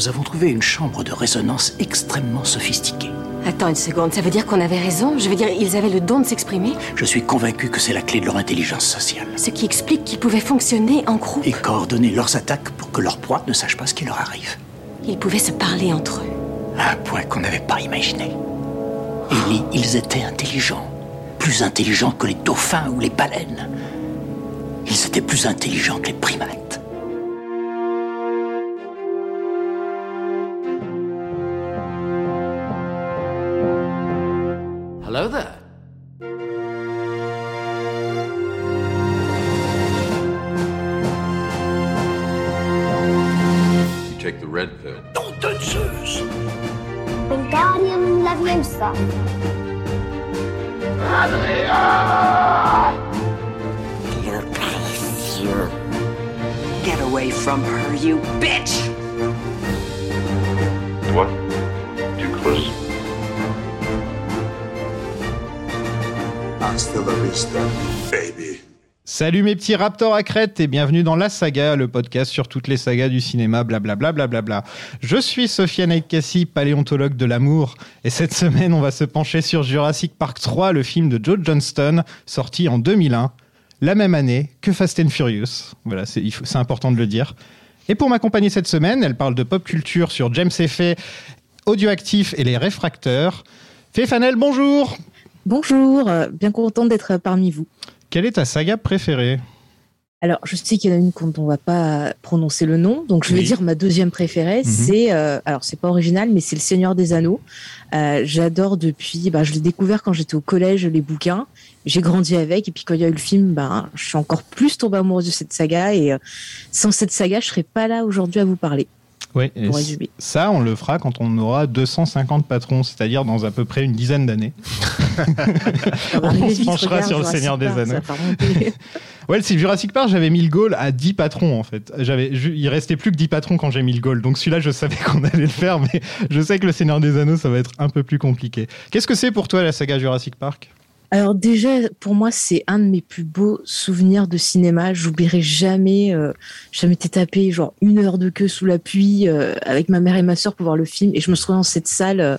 Nous avons trouvé une chambre de résonance extrêmement sophistiquée. Attends une seconde, ça veut dire qu'on avait raison? Je veux dire, ils avaient le don de s'exprimer? Je suis convaincu que c'est la clé de leur intelligence sociale. Ce qui explique qu'ils pouvaient fonctionner en groupe. Et coordonner leurs attaques pour que leur proie ne sache pas ce qui leur arrive. Ils pouvaient se parler entre eux. À un point qu'on n'avait pas imaginé. Ellie, ils étaient intelligents. Plus intelligents que les dauphins ou les baleines. Ils étaient plus intelligents que les primates. Yeah. Salut mes petits raptors à crête et bienvenue dans La Saga, le podcast sur toutes les sagas du cinéma, blablabla. Bla bla bla bla. Je suis Sofiane Aikassi, paléontologue de l'amour, et cette semaine on va se pencher sur Jurassic Park 3, le film de Joe Johnston, sorti en 2001, la même année que Fast and Furious. Voilà, c'est important de le dire. Et pour m'accompagner cette semaine, elle parle de pop culture sur James Effet, Audioactif et les réfracteurs. Féfanel, bonjour Bonjour, bien contente d'être parmi vous. Quelle est ta saga préférée? Alors, je sais qu'il y en a une dont on va pas prononcer le nom, donc je vais Oui. dire ma deuxième préférée. C'est, euh, alors c'est pas original, mais c'est Le Seigneur des Anneaux. Euh, J'adore depuis, bah, je l'ai découvert quand j'étais au collège, les bouquins. J'ai grandi avec, et puis quand il y a eu le film, bah, je suis encore plus tombée amoureuse de cette saga. Et euh, sans cette saga, je serais pas là aujourd'hui à vous parler. Oui, Pour résumer. ça, on le fera quand on aura 250 patrons, c'est-à-dire dans à peu près une dizaine d'années. On se penchera regarde, sur le Jurassic Seigneur des Anneaux. Ouais, c'est Jurassic Park, j'avais mis le goal à 10 patrons en fait. J'avais, il restait plus que 10 patrons quand j'ai mis le goal. Donc celui-là, je savais qu'on allait le faire, mais je sais que le Seigneur des Anneaux, ça va être un peu plus compliqué. Qu'est-ce que c'est pour toi la saga Jurassic Park? Alors déjà, pour moi, c'est un de mes plus beaux souvenirs de cinéma. J'oublierai jamais. Euh, je m'étais tapé genre une heure de queue sous la pluie euh, avec ma mère et ma sœur pour voir le film, et je me retrouvée dans cette salle, euh,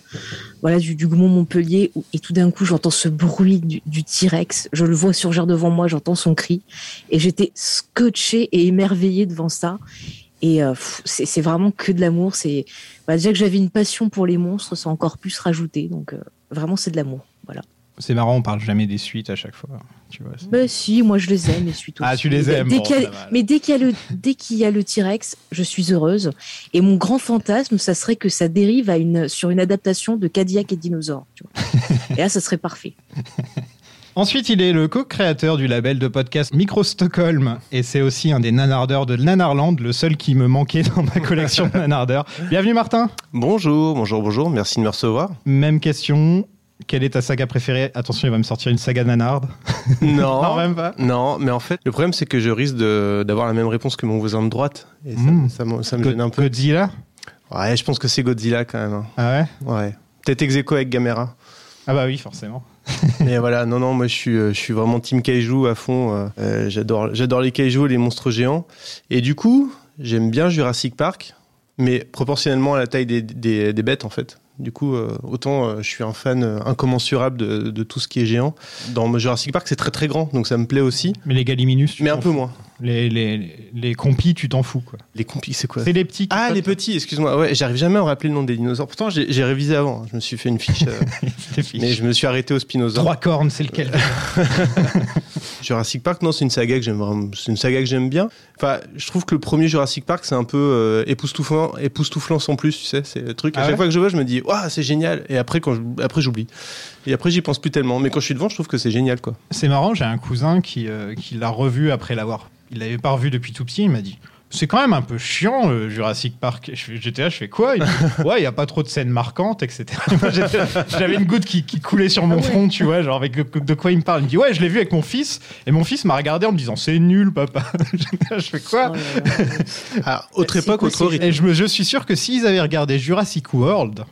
voilà, du, du Gaumont Montpellier, où- et tout d'un coup, j'entends ce bruit du, du T-Rex. Je le vois surgir devant moi, j'entends son cri, et j'étais scotchée et émerveillée devant ça. Et euh, c'est vraiment que de l'amour. C'est bah, déjà que j'avais une passion pour les monstres, ça encore plus rajouté. Donc euh, vraiment, c'est de l'amour. C'est marrant, on parle jamais des suites à chaque fois. Tu vois, Bah si, moi je les aime, les suites Ah, aussi. tu les aimes, dès bon, qu'il y a- ça va. Mais dès qu'il y a le dès qu'il y a le T-Rex, je suis heureuse. Et mon grand fantasme, ça serait que ça dérive à une sur une adaptation de Cadillac et Dinosaure. Tu vois. et là, ça serait parfait. Ensuite, il est le co-créateur du label de podcast Micro Stockholm et c'est aussi un des nanardeurs de Nanarland, le seul qui me manquait dans ma collection de nanardeurs. Bienvenue Martin. Bonjour, bonjour, bonjour, merci de me recevoir. Même question. Quelle est ta saga préférée? Attention, il va me sortir une saga nanarde. Non, Non, même pas. non, mais en fait, le problème c'est que je risque d'avoir la même réponse que mon voisin de droite. Et ça, Mm. ça me, ça me Go- gêne un peu. Godzilla? Ouais, je pense que c'est Godzilla quand même. hein. Ah ouais? Ouais. Peut-être ex avec Gamera. Ah bah oui, forcément. Mais voilà, non, non, moi je suis, euh, je suis vraiment team kaiju à fond. euh, euh, j'adore, j'adore les kaiju et les monstres géants. Et du coup, j'aime bien Jurassic Park, mais proportionnellement à la taille des, des- des bêtes en fait. Du coup, euh, autant euh, je suis un fan euh, incommensurable de, de tout ce qui est géant. Dans Jurassic Park, c'est très très grand, donc ça me plaît aussi. Mais les galiminus, tu Mais un peu moins. Les, les, les compis, tu t'en fous quoi. Les compis, c'est quoi C'est les petits Ah, les petits, excuse-moi. Ouais, j'arrive jamais à me rappeler le nom des dinosaures. Pourtant, j'ai révisé avant. Je me suis fait une fiche, euh, mais je me suis arrêté au Spinosaure. Trois cornes, c'est lequel Jurassic Park, non, c'est une saga que j'aime vraiment. C'est une saga que j'aime bien. Enfin, je trouve que le premier Jurassic Park, c'est un peu euh, époustouflant, époustouflant sans plus, tu sais. C'est le truc. À Ah chaque fois que je vois, je me dis, waouh, c'est génial. Et après, quand je- après, j'oublie. Et après, j'y pense plus tellement. Mais quand je suis devant, je trouve que c'est génial, quoi. C'est marrant, j'ai un cousin qui, euh, qui l'a revu après l'avoir. Il l'avait pas revu depuis tout petit, il m'a dit. C'est quand même un peu chiant, le Jurassic Park. Je fais- J'étais là, je fais quoi? Il dit, Ouais, il n'y a pas trop de scènes marquantes, etc. J'avais une goutte qui, qui coulait sur mon front, tu vois, genre avec de, de quoi il me parle. Il me dit Ouais, je l'ai vu avec mon fils. Et mon fils m'a regardé en me disant C'est nul, papa. Là, je fais quoi? Oh. Ah, autre époque, autre rythme. Et je, me, je suis sûr que s'ils avaient regardé Jurassic World,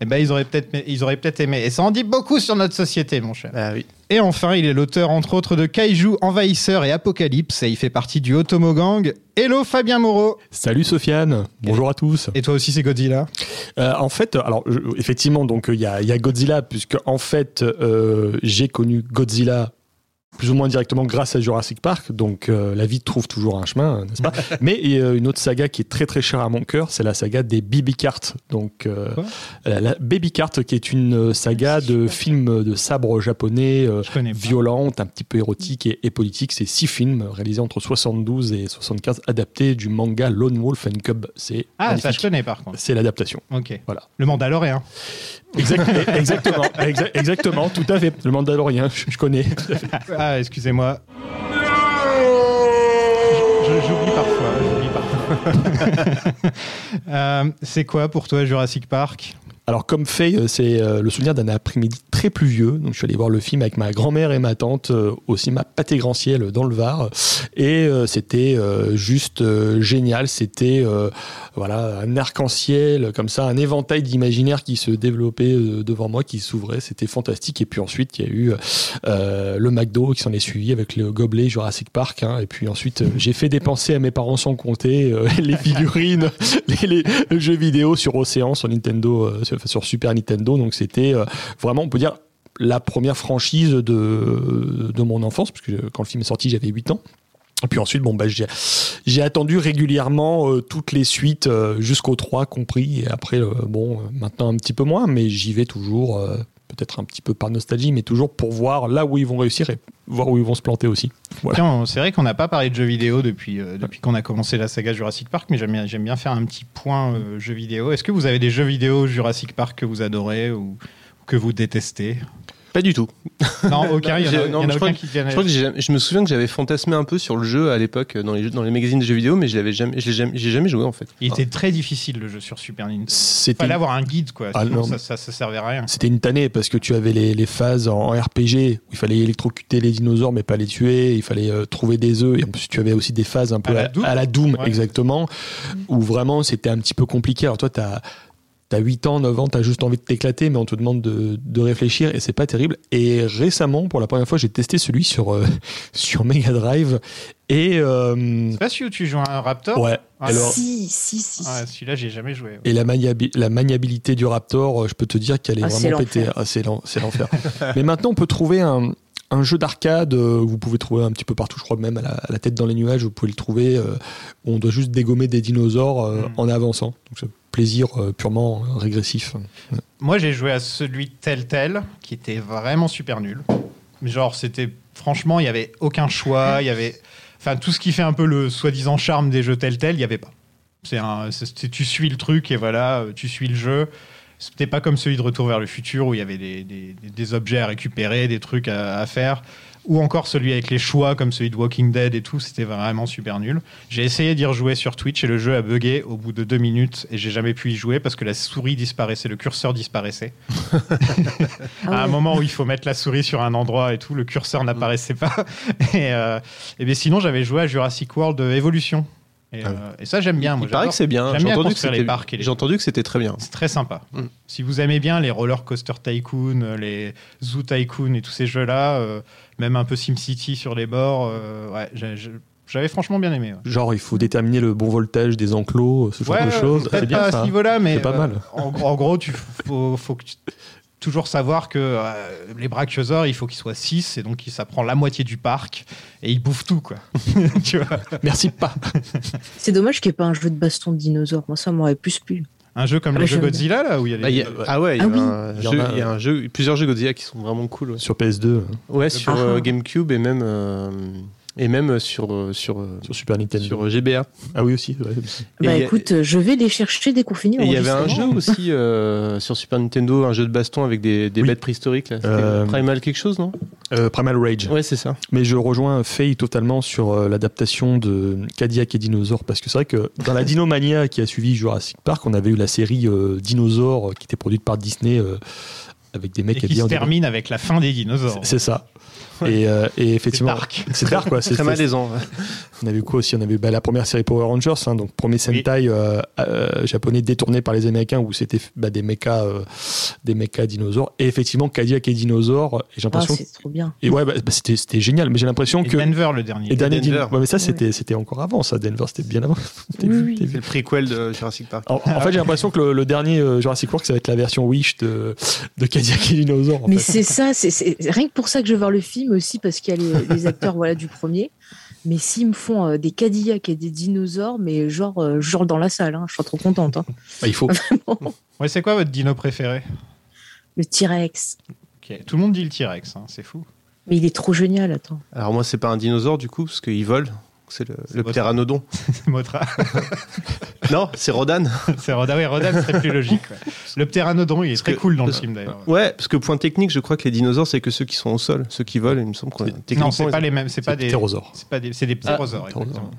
eh ben, ils auraient peut-être ils auraient peut-être aimé. Et ça en dit beaucoup sur notre société, mon cher. Ah oui. Et enfin, il est l'auteur entre autres de Kaiju, Envahisseur et Apocalypse et il fait partie du Otomo Gang. Hello Fabien Moreau Salut Sofiane, bonjour à tous. Et toi aussi c'est Godzilla Euh, en fait, alors je- effectivement, donc il y, a il y a Godzilla puisque en fait euh, j'ai connu Godzilla plus ou moins directement grâce à Jurassic Park, donc euh, la vie trouve toujours un chemin, n'est-ce pas Mais y a une autre saga qui est très très chère à mon cœur, c'est la saga des Baby Cart. Donc euh, la, la Baby Cart qui est une saga de films de sabre japonais euh, violente, un petit peu érotique et, et politique. C'est six films réalisés entre 72 et 75, adaptés du manga Lone Wolf and Cub. C'est Ah, ça je connais par contre. C'est l'adaptation. Ok. Voilà. Le Mandalorian. Exact- exactement, exa- exactement, tout à fait. Le Mandalorien, je, connais. Ah, excusez-moi. J'oublie parfois. parfois. Euh, c'est quoi pour toi Jurassic Park? Alors, comme fait, euh, c'est euh, le souvenir d'un après-midi très pluvieux. Donc, je suis allé voir le film avec ma grand-mère et ma tante euh, au cinéma Pâté Granciel dans le Var. Et c'était juste génial. C'était voilà, un arc-en-ciel, comme ça, un éventail d'imaginaire qui se développait devant moi, qui s'ouvrait. C'était fantastique. Et puis ensuite, il y a eu euh, le McDo qui s'en est suivi avec le gobelet Jurassic Park. hein. Et puis ensuite, j'ai fait dépenser à mes parents sans compter euh, les figurines, les, les- le jeu vidéo sur Océan, sur Nintendo, euh, sur Super Nintendo. Donc c'était euh, vraiment, on peut dire, la première franchise de, mon enfance, parce que quand le film est sorti, j'avais 8 ans. Puis ensuite, bon, bah, j'ai, attendu régulièrement euh, toutes les suites euh, jusqu'au 3 compris. Et après, euh, bon, euh, maintenant un petit peu moins, mais j'y vais toujours, euh, peut-être un petit peu par nostalgie, mais toujours pour voir là où ils vont réussir et voir où ils vont se planter aussi. Voilà. C'est vrai qu'on n'a pas parlé de jeux vidéo depuis, euh, depuis qu'on a commencé la saga Jurassic Park, mais j'aime bien, j'aime bien faire un petit point euh, jeux vidéo. Est-ce que vous avez des jeux vidéo Jurassic Park que vous adorez ou que vous détestez? Pas du tout. Non, aucun. Il y en a je crois que-. Je, crois que j'ai- je me souviens que j'avais fantasmé un peu sur le jeu à l'époque euh, dans les, jeux- dans les magazines de jeux vidéo, mais je l'avais jamais, je l'ai jamais, j'ai jamais joué en fait. Il était très difficile le jeu sur Super Nintendo. C'était Fallait avoir un guide quoi. Ah, non. ça, ça, ça servait à rien. C'était une tannée parce que tu avais les, les phases en RPG où il fallait électrocuter les dinosaures mais pas les tuer, il fallait euh, trouver des œufs et en plus tu avais aussi des phases un peu À la Doom. Doom, Ouais. exactement où vraiment c'était un petit peu compliqué. Alors toi tu as T'as 8 ans, 9 ans, t'as juste envie de t'éclater, mais on te demande de, de réfléchir et c'est pas terrible. Et récemment, pour la première fois, j'ai testé celui sur, euh, sur Mega Drive. Et, euh, C'est pas celui où tu joues un Raptor? Ouais, Ah, alors, Si, si, si. si. Ah, Celui-là, j'ai jamais joué. ouais. et la, maniabi- la maniabilité du Raptor, euh, je peux te dire qu'elle est Ah, vraiment pétée. Ah, c'est l'enfer. Mais maintenant, on peut trouver un, un jeu d'arcade, euh, vous pouvez trouver un petit peu partout, je crois même à la, à la tête dans les nuages, vous pouvez le trouver, euh, où on doit juste dégommer des dinosaures euh, Mm. en avançant. Donc, c'est un plaisir euh, purement euh, régressif. Moi, j'ai joué à celui de Telltale qui était vraiment super nul. Genre, c'était franchement, il y avait aucun choix. Il y avait, enfin, tout ce qui fait un peu le soi-disant charme des jeux Telltale, il y avait pas. C'est un, c'est- tu suis le truc et voilà, euh, tu suis le jeu. C'était pas comme celui de Retour vers le futur où il y avait des, des- des objets à récupérer, des trucs à, à faire. Ou encore celui avec les choix, comme celui de Walking Dead et tout, c'était vraiment super nul. J'ai essayé d'y rejouer sur Twitch et le jeu a bugué au bout de deux minutes et j'ai jamais pu y jouer parce que la souris disparaissait, le curseur disparaissait. Ah À un moment où il faut mettre la souris sur un endroit et tout, le curseur n'apparaissait pas. Et, euh, et bien sinon, j'avais joué à Jurassic World Evolution. Et, Ah oui. euh, et ça, j'aime bien. Moi, Il paraît que c'est bien. J'ai entendu, que les c'était- entendu que très bien. C'est très sympa. Mm. Si vous aimez bien les roller coaster tycoon, euh, les zoo tycoon et tous ces jeux-là, euh, même un peu SimCity sur les bords, euh, ouais, j'avais franchement bien aimé. ouais. Genre, il faut déterminer le bon voltage des enclos, ce genre Ouais, de choses. C'est bien pas à ce niveau-là, mais C'est pas mal. En, en gros, tu faut, faut que tu- toujours savoir que euh, les brachiosaures, il faut qu'ils soient 6 et donc ça prend la moitié du parc et ils bouffent tout quoi. tu vois Merci pas. C'est dommage qu'il n'y ait pas un jeu de baston de dinosaures. Moi, ça m'aurait plus plu. Un jeu comme Ah, le mais jeu j'aime Godzilla là où il y a Bah, les... il y a- ah ouais, il y, a Ah oui. y a, il y a un jeu, plusieurs jeux Godzilla qui sont vraiment cool. Ouais, Sur PS2, Ouais, sur Ah. euh, GameCube et même euh, et même sur euh, sur euh, sur Super Nintendo. sur GBA. Ah oui, aussi. ouais. Et Bah a- écoute, euh, je vais les chercher dès qu'on finit Et il y avait un jeu aussi euh, sur Super Nintendo, un jeu de baston avec des, des Oui. bêtes préhistoriques. Là. Euh, Primal quelque chose, non? Euh, Primal Rage. Ouais, c'est ça. Mais je rejoins Faye totalement sur euh, l'adaptation de Cadillac et Dinosaures parce que c'est vrai que dans la Dinomania qui a suivi Jurassic Park, on avait eu la série euh, Dinosaures euh, qui était produite par Disney euh, avec des et mecs qui se termine avec la fin des dinosaures. C'est ça. Et, euh, et effectivement, c'est dark quoi. C'est Très malaisant. On a vu quoi aussi On a vu bah, la première série Power Rangers, hein, donc premier Sentai euh, euh, japonais détourné par les Américains où c'était bah, des mechas, euh, des mechas dinosaures. Et effectivement, Cadillac et dinosaures. Et j'ai Ah, l'impression. c'est trop bien. et ouais, bah, bah, c'était génial. Mais j'ai l'impression Et que. Denver, le dernier. Et dernier Denver. Ouais, mais ça, c'était c'était encore avant, ça. Denver, c'était bien avant. Oui, oui. C'est le prequel de Jurassic Park. En, en fait, j'ai l'impression que le, le dernier euh, Jurassic World, ça va être la version Wish de, de Cadillac et dinosaures. Mais c'est ça, c'est c'est- rien que pour ça que je veux voir le film aussi, parce qu'il y a les, les acteurs voilà, du premier. Mais s'ils me font euh, des Cadillacs et des dinosaures, mais genre, euh, genre dans la salle, hein, je serais trop contente. hein. Bah, il faut. Ouais, c'est quoi votre dino préféré? Le T-Rex. Tout le monde dit le T-Rex, hein, c'est fou. Mais il est trop génial, attends. Alors moi, c'est pas un dinosaure du coup, parce qu'il vole. C'est le, le votre- ptéranodon. Motra. non, c'est Rodan. c'est Rodan, oui, Rodan serait plus logique. ouais. Le pteranodon, il est très que- cool dans le film d'ailleurs. Ouais, parce que point technique, je crois que les dinosaures, c'est que ceux qui sont au sol, ceux qui volent, il me semble qu'on. Non, c'est pas les mêmes, c'est pas C'est des ptérosaures. c'est pas des c'est des ptérosaures. Ah, exactement.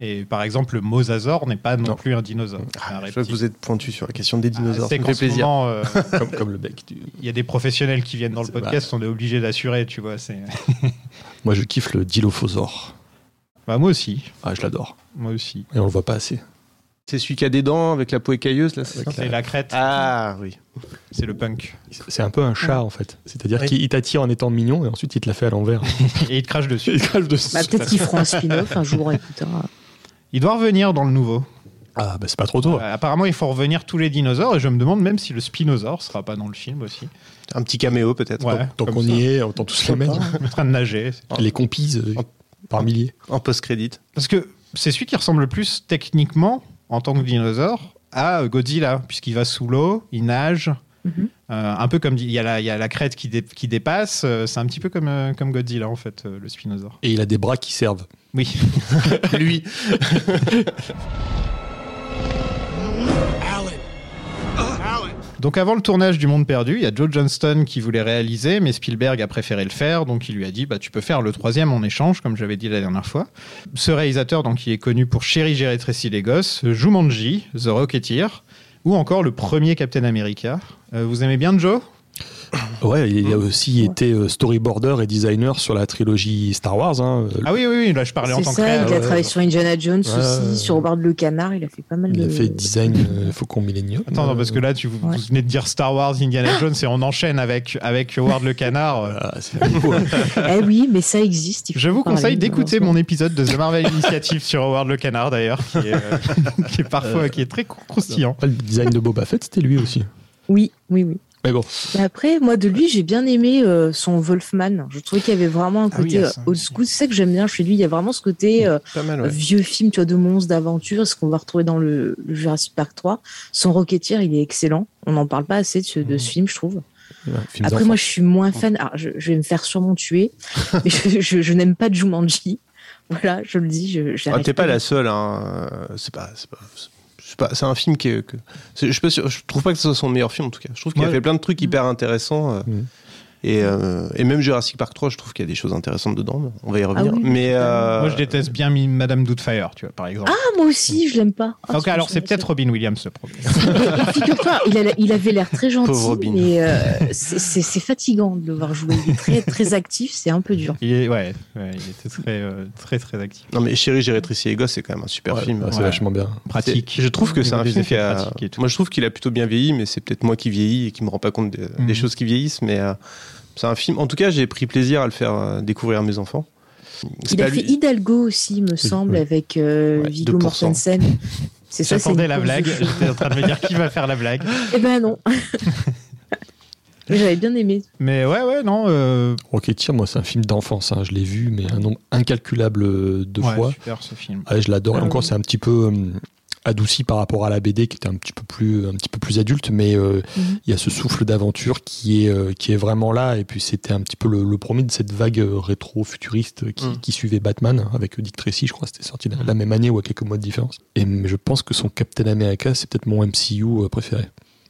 Et par exemple, le mosasaure n'est pas non, Non. plus un dinosaure. c'est un Ah, je vois que vous êtes pointu sur la question des Ah, dinosaures. c'est ça me qu'en fait plaisir. moment, euh, comme, comme le bec. du- il y a des professionnels qui viennent dans le C'est- podcast, on est obligé d'assurer, tu vois. C'est... Moi, je kiffe le Dilophosaure. Bah, moi aussi, Ah, je l'adore. moi aussi. Et on le voit pas assez. C'est celui qui a des dents avec la peau écailleuse, là, c'est la crête, Ah oui. c'est le punk. C'est un peu un chat, en fait. C'est-à-dire Oui. qu'il il t'attire en étant mignon et ensuite il te la fait à l'envers. Et il te crache dessus. il crache dessus. Bah, Peut-être qu'ils feront un spin-off un jour, écoute. Il doit revenir dans le nouveau. Ah, bah c'est pas trop tôt. Euh, apparemment, il faut revenir tous les dinosaures et je me demande même si le spinosaure sera pas dans le film aussi. Un petit caméo peut-être. Ouais. Tant qu'on y est, autant tous les mettre. En train de nager. Les compises euh, par milliers. En post-crédit. Parce que c'est celui qui ressemble le plus techniquement, en tant que dinosaure, à Godzilla, puisqu'il va sous l'eau, il nage. Mhm. Euh, un peu comme il y, a la- il y a la crête qui, dé- qui dépasse, euh, c'est un petit peu comme, euh, comme Godzilla en fait, euh, le spinosaure. Et il a des bras qui servent. Oui. Lui. Donc avant le tournage du Monde Perdu, il y a Joe Johnston qui voulait réaliser, mais Spielberg a préféré le faire, donc il lui a dit bah, tu peux faire le troisième en échange, comme j'avais dit la dernière fois. Ce réalisateur, donc, il est connu pour Chérie, j'ai rétréci les gosses, Jumanji, The Rocketeer, ou encore le premier Captain America. Euh, vous aimez bien Joe? Ouais, il a aussi été euh, storyboarder et designer sur la trilogie Star Wars. hein. Ah oui, oui, oui, là je parlais en C'est tant que ça, il a travaillé sur Indiana Jones Ouais, aussi, ouais. sur Howard le Canard, il a fait pas mal Il de. a fait design euh, Faucon Millennium. Attends, non, parce que là, tu vous, Ouais. vous venez de dire Star Wars, Indiana Jones, et on enchaîne avec, avec Howard le Canard. Euh, Ah. Eh oui, mais ça existe. il Je vous conseille d'écouter mon épisode de The Marvel Initiative sur Howard le Canard, d'ailleurs, qui est, euh, qui est parfois qui est très croustillant. Le design de Boba Fett, c'était lui aussi. Oui, oui, oui. Mais bon, Mais après, moi, de lui, j'ai bien aimé euh, son Wolfman. Je trouvais qu'il y avait vraiment un Ah oui, côté il y a euh, ça old school. C'est ça que j'aime bien chez lui. Il y a vraiment ce côté euh, Pas mal, ouais. vieux film, tu vois, de monstres, d'aventure, ce qu'on va retrouver dans le, le Jurassic Park 3. Son Rocketeer, il est excellent. On n'en parle pas assez de ce, de ce film, je trouve. ouais, Après, moi, je suis moins fan. Alors, je, je vais me faire sûrement tuer, mais je, je- je n'aime pas Jumanji. Voilà, je le dis. Je, Ah, T'es pas la seule, hein. C'est pas. C'est pas. C'est un film qui est. Que... Je, pas trouve pas que ce soit son meilleur film en tout cas. Je trouve qu'il a Ouais. fait plein de trucs hyper intéressants. euh, Mhm. Et, euh, et même Jurassic Park 3, je trouve qu'il y a des choses intéressantes dedans. mais On va y revenir. oui, mais euh, Moi, je déteste bien Madame Doubtfire, tu vois, par exemple. Ah, moi aussi, je l'aime pas. Ah, Donc, je alors, c'est peut-être Robin Williams, le problème. Et Figure-toi, il, avait l'air très gentil, Pauvre Robin. mais euh, c'est- fatigant de le voir jouer. Il est très, très actif, c'est un peu dur. Il est, ouais, ouais, il était très, euh, très, très actif. Non, mais Chérie, j'ai rétréci les gosses, c'est quand même un super Ouais, film. ouais, c'est vachement bien. Pratique. Je trouve que c'est un film qui a. Moi, je trouve qu'il a plutôt bien vieilli, mais c'est peut-être moi qui vieillis et qui me rend pas compte des, des choses qui vieillissent. Mais euh, c'est un film. En tout cas, j'ai pris plaisir à le faire euh, découvrir à mes enfants. Il a fait lui- Hidalgo aussi, me semble, oui. avec euh, Ouais, Viggo 2%. Mortensen. C'est ça, c'est J'attendais la blague. J'étais en train de me dire qui va faire la blague. Eh ben non. Mais J'avais bien aimé. Mais ouais, ouais, non. euh, Rocketeer, moi, c'est un film d'enfance. hein. Je l'ai vu, mais un nombre incalculable de ouais, fois. super ce film. Ah, je l'adore. Ah encore, oui. c'est un petit peu euh, adouci par rapport à la BD qui était un petit peu plus, un petit peu plus adulte, mais euh, il Mhm. y a ce souffle d'aventure qui est, euh, qui est vraiment là. Et puis, c'était un petit peu le, le premier de cette vague euh, rétro-futuriste qui, Mhm. qui suivait Batman avec Dick Tracy, je crois. C'était sorti la, la même année ou à quelques mois de différence. Et je pense que son Captain America, c'est peut-être mon MCU préféré.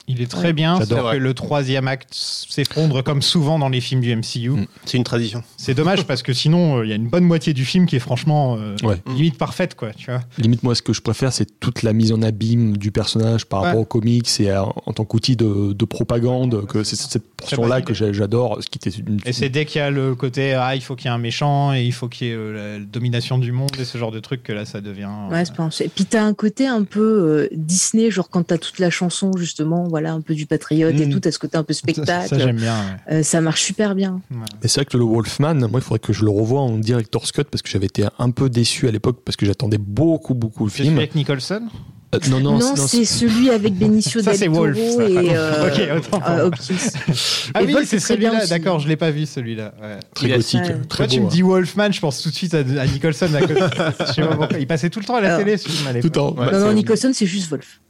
Il est très Ouais. bien, J'adore. sauf que le troisième acte s'effondre comme souvent dans les films du MCU. Mm. C'est une tradition. C'est dommage parce que sinon, euh, il y a une bonne moitié du film qui est franchement euh, Ouais. limite parfaite, quoi, tu vois. Limite, moi, ce que je préfère, c'est toute la mise en abîme du personnage par Ouais. rapport aux comics et à- en tant qu'outil de, de propagande, que c'est cette portion-là que j'adore, ce qui était une, Et c'est dès qu'il y a le côté, ah, il faut qu'il y ait un méchant et il faut qu'il y ait euh, la domination du monde et ce genre de trucs que là, ça devient. euh, Ouais, c'est pas un- Et puis t'as un côté un peu euh, Disney, genre quand t'as toute la chanson, justement, voilà, un peu du patriote et Mm. tout, t'as ce côté un peu ça, spectacle. ça, j'aime bien. ouais. Euh, ça marche super bien. Et c'est vrai que le Wolfman, moi, il faudrait que je le revoie en director's cut parce que j'avais été un peu déçu à l'époque parce que j'attendais beaucoup, beaucoup le C'est celui film. avec Nicholson? Euh, non, non, Non, non, c'est celui avec Benicio Ça, del c'est Toro Wolf, ça. et euh, Ok, autant pour euh. Hopkins. Ah Et oui, c'est celui-là, d'accord, je l'ai pas vu celui-là. ouais. très Il gothique, Ouais. très Toi, tu me dis Wolfman, je pense tout de suite à, à Nicholson à côté. je sais pas pourquoi. Il passait tout le temps à la Alors, télé, ce film à Tout Ouais, bah, non, non, Nicholson, c'est juste Wolf.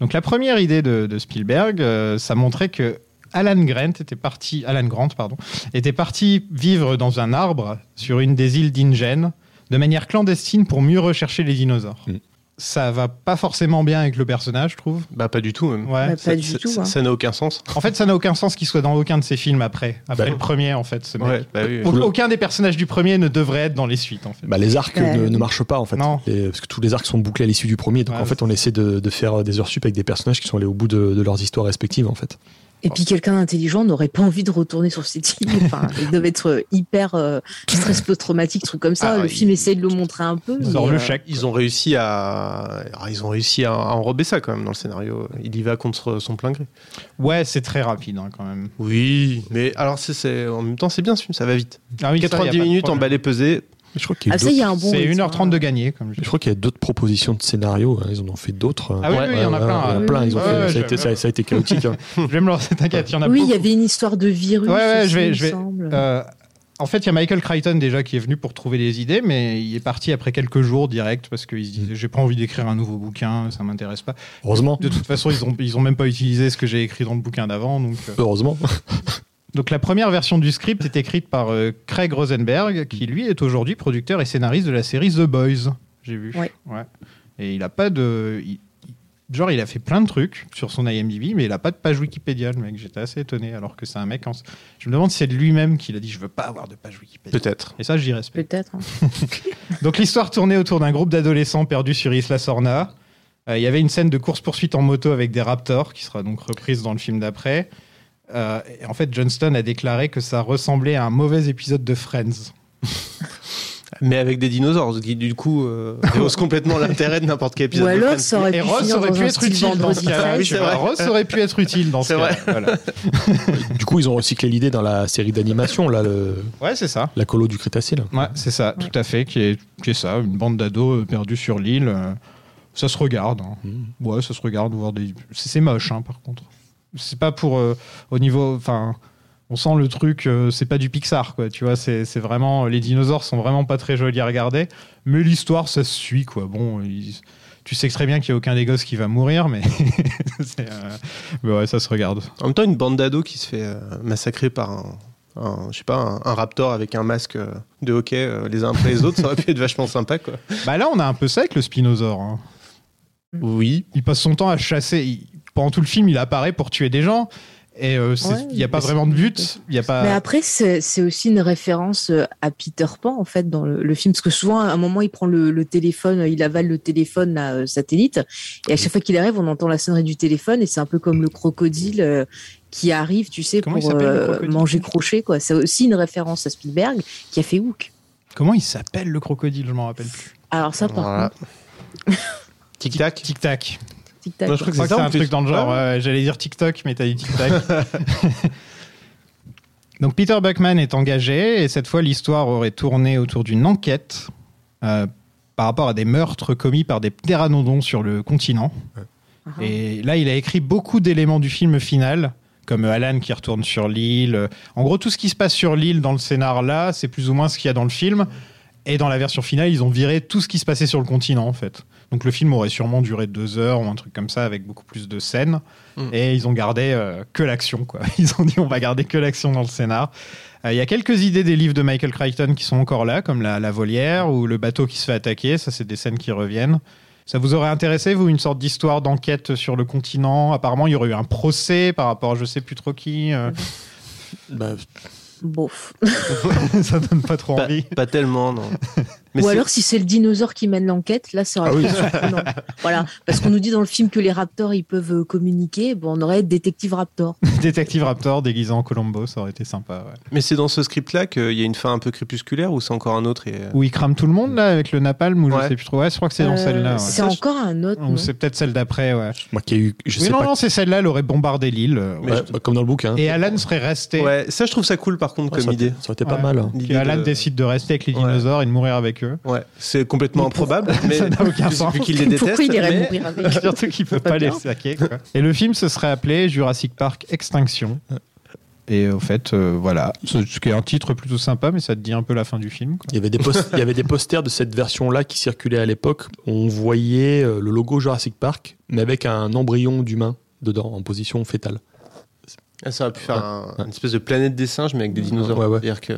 Donc la première idée de, Spielberg, euh, ça montrait que Alan Grant était parti, Alan Grant était parti vivre dans un arbre sur une des îles d'Ingen de manière clandestine pour mieux rechercher les dinosaures. Mm. Ça va pas forcément bien avec le personnage, je trouve. Bah, pas du tout, même. Ouais. Bah, pas Ça- du ça- tout. ça- hein. Ça n'a aucun sens. En fait, ça n'a aucun sens qu'il soit dans aucun de ses films après, après Bah, le premier en fait. Ce mec. Ouais, bah oui. Au- Aucun des personnages du premier ne devrait être dans les suites en fait. Bah, les arcs Ouais. ne, ne marchent pas en fait. Non. Les- parce que tous les arcs sont bouclés à l'issue du premier. Donc Ouais, en fait, on essaie de, de faire des heures sup avec des personnages qui sont allés au bout de, de leurs histoires respectives en fait. Et puis quelqu'un d'intelligent n'aurait pas envie de retourner sur cette île. Enfin, il devait être hyper euh, stress post-traumatique, truc comme ça. Ah, le il- film essaie de le montrer un peu. Ils ont mais, le euh, chèque. Ils ont réussi à, alors, ils ont réussi à, à enrober ça quand même dans le scénario. Il y va contre son plein gré. Ouais, c'est très rapide hein, quand même. Oui, mais alors c'est, c'est- en même temps c'est bien ce film, ça va vite. Ah oui, ça, y a 90 pas de minutes balai pesé. Mais je crois qu'il y a eu Ah, ça, il y a d'autres- un bon. C'est rythme, 1h30 hein. de gagné, comme je je crois qu'il y a d'autres propositions de scénarios. hein. Ils en ont fait d'autres. Ah oui, oui, il y en a plein, Il y en a ouais. plein. Ils ont Ouais, fait- ouais, ça, a été, ça, ça a été chaotique. hein. Je vais me lancer, t'inquiète, il y en a Oui, il y avait une histoire de virus. Ouais, ouais, aussi, je vais- je. Euh, en fait, il y a Michael Crichton déjà qui est venu pour trouver des idées, mais il est parti après quelques jours direct parce qu'il se disait j'ai pas envie d'écrire un nouveau bouquin, ça m'intéresse pas. Heureusement. De toute façon, ils ont ils ont même pas utilisé ce que j'ai écrit dans le bouquin d'avant, donc. euh. Heureusement. Donc la première version du script est écrite par euh, Craig Rosenberg, qui lui est aujourd'hui producteur et scénariste de la série The Boys. J'ai vu. Ouais. Et il a pas de. il- Genre, il a fait plein de trucs sur son IMDb, mais il a pas de page Wikipédia, le mec. J'étais assez étonné, alors que c'est un mec. En... Je me demande si c'est de lui-même qu'il a dit Je veux pas avoir de page Wikipédia. Peut-être. Et ça, j'y respecte. Peut-être. hein. Donc l'histoire tournait autour d'un groupe d'adolescents perdus sur Isla Sorna. Euh, Il y avait une scène de course-poursuite en moto avec des raptors, qui sera donc reprise dans le film d'après. Euh, et en fait, Johnston a déclaré que ça ressemblait à un mauvais épisode de Friends. Mais avec des dinosaures, ce qui du coup euh, rehausse complètement l'intérêt de n'importe quel Ou épisode. de alors, Friends. ça aurait pu aurait être utile dans ce cas-là. Oui. Ross aurait pu être utile dans ce C'est cas vrai. Voilà. du coup, ils ont recyclé l'idée dans la série d'animation, là, le- Ouais, c'est ça. la colo du Crétacé. Là. Ouais, c'est ça, tout à fait, qui est, qui est ça, une bande d'ados euh, perdus sur l'île. euh, Ça se regarde. hein. Mm. Ouais, ça se regarde. Voir des... C'est c'est moche, hein, par contre. C'est pas pour. euh, au niveau. Enfin. On sent le truc, euh, c'est pas du Pixar, quoi. Tu vois, c'est vraiment. Les dinosaures sont vraiment pas très jolis à regarder. Mais l'histoire, ça se suit, quoi. Bon, ils- tu sais très bien qu'il y a aucun des gosses qui va mourir, mais. euh, mais ouais, ça se regarde. En même temps, une bande d'ados qui se fait massacrer par un, un- je sais pas, un, un raptor avec un masque de hockey euh, les uns après les autres, ça aurait pu être vachement sympa, quoi. Bah là, on a un peu ça avec le spinosaure. hein. Oui. il passe son temps à chasser. Il- pendant tout le film, il apparaît pour tuer des gens. Et euh, il Ouais, n'y a pas vraiment de but. Il y a pas. Mais après, c'est c'est aussi une référence euh, à Peter Pan, en fait, dans le, le film. Parce que souvent, à un moment, il prend le, le téléphone, il avale le téléphone là, euh, satellite. Et à chaque fois qu'il arrive, on entend la sonnerie du téléphone. Et c'est un peu comme le crocodile euh, qui arrive, tu sais, Comment pour euh, manger crochet. quoi. C'est aussi une référence à Spielberg qui a fait Hook. Comment il s'appelle le crocodile? Je m'en rappelle plus. Alors ça, par Voilà. contre, Tic tac. Tic-tac. Je crois que c'est un truc dans le genre. Ouais. ouais, J'allais dire TikTok, mais t'as dit tic tac. Donc Peter Buckman est engagé et cette fois l'histoire aurait tourné autour d'une enquête euh, par rapport à des meurtres commis par des pteranodons sur le continent. Et là, il a écrit beaucoup d'éléments du film final, comme Alan qui retourne sur l'île. En gros, tout ce qui se passe sur l'île dans le scénar là, c'est plus ou moins ce qu'il y a dans le film. Et dans la version finale, ils ont viré tout ce qui se passait sur le continent, en fait. Donc le film aurait sûrement duré deux heures ou un truc comme ça, avec beaucoup plus de scènes. Mm. Et ils ont gardé euh, que l'action, quoi. Ils ont dit on va garder que l'action dans le scénar. Euh, Il y a quelques idées des livres de Michael Crichton qui sont encore là, comme la, la volière ou le bateau qui se fait attaquer. Ça, c'est des scènes qui reviennent. Ça vous aurait intéressé, vous, une sorte d'histoire d'enquête sur le continent? Apparemment, il y aurait eu un procès par rapport à je sais plus trop qui. euh. Bah, Bof. ça donne pas trop Pas, envie. pas tellement, non. Mais Ou alors si c'est le dinosaure qui mène l'enquête, là ça aurait Ah oui. été surprenant. voilà, parce qu'on nous dit dans le film que les raptors ils peuvent euh, communiquer, bon on aurait détective raptor. Détective Raptor déguisé en Colombo, ça aurait été sympa. ouais. Mais c'est dans ce script-là qu'il y a une fin un peu crépusculaire ou c'est encore un autre et... euh, Où il crame tout le monde là avec le napalm ou je Ouais. sais plus trop. Ouais, je crois que c'est dans Euh, celle-là. ouais. C'est encore un autre. Ou c'est peut-être celle d'après, ouais. moi qui ai eu, je Oui, sais non, pas. non, c'est celle-là, elle aurait bombardé l'île. bah, comme dans le bouquin. Et Alan serait resté. Ouais, ça je trouve ça cool par contre comme idée. Ça aurait été pas Ouais. mal. hein. Alan de- décide de rester avec les dinosaures et de mourir avec eux. Ouais, c'est complètement improbable, mais Ça n'a aucun vu- sens. vu qu'il les déteste. Pourquoi il irait mais- mourir avec Surtout qu'il peut Pas pas les saquer. quoi. Et le film se serait appelé Jurassic Park Extinction. Et au fait, euh, voilà. Ce qui est un titre plutôt sympa, mais ça te dit un peu la fin du film. quoi. Il y avait des post- il y avait des posters de cette version-là qui circulaient à l'époque. On voyait euh, le logo Jurassic Park, mais avec un embryon d'humain dedans, en position fétale. Ah, ça aurait pu faire Ouais. un- Ouais. une espèce de planète des singes, mais avec des dinosaures. Ouais, ouais. C'est-à-dire que...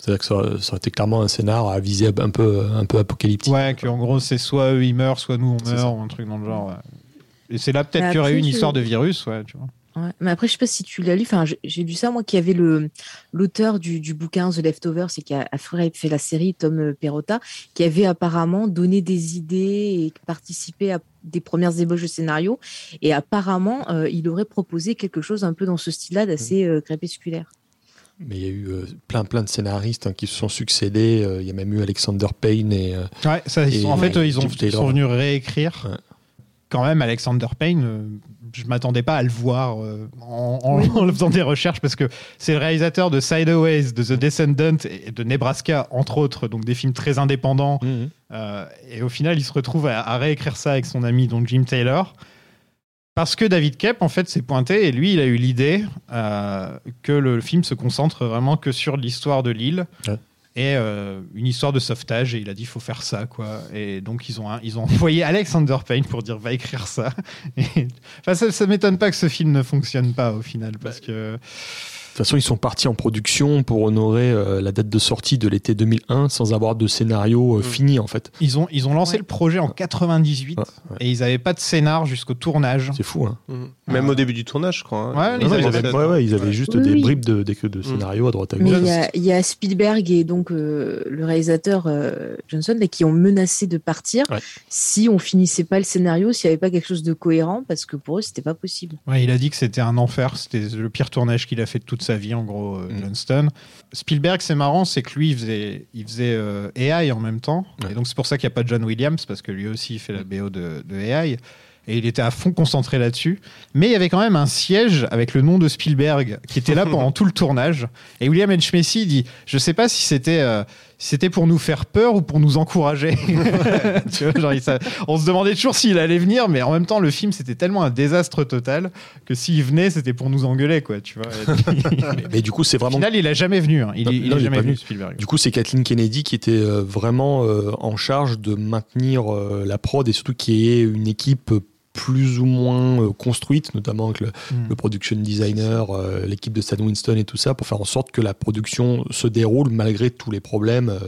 C'est-à-dire que ça, aurait- ça aurait été clairement un scénar à viser un peu, un peu apocalyptique. Ouais, qu'en gros, c'est soit eux ils meurent, soit nous on meurt, ou un truc dans le genre. Et c'est là peut-être qu'il y aurait eu une histoire de virus, ouais, tu vois. Ouais, Mais après, je sais pas si tu l'as lu. Enfin, j'ai- lu ça, moi, qui avait le l'auteur du, du bouquin The Leftovers, c'est qui a, a fait fait la série, Tom euh, Perrotta, qui avait apparemment donné des idées et participé à des premières ébauches de scénario. Et apparemment, euh, il aurait proposé quelque chose un peu dans ce style-là, d'assez euh, crépusculaire. Mais il y a eu euh, plein, plein de scénaristes hein, qui se sont succédés. Euh, il y a même eu Alexander Payne et. euh, Ouais, ça, ils Et- sont- en fait, ils, ont, sont venus réécrire. Ouais. Quand même, Alexander Payne, euh, je m'attendais pas à le voir euh, en, en- en faisant des recherches parce que c'est le réalisateur de Sideways, de The Descendant et de Nebraska, entre autres, donc des films très indépendants. Euh, et au final, il se retrouve à, à réécrire ça avec son ami, donc Jim Taylor. Parce que David Kep, en fait, s'est pointé et lui, il a eu l'idée euh, que le film se concentre vraiment que sur l'histoire de l'île Ouais. et euh, une histoire de sauvetage. Et il a dit, il faut faire ça, quoi. Et donc, ils ont, ils ont envoyé Alexander Payne pour dire, va écrire ça. Et, enfin, ça, ça m'étonne pas que ce film ne fonctionne pas au final, parce que De toute façon, ils sont partis en production pour honorer euh, la date de sortie de l'été 2001 sans avoir de scénario euh, Mm. fini en fait. ils ont, ils ont lancé Ouais. le projet en 98 Ouais, ouais. et ils n'avaient pas de scénar jusqu'au tournage. C'est fou. Hein. Mhm. Même au début du tournage, je crois. hein. Ouais, Non, non, avaient ils, pas avaient, de- ouais, ouais, ils avaient Ouais. juste Oui, des oui. bribes de, de, de scénarios à droite à gauche. il y, a, il y a Spielberg et donc euh, le réalisateur euh, Johnson là, qui ont menacé de partir Ouais. si on finissait pas le scénario, s'il n'y avait pas quelque chose de cohérent, parce que pour eux, c'était pas possible. Ouais, il a dit que c'était un enfer, c'était le pire tournage qu'il a fait de toute sa vie, en gros, euh, Mm. Johnston. Spielberg, c'est marrant, c'est que lui, il faisait, il faisait euh, AI en même temps. Ouais. Et donc, c'est pour ça qu'il n'y a pas John Williams, parce que lui aussi, il fait la BO de, de AI. Et il était à fond concentré là-dessus. Mais il y avait quand même un siège avec le nom de Spielberg qui était là pendant tout le tournage. Et William H. Macy dit Je sais pas si c'était. euh, c'était pour nous faire peur ou pour nous encourager. Tu vois, genre, il sa- on se demandait toujours s'il allait venir, mais en même temps, le film, c'était tellement un désastre total que s'il venait, c'était pour nous engueuler, quoi, tu vois. Mais, mais du coup, c'est Au vraiment. final, il a jamais venu. hein. Il, Non, il non, est il est jamais venu. Spielberg. Du coup, c'est Kathleen Kennedy qui était euh, vraiment euh, en charge de maintenir euh, la prod et surtout qu'il y ait une équipe plus ou moins euh, construite, notamment avec le, Mm. le production designer, euh, l'équipe de Stan Winston et tout ça, pour faire en sorte que la production se déroule malgré tous les problèmes euh,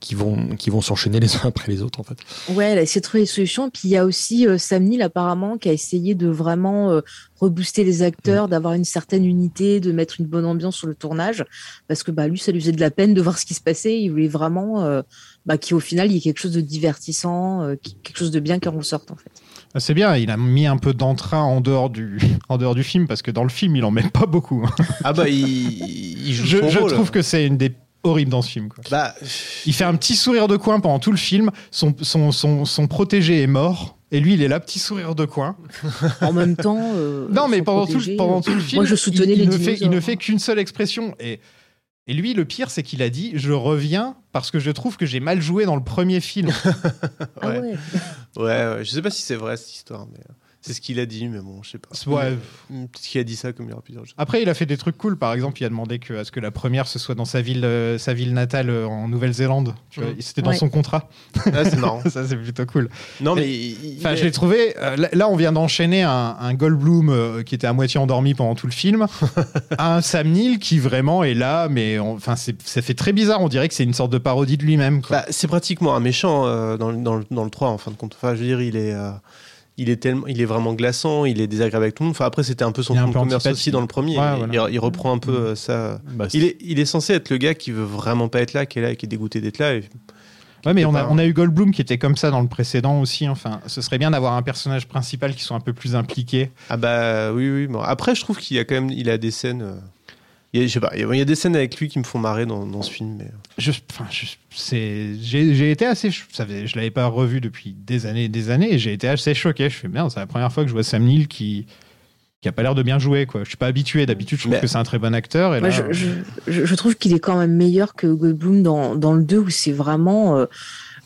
qui vont, qui vont s'enchaîner les uns après les autres en fait. Ouais, elle a essayé de trouver des solutions. Puis il y a aussi euh, Sam Neill apparemment qui a essayé de vraiment euh, rebooster les acteurs, d'avoir une certaine unité, de mettre une bonne ambiance sur le tournage, parce que bah lui, ça lui faisait de la peine de voir ce qui se passait. Il voulait vraiment euh, bah, qu'au final il y ait quelque chose de divertissant, euh, quelque chose de bien qui en ressorte en fait. C'est bien, il a mis un peu d'entrain en dehors du en dehors du film parce que dans le film, il en met pas beaucoup. hein. Ah bah, il, il joue Je, son je rôle. trouve que c'est une des horribles dans ce film. quoi. Bah, Il fait un petit sourire de coin pendant tout le film. Son, son, son, son protégé est mort. Et lui, il est là, petit sourire de coin. En même temps. euh, Non, mais pendant tout, le- pendant euh, tout le film, Moi, je soutenais il, il les ne fait, il ne fait qu'une seule expression. Et, et lui, le pire, c'est qu'il a dit Je reviens parce que je trouve que j'ai mal joué dans le premier film. Ah ouais. ouais, ouais, je sais pas si c'est vrai cette histoire, mais euh, C'est ce qu'il a dit, mais bon, je sais pas. Ouais. Peut-être qu'il a dit ça comme il y aura plusieurs choses. Après, il a fait des trucs cool. Par exemple, il a demandé que, à ce que la première ce soit dans sa ville, euh, sa ville natale euh, en Nouvelle-Zélande. Tu vois, Mhm. C'était dans Ouais. son contrat. Ah, c'est marrant. ça, c'est plutôt cool. Non, mais. Enfin, je l'ai trouvé. euh, là, là, on vient d'enchaîner un, un Goldblum euh, qui était à moitié endormi pendant tout le film, à un Sam Neill qui vraiment est là, mais enfin, ça fait très bizarre. On dirait que c'est une sorte de parodie de lui-même. Bah, c'est pratiquement un méchant euh, dans, dans le 3, en fin de compte. Enfin, je veux dire, il est. euh, il est, tellement, il est vraiment glaçant, il est désagréable avec tout le monde. Enfin, après, c'était un peu son fond de peu commerce aussi dans le premier. Ouais, il, voilà. il- il reprend un peu euh, ça. Bah, Il est, il est censé être le gars qui veut vraiment pas être là, qui est là et qui est dégoûté d'être là. et- Ouais, mais on a, on a eu Goldblum qui était comme ça dans le précédent aussi. Enfin, ce serait bien d'avoir un personnage principal qui soit un peu plus impliqué. Ah bah oui, oui. Bon, après, je trouve qu'il y a quand même il a des scènes. Euh, il y a, je sais pas, il y a- il y a des scènes avec lui qui me font marrer dans, dans ce film. Mais... Je, enfin, je- c'est, j'ai, j'ai été assez, ça je l'avais pas revu depuis des années et des années, et j'ai été assez choqué. Je fais merde, c'est la première fois que je vois Sam Neill qui, qui a pas l'air de bien jouer. Quoi. Je suis pas habitué. D'habitude, je trouve Mais- que c'est un très bon acteur. Et Moi, là, je, je, je- je trouve qu'il est quand même meilleur que Goldblum dans, dans le 2 où c'est vraiment. euh,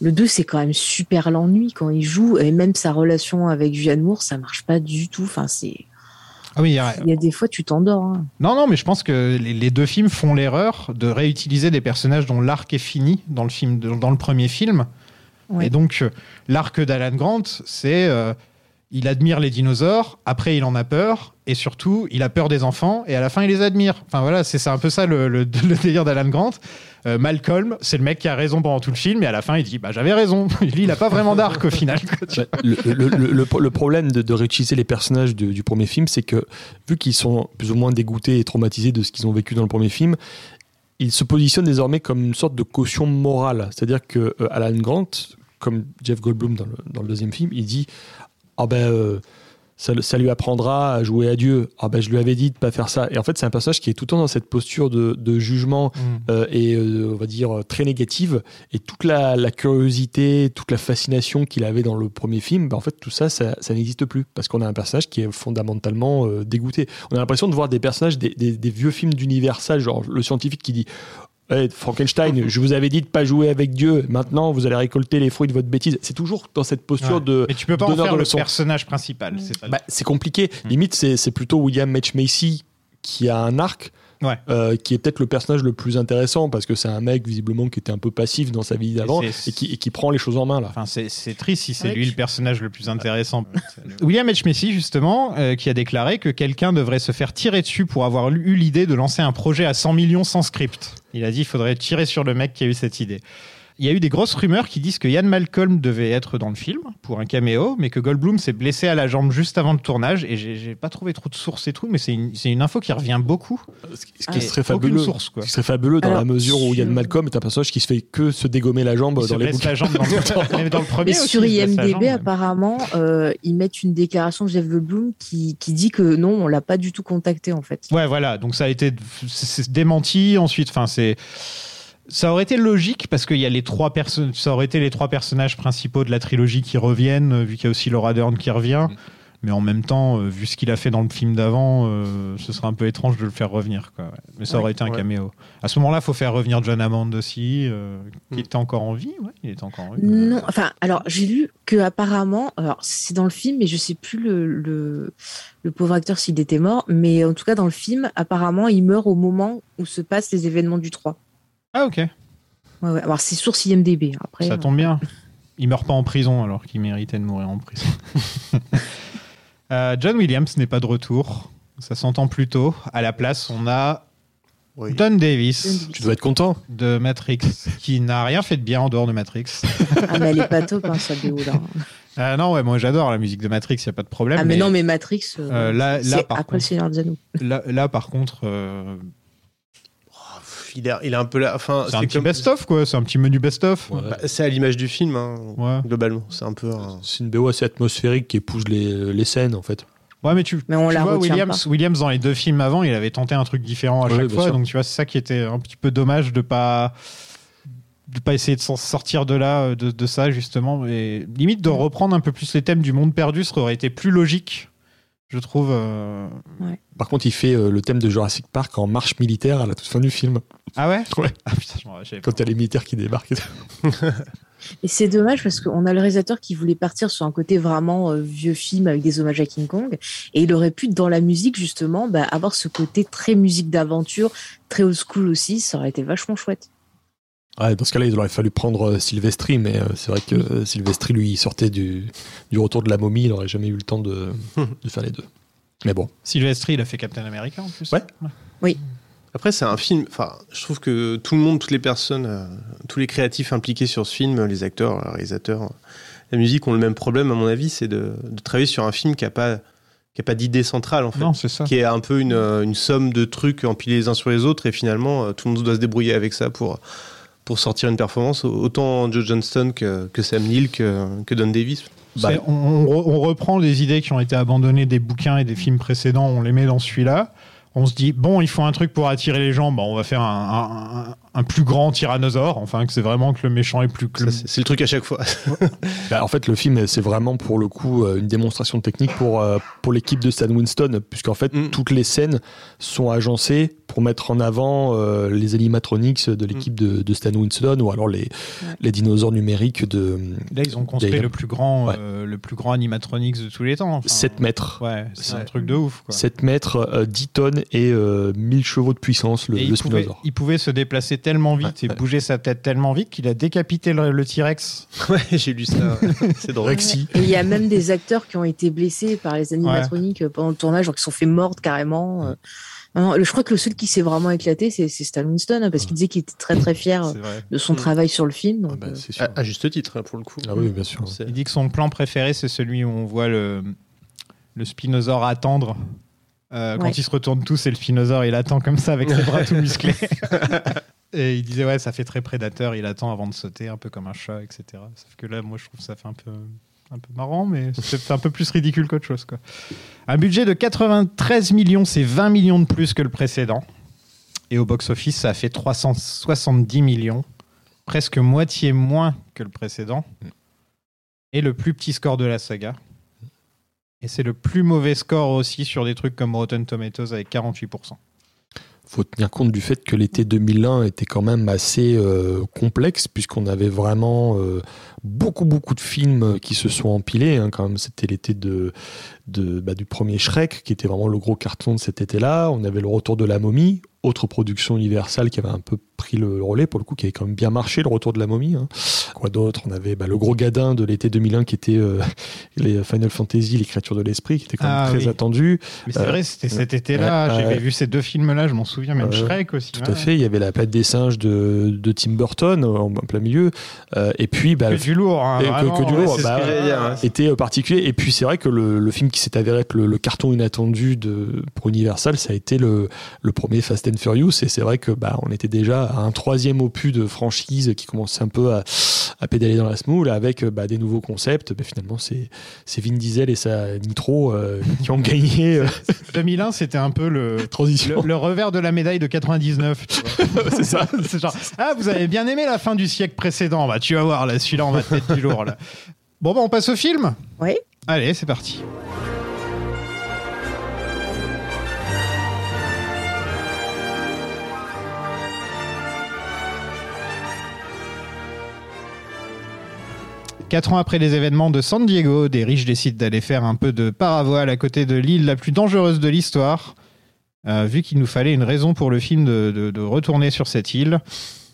le 2, c'est quand même super l'ennui quand il joue. Et même sa relation avec Julianne Moore, ça marche pas du tout. Enfin, c'est. Ah oui, il y a- Il y a des fois, tu t'endors. hein. non, non, mais je pense que les, les deux films font l'erreur de réutiliser des personnages dont l'arc est fini dans le film, dans le premier film. Ouais. Et donc, euh, l'arc d'Alan Grant, c'est euh, il admire les dinosaures, après il en a peur, et surtout, il a peur des enfants, et à la fin, il les admire. Enfin voilà, c'est un peu ça le, le- le délire d'Alan Grant. Euh, Malcolm, c'est le mec qui a raison pendant tout le film, et à la fin, il dit bah j'avais raison. Lui, il a pas vraiment d'arc au final. le, problème de, de réutiliser les personnages du premier film, c'est que vu qu'ils sont plus ou moins dégoûtés et traumatisés de ce qu'ils ont vécu dans le premier film, ils se positionnent désormais comme une sorte de caution morale. C'est-à-dire que euh, Alan Grant, comme Jeff Goldblum dans le, dans le deuxième film, il dit Ah ben. euh, ça, ça lui apprendra à jouer à Dieu. Ah ben je lui avais dit de pas faire ça. Et en fait, c'est un personnage qui est tout le temps dans cette posture de, de jugement Mm. euh, et euh, on va dire euh, très négative et toute la, la curiosité toute la fascination qu'il avait dans le premier film bah, en fait tout ça ça, ça n'existe plus parce qu'on a un personnage qui est fondamentalement euh, dégoûté on a l'impression de voir des personnages des, des- des vieux films d'Universal genre le scientifique qui dit Frankenstein, je vous avais dit de pas jouer avec Dieu. Maintenant, vous allez récolter les fruits de votre bêtise. C'est toujours dans cette posture Ouais. de. Mais tu peux pas en faire de le personnage principal. C'est. Bah, compliqué. Limite, c'est c'est plutôt William H. Macy qui a un arc, Ouais. euh, qui est peut-être le personnage le plus intéressant parce que c'est un mec visiblement qui était un peu passif dans sa vie d'avant Et qui, et qui prend les choses en main là. Enfin, c'est c'est triste si c'est Ouais, lui tu- le personnage le plus intéressant. William H. Macy, justement, euh, qui a déclaré que quelqu'un devrait se faire tirer dessus pour avoir eu l'idée de lancer un projet à 100 millions sans script. Il a dit qu'il faudrait tirer sur le mec qui a eu cette idée. Il y a eu des grosses rumeurs qui disent que Ian Malcolm devait être dans le film pour un caméo, mais que Goldblum s'est blessé à la jambe juste avant le tournage. Et j'ai j'ai pas trouvé trop de sources et tout, mais c'est une, c'est une info qui revient beaucoup. Ce qui, ce qui serait fabuleux, source, quoi. ce qui serait fabuleux dans Alors, la mesure où Ian Malcolm est un personnage qui se fait que se dégommer la jambe Il se dans les blesse bouquins. la jambe dans le, mais dans le premier Mais aussi, sur se IMDB, apparemment, euh, ils mettent une déclaration de Jeff Goldblum qui, qui dit que non, on l'a pas du tout contacté en fait. Ouais, voilà. Donc ça a été c'est- c'est démenti ensuite. Enfin, c'est ça aurait été logique parce qu'il y a les trois personnes. Ça aurait été les trois personnages principaux de la trilogie qui reviennent, euh, vu qu'il y a aussi Laura Dern qui revient. Mais en même temps, euh, vu ce qu'il a fait dans le film d'avant, euh, ce serait un peu étrange de le faire revenir. Quoi. Mais ça aurait été un Ouais. caméo. À ce moment-là, il faut faire revenir John Hammond aussi, euh, qui Mm. était encore en vie. Ouais, il était encore en vie. Non, enfin, alors j'ai lu que apparemment, alors c'est dans le film, mais je sais plus le, le, le pauvre acteur s'il était mort, mais en tout cas dans le film, apparemment, il meurt au moment où se passent les événements du 3. Ah ok, Ouais, ouais. Alors c'est source IMDB. Après, ça euh, tombe bien. Il meurt pas en prison alors qu'il méritait de mourir en prison. Euh, John Williams n'est pas de retour. Ça s'entend plus tôt. À la place, on a Oui. Don Davis. Tu dois être content. de Matrix, qui n'a rien fait de bien en dehors de Matrix. Ah, mais elle est pas top, hein, sa BO là. Ah non, ouais, moi j'adore la musique de Matrix, il n'y a pas de problème. Ah, mais, non, mais Matrix, euh, Euh, là- là, c'est par après le contre- Seigneur des Anneaux. là, là, par contre, euh, Il, un peu. Enfin, c'est un petit comme- best-of, quoi. C'est un petit menu best-of. Ouais. Bah, c'est à l'image du film, hein, Ouais. globalement. C'est un peu. un- C'est une BO assez atmosphérique qui épouse les, les scènes en fait. Ouais, mais tu, Mais on tu la vois, Williams, Williams, dans les deux films avant, il avait tenté un truc différent à Ouais, chaque fois. sûr. Donc, tu vois, c'est ça qui était un petit peu dommage de pas de pas essayer de s'en sortir de là, euh, de, de ça, justement. Et limite, de reprendre un peu plus les thèmes du monde perdu, ça aurait été plus logique, je trouve. euh. Par contre, il fait euh, le thème de Jurassic Park en marche militaire à la toute fin du film. Ah ouais? Ouais. Ah putain, je m'en j'avais pas- Quand il y a les militaires qui débarquent. et tout. Et c'est dommage parce qu'on a le réalisateur qui voulait partir sur un côté vraiment euh, vieux film avec des hommages à King Kong. Et il aurait pu, dans la musique, justement, bah, avoir ce côté très musique d'aventure, très old school aussi. Ça aurait été vachement chouette. Ouais, dans ce cas-là, il aurait fallu prendre euh, Sylvestri, mais euh, c'est vrai que euh, Sylvestri, lui, il sortait du, du retour de la momie, il n'aurait jamais eu le temps de, de faire les deux. Mais bon. Sylvestri, il a fait Captain America en plus. Ouais. Oui. Après, c'est un film. Enfin, je trouve que tout le monde, toutes les personnes, euh, tous les créatifs impliqués sur ce film, les acteurs, les réalisateurs, la musique ont le même problème, à mon avis, c'est de, de travailler sur un film qui a pas qui a pas d'idée centrale en fait, Non, c'est ça. qui est un peu une, une somme de trucs empilés les uns sur les autres et finalement tout le monde doit se débrouiller avec ça pour pour sortir une performance. Autant Joe Johnston que, Sam Neill que, Don Davis. Re- on reprend des idées qui ont été abandonnées des bouquins et des films précédents, on les met dans celui-là. On se dit, bon, il faut un truc pour attirer les gens, bah, on va faire un, un- plus grand tyrannosaure, enfin que c'est vraiment que le méchant est plus que C'est le truc à chaque fois. Bah, en fait, le film, c'est vraiment pour le coup euh, une démonstration technique pour, euh, pour l'équipe de Stan Winston, puisqu'en fait, Mm. toutes les scènes sont agencées pour mettre en avant euh, les animatronics de l'équipe de, de Stan Winston ou alors les, les dinosaures numériques de Là, ils ont construit Des- le plus grand, Ouais. euh, le plus grand animatronics de tous les temps. enfin. 7 mètres. Ouais, c'est un truc de ouf. Quoi. 7 mètres, euh, 10 tonnes et euh, 1000 chevaux de puissance, le, Et le il, pouvait, il pouvait se déplacer tellement vite Ouais, et ouais. bouger sa tête tellement vite qu'il a décapité le, le T-Rex. ouais, j'ai lu ça. C'est drôle. Rexy. Et il y a même des acteurs qui ont été blessés par les animatroniques euh, pendant le tournage, genre qui sont fait mordre carrément. euh. Non, je crois que le seul qui s'est vraiment éclaté, c'est c'est Stan Winston, hein, parce qu'il disait qu'il était très très fier C'est de son Mm. travail sur le film. Ah donc, bah, c'est sûr. À, à juste titre, hein, pour le coup. Ah oui, bien sûr. C'est- Il dit que son plan préféré, c'est celui où on voit le, le spinosaure attendre. Euh, Quand Ouais. il se retourne tous et le spinosaure, il attend comme ça avec ses bras tout musclés. et il disait, ouais, ça fait très prédateur, il attend avant de sauter, un peu comme un chat, etc. Sauf que là, moi, je trouve que ça fait un peu, un peu marrant, mais c'est un peu plus ridicule qu'autre chose. Un budget de 93 millions, c'est 20 millions de plus que le précédent. Et au box-office, ça a fait 370 millions, presque moitié moins que le précédent. Et le plus petit score de la saga. Et c'est le plus mauvais score aussi sur des trucs comme Rotten Tomatoes avec 48%. Faut tenir compte du fait que l'été 2001 était quand même assez euh, complexe puisqu'on avait vraiment euh, beaucoup beaucoup de films qui se sont empilés hein, quand même. C'était l'été de, bah, du premier Shrek qui était vraiment le gros carton de cet été-là. On avait le retour de la momie autre production universelle qui avait un peu pris le relais pour le coup qui avait quand même bien marché le retour de la momie hein. quoi d'autre? On avait bah, le gros gadin de l'été 2001 qui était euh, les Final Fantasy l'écriture de l'esprit qui était quand même Ah, très oui. attendu Mais c'est Euh, vrai, c'était cet été-là. J'avais vu ces deux films-là, je m'en souviens, même Ouais, Shrek aussi. Tout à fait, il y avait la planète des singes de, de Tim Burton en, en plein milieu, Euh, et puis bah, Que du lourd, hein, que- du lourd, ouais, bah, hein. était euh, particulier. Et puis c'est vrai que le, le film qui s'est avéré être le, le carton inattendu de, pour Universal, ça a été le, le premier Fast and Furious. Et c'est vrai que bah, on était déjà à un troisième opus de franchise qui commençait un peu à, à pédaler dans la smoule avec bah, des nouveaux concepts. Mais finalement, c'est c'est Vin Diesel et sa Nitro euh, qui ont gagné. euh, 2001, c'était un peu le, Transition. le, le revers de la médaille de 99. tu vois. c'est ça. C'est genre, ah, vous avez bien aimé la fin du siècle précédent. Bah, tu vas voir, là, celui-là, on va te mettre du lourd, là. Bon, bah, on passe au film? Oui. Allez, c'est parti. Quatre ans après les événements de San Diego, des riches décident d'aller faire un peu de paravoile à côté de l'île la plus dangereuse de l'histoire. Euh, vu qu'il nous fallait une raison pour le film de, de- de retourner sur cette île,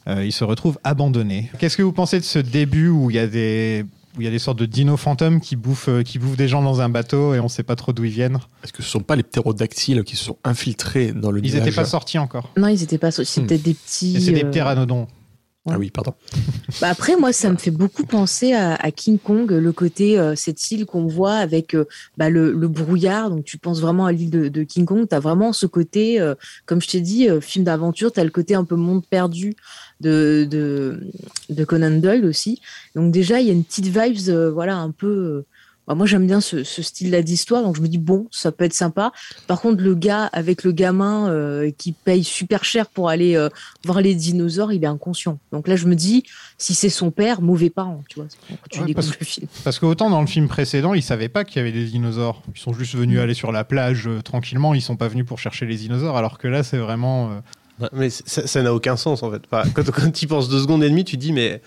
euh, il se retrouve abandonné. Qu'est-ce que vous pensez de ce début où il y a des où il y a des sortes de dinos fantômes qui bouffent, euh, qui bouffent des gens dans un bateau et on sait pas trop d'où ils viennent? Est-ce que ce sont pas les ptérodactyles qui se sont infiltrés dans le Ils n'étaient pas sortis encore. Non, ils étaient pas. C'est Hmm. peut-être des petits. Et c'est des euh, Ah oui, pardon. Bah après, moi, ça me fait beaucoup penser à, à King Kong, le côté, euh, cette île qu'on voit avec euh, bah, le, le brouillard. Donc, tu penses vraiment à l'île de, de King Kong. Tu as vraiment ce côté, euh, comme je t'ai dit, film d'aventure. Tu as le côté un peu monde perdu de, de, de Conan Doyle aussi. Donc, déjà, il y a une petite vibes, voilà, un peu. Bah, moi, j'aime bien ce, ce style-là d'histoire. Donc, je me dis, bon, ça peut être sympa. Par contre, le gars avec le gamin euh, qui paye super cher pour aller euh, voir les dinosaures, il est inconscient. Donc là, je me dis, si c'est son père, mauvais parent, tu vois, quand tu Ouais, parce- le film. Parce qu'autant dans le film précédent, ils savaient pas qu'il y avait des dinosaures. Ils sont juste venus aller sur la plage euh, tranquillement. Ils sont pas venus pour chercher les dinosaures. Alors que là, c'est vraiment. euh, Mais ça n'a aucun sens en fait. Enfin, Quand, quand tu y penses deux secondes et demie, tu te dis mais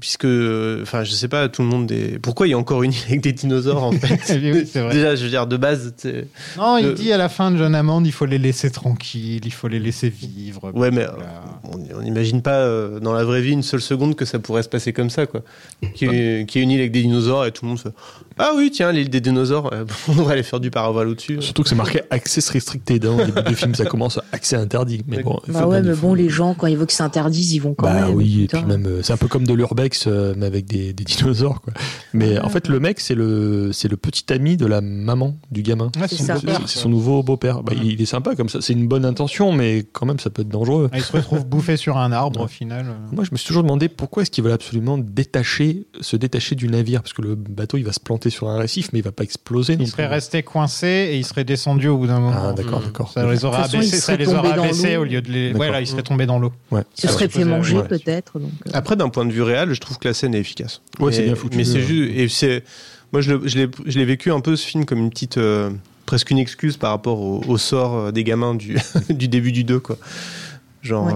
Puisque, euh, enfin, je sais pas, tout le monde est. Pourquoi il y a encore une île avec des dinosaures en fait? Oui, c'est vrai. Déjà, je veux dire, de base, c'est- Non, il Euh, dit à la fin de John Hammond, il faut les laisser tranquilles, il faut les laisser vivre. Ouais, mais Voilà. on n'imagine pas euh, dans la vraie vie une seule seconde que ça pourrait se passer comme ça, quoi. Qu'il y, ait- qu'il y ait une île avec des dinosaures et tout le monde fait Ah oui, tiens, l'île des dinosaures, euh, on devrait aller faire du paravol au-dessus. Surtout que c'est marqué access restricted. Hein, au début du film, ça commence à accès interdit. Mais bon, Bah ouais, mais bon, les gens, quand ils voient que c'est interdit, ils vont quand Bah même. oui, et puis même, euh, c'est un peu comme de l'urbex, euh, mais avec des, des dinosaures, quoi. Mais en fait, le mec, c'est le, c'est le petit ami de la maman du gamin. Ouais, C'est son son nouveau beau-père. Bah, il est sympa comme ça. C'est une bonne intention, mais quand même, ça peut être dangereux. Ah, Il se retrouve bouffé sur un arbre au final. Moi, je me suis toujours demandé pourquoi est-ce qu'ils veulent absolument détacher, se détacher du navire, parce que le bateau, il va se planter sur un récif, mais il va pas exploser. Il serait resté coincé et il serait descendu au bout d'un moment. Ah, d'accord, Mm. d'accord. Ça les façon, abaissés, ça les au lieu de les. Ouais, là, il serait tombé dans l'eau. Ouais. Il se Ah, serait ouais. fait manger peut-être. euh. Après, d'un point de vue réel, je trouve que la scène est efficace. Ouais, Mais- c'est bien foutu, Mais c'est ouais. juste. Et c'est. Moi, je l'ai vécu un peu ce film comme une petite. euh, presque une excuse par rapport au, au sort euh, des gamins du, du début du 2, quoi. Genre.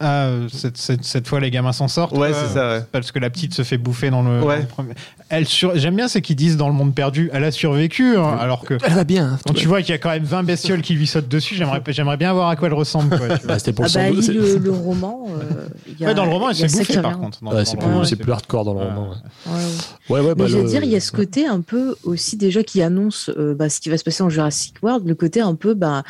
Ah, euh, cette, cette- cette fois, les gamins s'en sortent. Ouais, c'est ça, ouais. Parce que la petite se fait bouffer dans le, Ouais. dans le premier. Elle sur... J'aime bien, c'est qu'ils disent dans le monde perdu, elle a survécu, hein, alors que. Elle va bien. hein, Quand tu vois qu'il y a quand même 20 bestioles qui lui sautent dessus, j'aimerais, j'aimerais bien voir à quoi elle ressemble. Quoi. Bah, c'était pour Ah le bah, c'est- le, le roman. euh, il y a- Ouais, dans le roman, elle s'est ça qui bouffée par contre. Ouais, c'est plus, c'est plus hardcore dans le Ouais. roman. ouais. Ouais, ouais. Ouais, ouais, bah, Mais je veux le- dire, il y a ce côté un peu aussi déjà qui annonce euh, bah, ce qui va se passer en Jurassic World, le côté un peu, bah,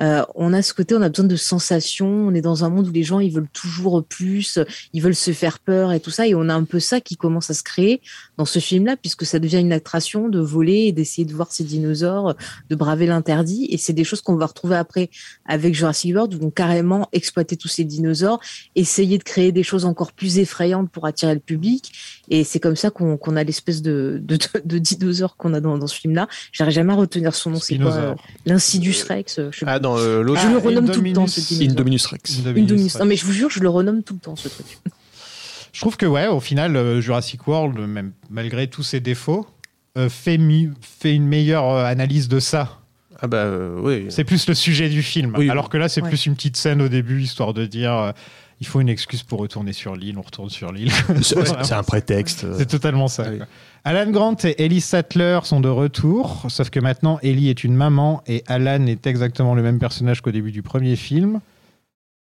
euh, on a ce côté, on a besoin de sensations, on est dans un monde où les gens ils veulent toujours plus, ils veulent se faire peur et tout ça, et on a un peu ça qui commence à se créer dans ce film-là, puisque ça devient une attraction de voler et d'essayer de voir ces dinosaures, de braver l'interdit, et c'est des choses qu'on va retrouver après avec Jurassic World, où vont carrément exploiter tous ces dinosaures, essayer de créer des choses encore plus effrayantes pour attirer le public, et c'est comme ça qu'on a l'espèce de, de, de, de dinosaure qu'on a dans, dans ce film-là. J'arrive jamais à retenir son nom. C'est quoi euh, L'Insidus Rex euh, je Ah, dans euh. Je le renomme tout le temps, Indominus- ce dinosaure. Indominus Rex. Indominus. Non, mais je vous jure, je le renomme tout le temps, ce truc. Je trouve que, ouais, au final, Jurassic World, même malgré tous ses défauts, euh, fait, mi- fait une meilleure analyse de ça. Ah, bah euh, oui. C'est plus le sujet du film. Oui. Alors que là, c'est Ouais. plus une petite scène au début, histoire de dire euh, il faut une excuse pour retourner sur l'île, on retourne sur l'île. C'est un prétexte. C'est totalement ça. Oui. Alan Grant et Ellie Sattler sont de retour, sauf que maintenant Ellie est une maman et Alan est exactement le même personnage qu'au début du premier film.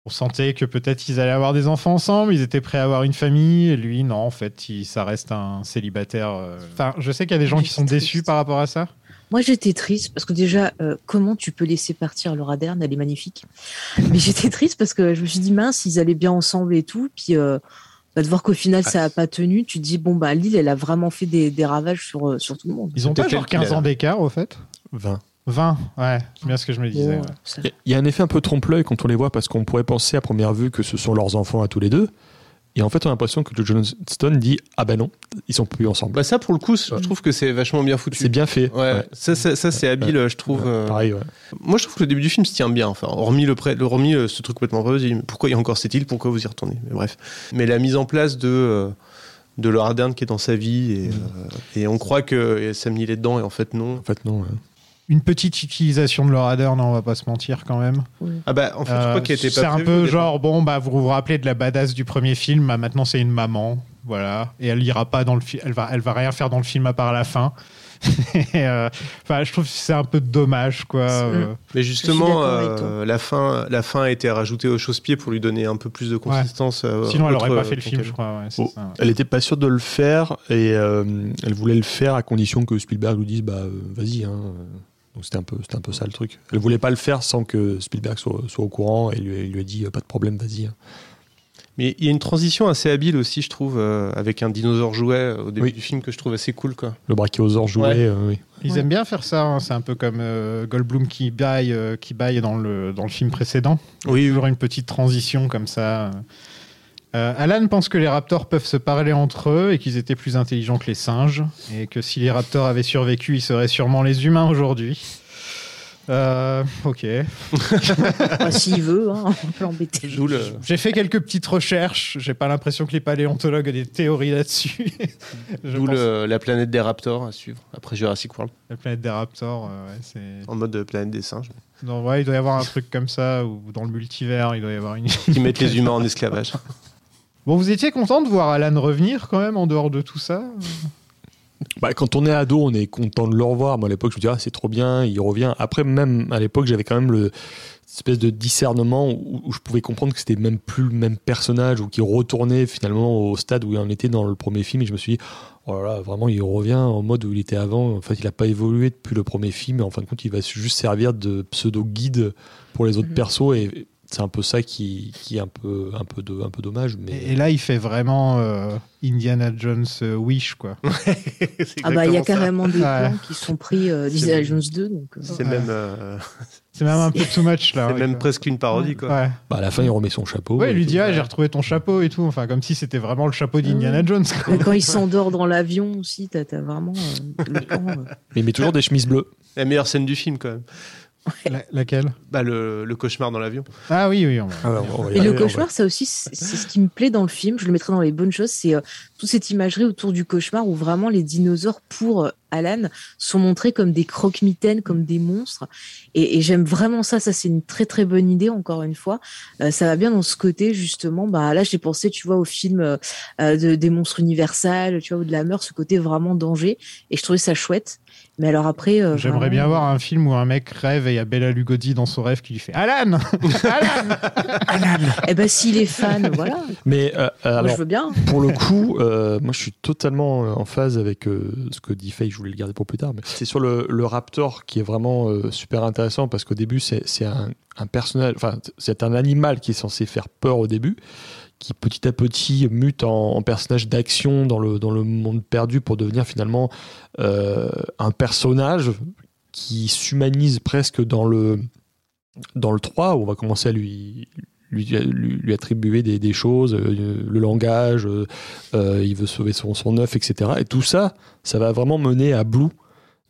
On sentait que peut-être ils allaient avoir des enfants ensemble, ils étaient prêts à avoir une famille, et lui, non, en fait, il, ça reste un célibataire. euh. Enfin, je sais qu'il y a des gens qui sont déçus par rapport à ça. Moi, j'étais triste parce que déjà, euh, comment tu peux laisser partir Laura Dern Elle est magnifique? Mais j'étais triste parce que je me suis dit, mince, ils allaient bien ensemble et tout. Puis euh, bah, de voir qu'au final, ça n'a pas tenu, tu te dis, bon, bah, Lille, elle a vraiment fait des, des ravages sur, euh, sur tout le monde. Ils ont pas genre quel qu'il 15 a, ans d'écart, au fait? 20. 20, ouais, c'est bien ce que je me disais. Ouais. ça- Il y a un effet un peu trompe-l'œil quand on les voit parce qu'on pourrait penser à première vue que ce sont leurs enfants à tous les deux. Et en fait, on a l'impression que Joe Johnston dit Ah ben non, ils sont plus ensemble. Bah, ça, pour le coup, je trouve que c'est vachement bien foutu. c'est bien fait. Ouais, ça, ça, ça, c'est habile, je trouve. Euh, Pareil, ouais. Moi, je trouve que le début du film se tient bien. Enfin, hormis le, pré- le hormis euh, ce truc complètement dit, pourquoi il y a encore cette île? Pourquoi vous y retournez? Mais bref. Mais la mise en place de euh, de Laura Dern qui est dans sa vie et, euh, et on croit que Sam Neill est dedans et en fait non. En fait, non. ouais. Une petite utilisation de Laura Dern, on va pas se mentir quand même. Ah bah en fait, je Euh, crois était pas. c'est un peu genre bon bah vous vous rappelez de la badass du premier film bah, maintenant c'est une maman voilà et elle ira pas dans le film elle va elle va rien faire dans le film à part la fin euh, enfin je trouve que c'est un peu dommage quoi euh. Mais justement, euh, la fin, la fin a été rajoutée au chausse-pied pour lui donner un peu plus de consistance. euh, sinon elle aurait pas fait le film je crois ouais, Oh, ça, ouais. Elle était pas sûre de le faire et euh, elle voulait le faire à condition que Spielberg lui dise bah vas-y. Hein. Donc c'était un peu c'était un peu ça le truc. Elle voulait pas le faire sans que Spielberg soit, soit au courant et lui, il lui a dit pas de problème vas-y. hein. Mais il y a une transition assez habile aussi, je trouve, euh, avec un dinosaure jouet au début Oui. du film que je trouve assez cool, quoi. Le brachiosaure. Ouais. euh, oui. ils Ouais. aiment bien faire ça hein. c'est un peu comme euh, Goldblum qui baille euh, qui baille dans le dans le film précédent Oui, toujours une petite transition comme ça Euh, Alan pense que les raptors peuvent se parler entre eux et qu'ils étaient plus intelligents que les singes et que si les raptors avaient survécu, ils seraient sûrement les humains aujourd'hui. Euh, ok. Bah, S'il veut, hein, on peut l'embêter. D'où le- J'ai fait quelques petites recherches. J'ai pas l'impression que les paléontologues aient des théories là-dessus. D'où pense- la planète des raptors à suivre après Jurassic World, La planète des raptors, euh, ouais, c'est. en mode euh, planète des singes, Non, ouais, il doit y avoir un truc comme ça, ou dans le multivers, il doit y avoir une. qui mettent les humains en esclavage. Bon, vous étiez content de voir Alan revenir quand même en dehors de tout ça Bah, quand on est ado, on est content de le revoir. Moi, à l'époque, je me disais, ah, c'est trop bien, il revient. Après, même à l'époque, j'avais quand même le cette espèce de discernement où, où je pouvais comprendre que c'était même plus le même personnage ou qu'il retournait finalement au stade où il en était dans le premier film. Et je me suis dit, oh là là, vraiment, il revient en mode où il était avant. En fait, il n'a pas évolué depuis le premier film. Et en fin de compte, il va juste servir de pseudo-guide pour les autres Mhm. persos. Et c'est un peu ça qui, qui est un peu, un peu, de, un peu dommage. Mais... Et, et là, il fait vraiment euh, Indiana Jones euh, Wish, quoi. Ah bah il y a ça. carrément des Ouais. plans qui sont pris euh, d'Indiana Jones 2. Donc, euh, C'est même, euh, C'est même un peu too much, là. c'est ouais, même quoi. presque une parodie, quoi. Ouais. Bah, à la fin, il remet son chapeau. Ouais, il lui tout. dit, ah, j'ai retrouvé ton chapeau et tout. Enfin, comme si c'était vraiment le chapeau d'Indiana Jones. quoi. mais quand il s'endort dans l'avion aussi, t'as vraiment euh, le plan. euh. Mais il met toujours des chemises bleues. La meilleure scène du film, quand même. La- laquelle? Bah, le, le cauchemar dans l'avion. Ah oui, oui. on va- Ah ouais, on va y Et le va- cauchemar, ça aussi, c'est ce qui me plaît dans le film. Je le mettrai dans les bonnes choses. C'est euh, toute cette imagerie autour du cauchemar où vraiment les dinosaures, pour euh, Alan, sont montrés comme des croque-mitaines, comme des monstres. Et, et j'aime vraiment ça. Ça, c'est une très très bonne idée. Encore une fois, Euh, ça va bien dans ce côté justement. Bah là, j'ai pensé, tu vois, au film de, des monstres universels, tu vois, ou de la meurtre, ce côté vraiment danger. Et je trouvais ça chouette. Mais alors après, euh, J'aimerais vraiment, bien voir un film où un mec rêve et il y a Bella Lugosi dans son rêve qui lui fait Alan Alan Eh ben, s'il est fan, voilà. Mais euh, Moi, alors, je veux bien. pour le coup, euh, moi je suis totalement euh, en phase avec euh, ce que dit Faye, je voulais le garder pour plus tard, mais c'est sur le, le Raptor qui est vraiment euh, super intéressant parce qu'au début c'est c'est un, un personnage, enfin c'est un animal qui est censé faire peur au début, qui petit à petit mute en, personnage d'action dans le, dans le monde perdu pour devenir finalement euh, un personnage qui s'humanise presque dans le, dans le 3 où on va commencer à lui, lui, attribuer des, choses, euh, le langage, euh, il veut sauver son, son œuf, etc. Et tout ça, ça va vraiment mener à Blue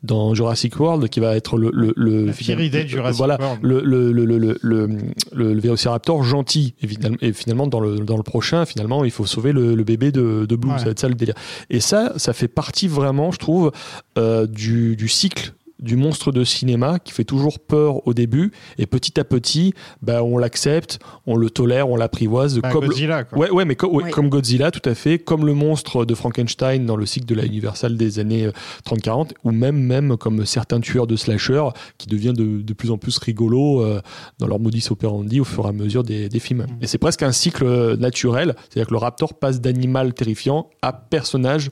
dans Jurassic World, qui va être le... le, le La pire idée de Jurassic voilà, World. Le, le, le, le, le, le, le- le Vélociraptor gentil. Et finalement, et finalement, dans, le, dans le prochain, finalement, il faut sauver le, le bébé de, de Blue. Ouais. Ça va être ça le délire. Et ça, ça fait partie vraiment, je trouve, euh, du, du cycle du monstre de cinéma qui fait toujours peur au début et petit à petit bah, on l'accepte on le tolère on l'apprivoise Bah, comme le- Godzilla, quoi. Ouais, ouais, mais co- ouais, Ouais. comme Godzilla, tout à fait, comme le monstre de Frankenstein dans le cycle de la Universal des années euh, 30-40, ou même, même comme certains tueurs de slasher qui devient de, de plus en plus rigolo euh, dans leur modus operandi au fur et à mesure des, des films. Mm. Et c'est presque un cycle euh, naturel, c'est-à-dire que le raptor passe d'animal terrifiant à personnage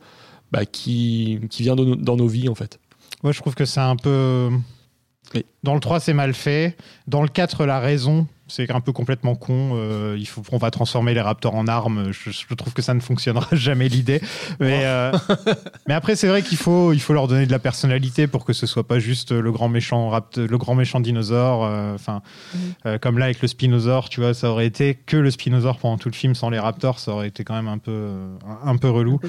bah, qui, qui vient de dans nos vies, en fait. Moi, je trouve que c'est un peu. Dans le 3, c'est mal fait. Dans le 4, la raison, c'est un peu complètement con. Euh, il faut, on va transformer les raptors en armes. Je, je trouve que ça ne fonctionnera jamais l'idée. Mais, euh, mais après, c'est vrai qu'il faut, il faut leur donner de la personnalité pour que ce soit pas juste le grand méchant rapt, le grand méchant dinosaure. euh, Enfin, euh, comme là avec le spinosaure, tu vois, ça aurait été que le spinosaure pendant tout le film sans les raptors, ça aurait été quand même un peu, un, un peu relou.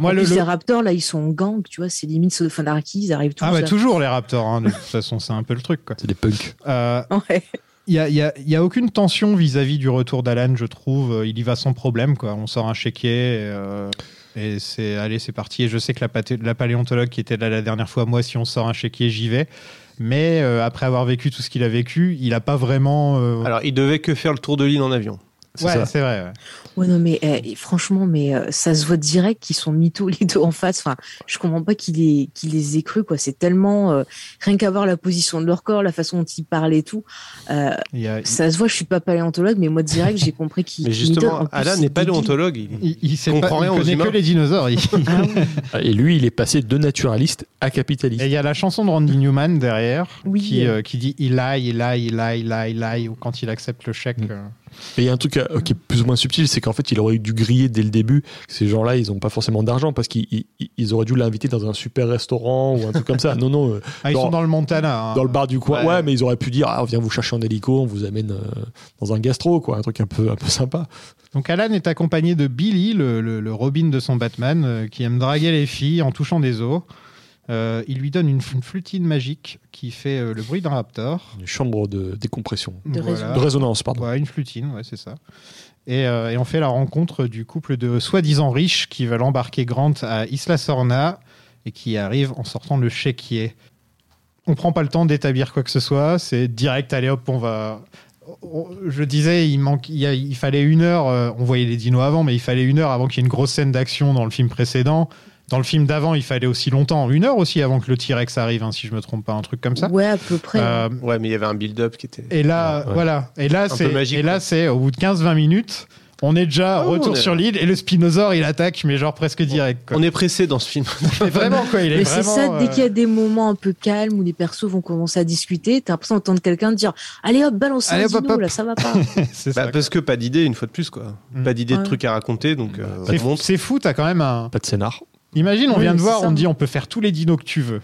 Moi, le, le- les raptors, là, ils sont en gang, tu vois, c'est limite Fanarchy, ils arrivent tous. ah à- toujours les raptors. hein, de toute façon, c'est un peu le truc. Quoi. C'est des punks. Euh, Ouais. Il y a, y a- il y a aucune tension vis-à-vis du retour d'Alan, je trouve. Il y va sans problème. Quoi. On sort un chéquier et, euh, et c'est allez, c'est parti. Et je sais que la, paléontologue qui était là la dernière fois, moi, si on sort un chéquier, j'y vais. Mais euh, après avoir vécu tout ce qu'il a vécu, il n'a pas vraiment. euh, Alors, il devait que faire le tour de l'île en avion. C'est ouais, ça. c'est vrai. ouais. Ouais, non, mais eh, franchement, mais euh, ça se voit direct qu'ils sont mythos les deux en face. Enfin, je comprends pas qu'il les, qu'il les ait cru, quoi. C'est tellement, euh, rien qu'à voir la position de leur corps, la façon dont ils parlent et tout. euh, Il y a- ça se voit, je suis pas paléontologue, mais moi, direct, j'ai compris qu'il. Mais justement, c'est n'est pas débile. déontologue. Il... il, il sait comprend pas, il rien aux connaît humains. que les dinosaures. il- Ah ouais. Et lui, il est passé de naturaliste à capitaliste. Et il y a la chanson de Randy Newman derrière Oui. qui, euh, qui dit il lie, il lie, il lie, il lie, il lie, ou quand il accepte le chèque. Mm. Et il y a un truc euh, qui est plus ou moins subtil, c'est qu'en fait, il aurait dû griller dès le début. Ces gens-là, ils n'ont pas forcément d'argent parce qu'ils ils- ils auraient dû l'inviter dans un super restaurant ou un truc comme ça. Non, non, euh, Ah, ils sont dans le Montana. hein. dans le bar du coin. Ouais, Ouais. mais ils auraient pu dire, ah, on vient vous chercher en hélico, on vous amène euh, dans un gastro, quoi, un truc un peu, un peu sympa. Donc Alan est accompagné de Billy, le, le- le Robin de son Batman, euh, qui aime draguer les filles en touchant des os. Euh, il lui donne une, une flutine magique qui fait euh, le bruit d'un raptor. Une chambre de décompression, De Voilà. de résonance, pardon. Ouais, une flutine, ouais, c'est ça. Et, euh, et on fait la rencontre du couple de soi-disant riches qui veulent embarquer Grant à Isla Sorna et qui arrivent en sortant le chéquier. On prend pas le temps d'établir quoi que ce soit, c'est direct, allez hop, on va, on- je disais, il, manque, il, y a- il fallait une heure, euh, on voyait les dinos avant, mais il fallait une heure avant qu'il y ait une grosse scène d'action dans le film précédent. Dans le film d'avant, il fallait aussi longtemps, une heure aussi avant que le T-Rex arrive, hein, si je me trompe pas, un truc comme ça. Ouais, à peu près. Euh, Ouais, mais il y avait un build-up qui était. et là, Ouais, ouais. voilà. Et là, c'est, magique, et là, quoi. c'est au bout de 15-20 minutes, on est déjà Ah, retour est- sur l'île et le Spinosaure, il attaque, mais genre presque direct. Quoi. On est pressé dans ce film. Mais vraiment, quoi. Il est Mais c'est ça, dès euh, qu'il y a des moments un peu calmes où les persos vont commencer à discuter, t'as l'impression d'entendre quelqu'un dire Allez hop, balance un Allez, hop, hop, dino, hop. là, ça va pas. c'est Bah, ça. parce que pas d'idée, une fois de plus, quoi. Mm. Pas d'idée Ouais. de trucs à raconter, donc euh, c'est fou, t'as quand même un. Pas de scénar. Imagine, on Oui, vient de voir, ça. on te dit on peut faire tous les dinos que tu veux.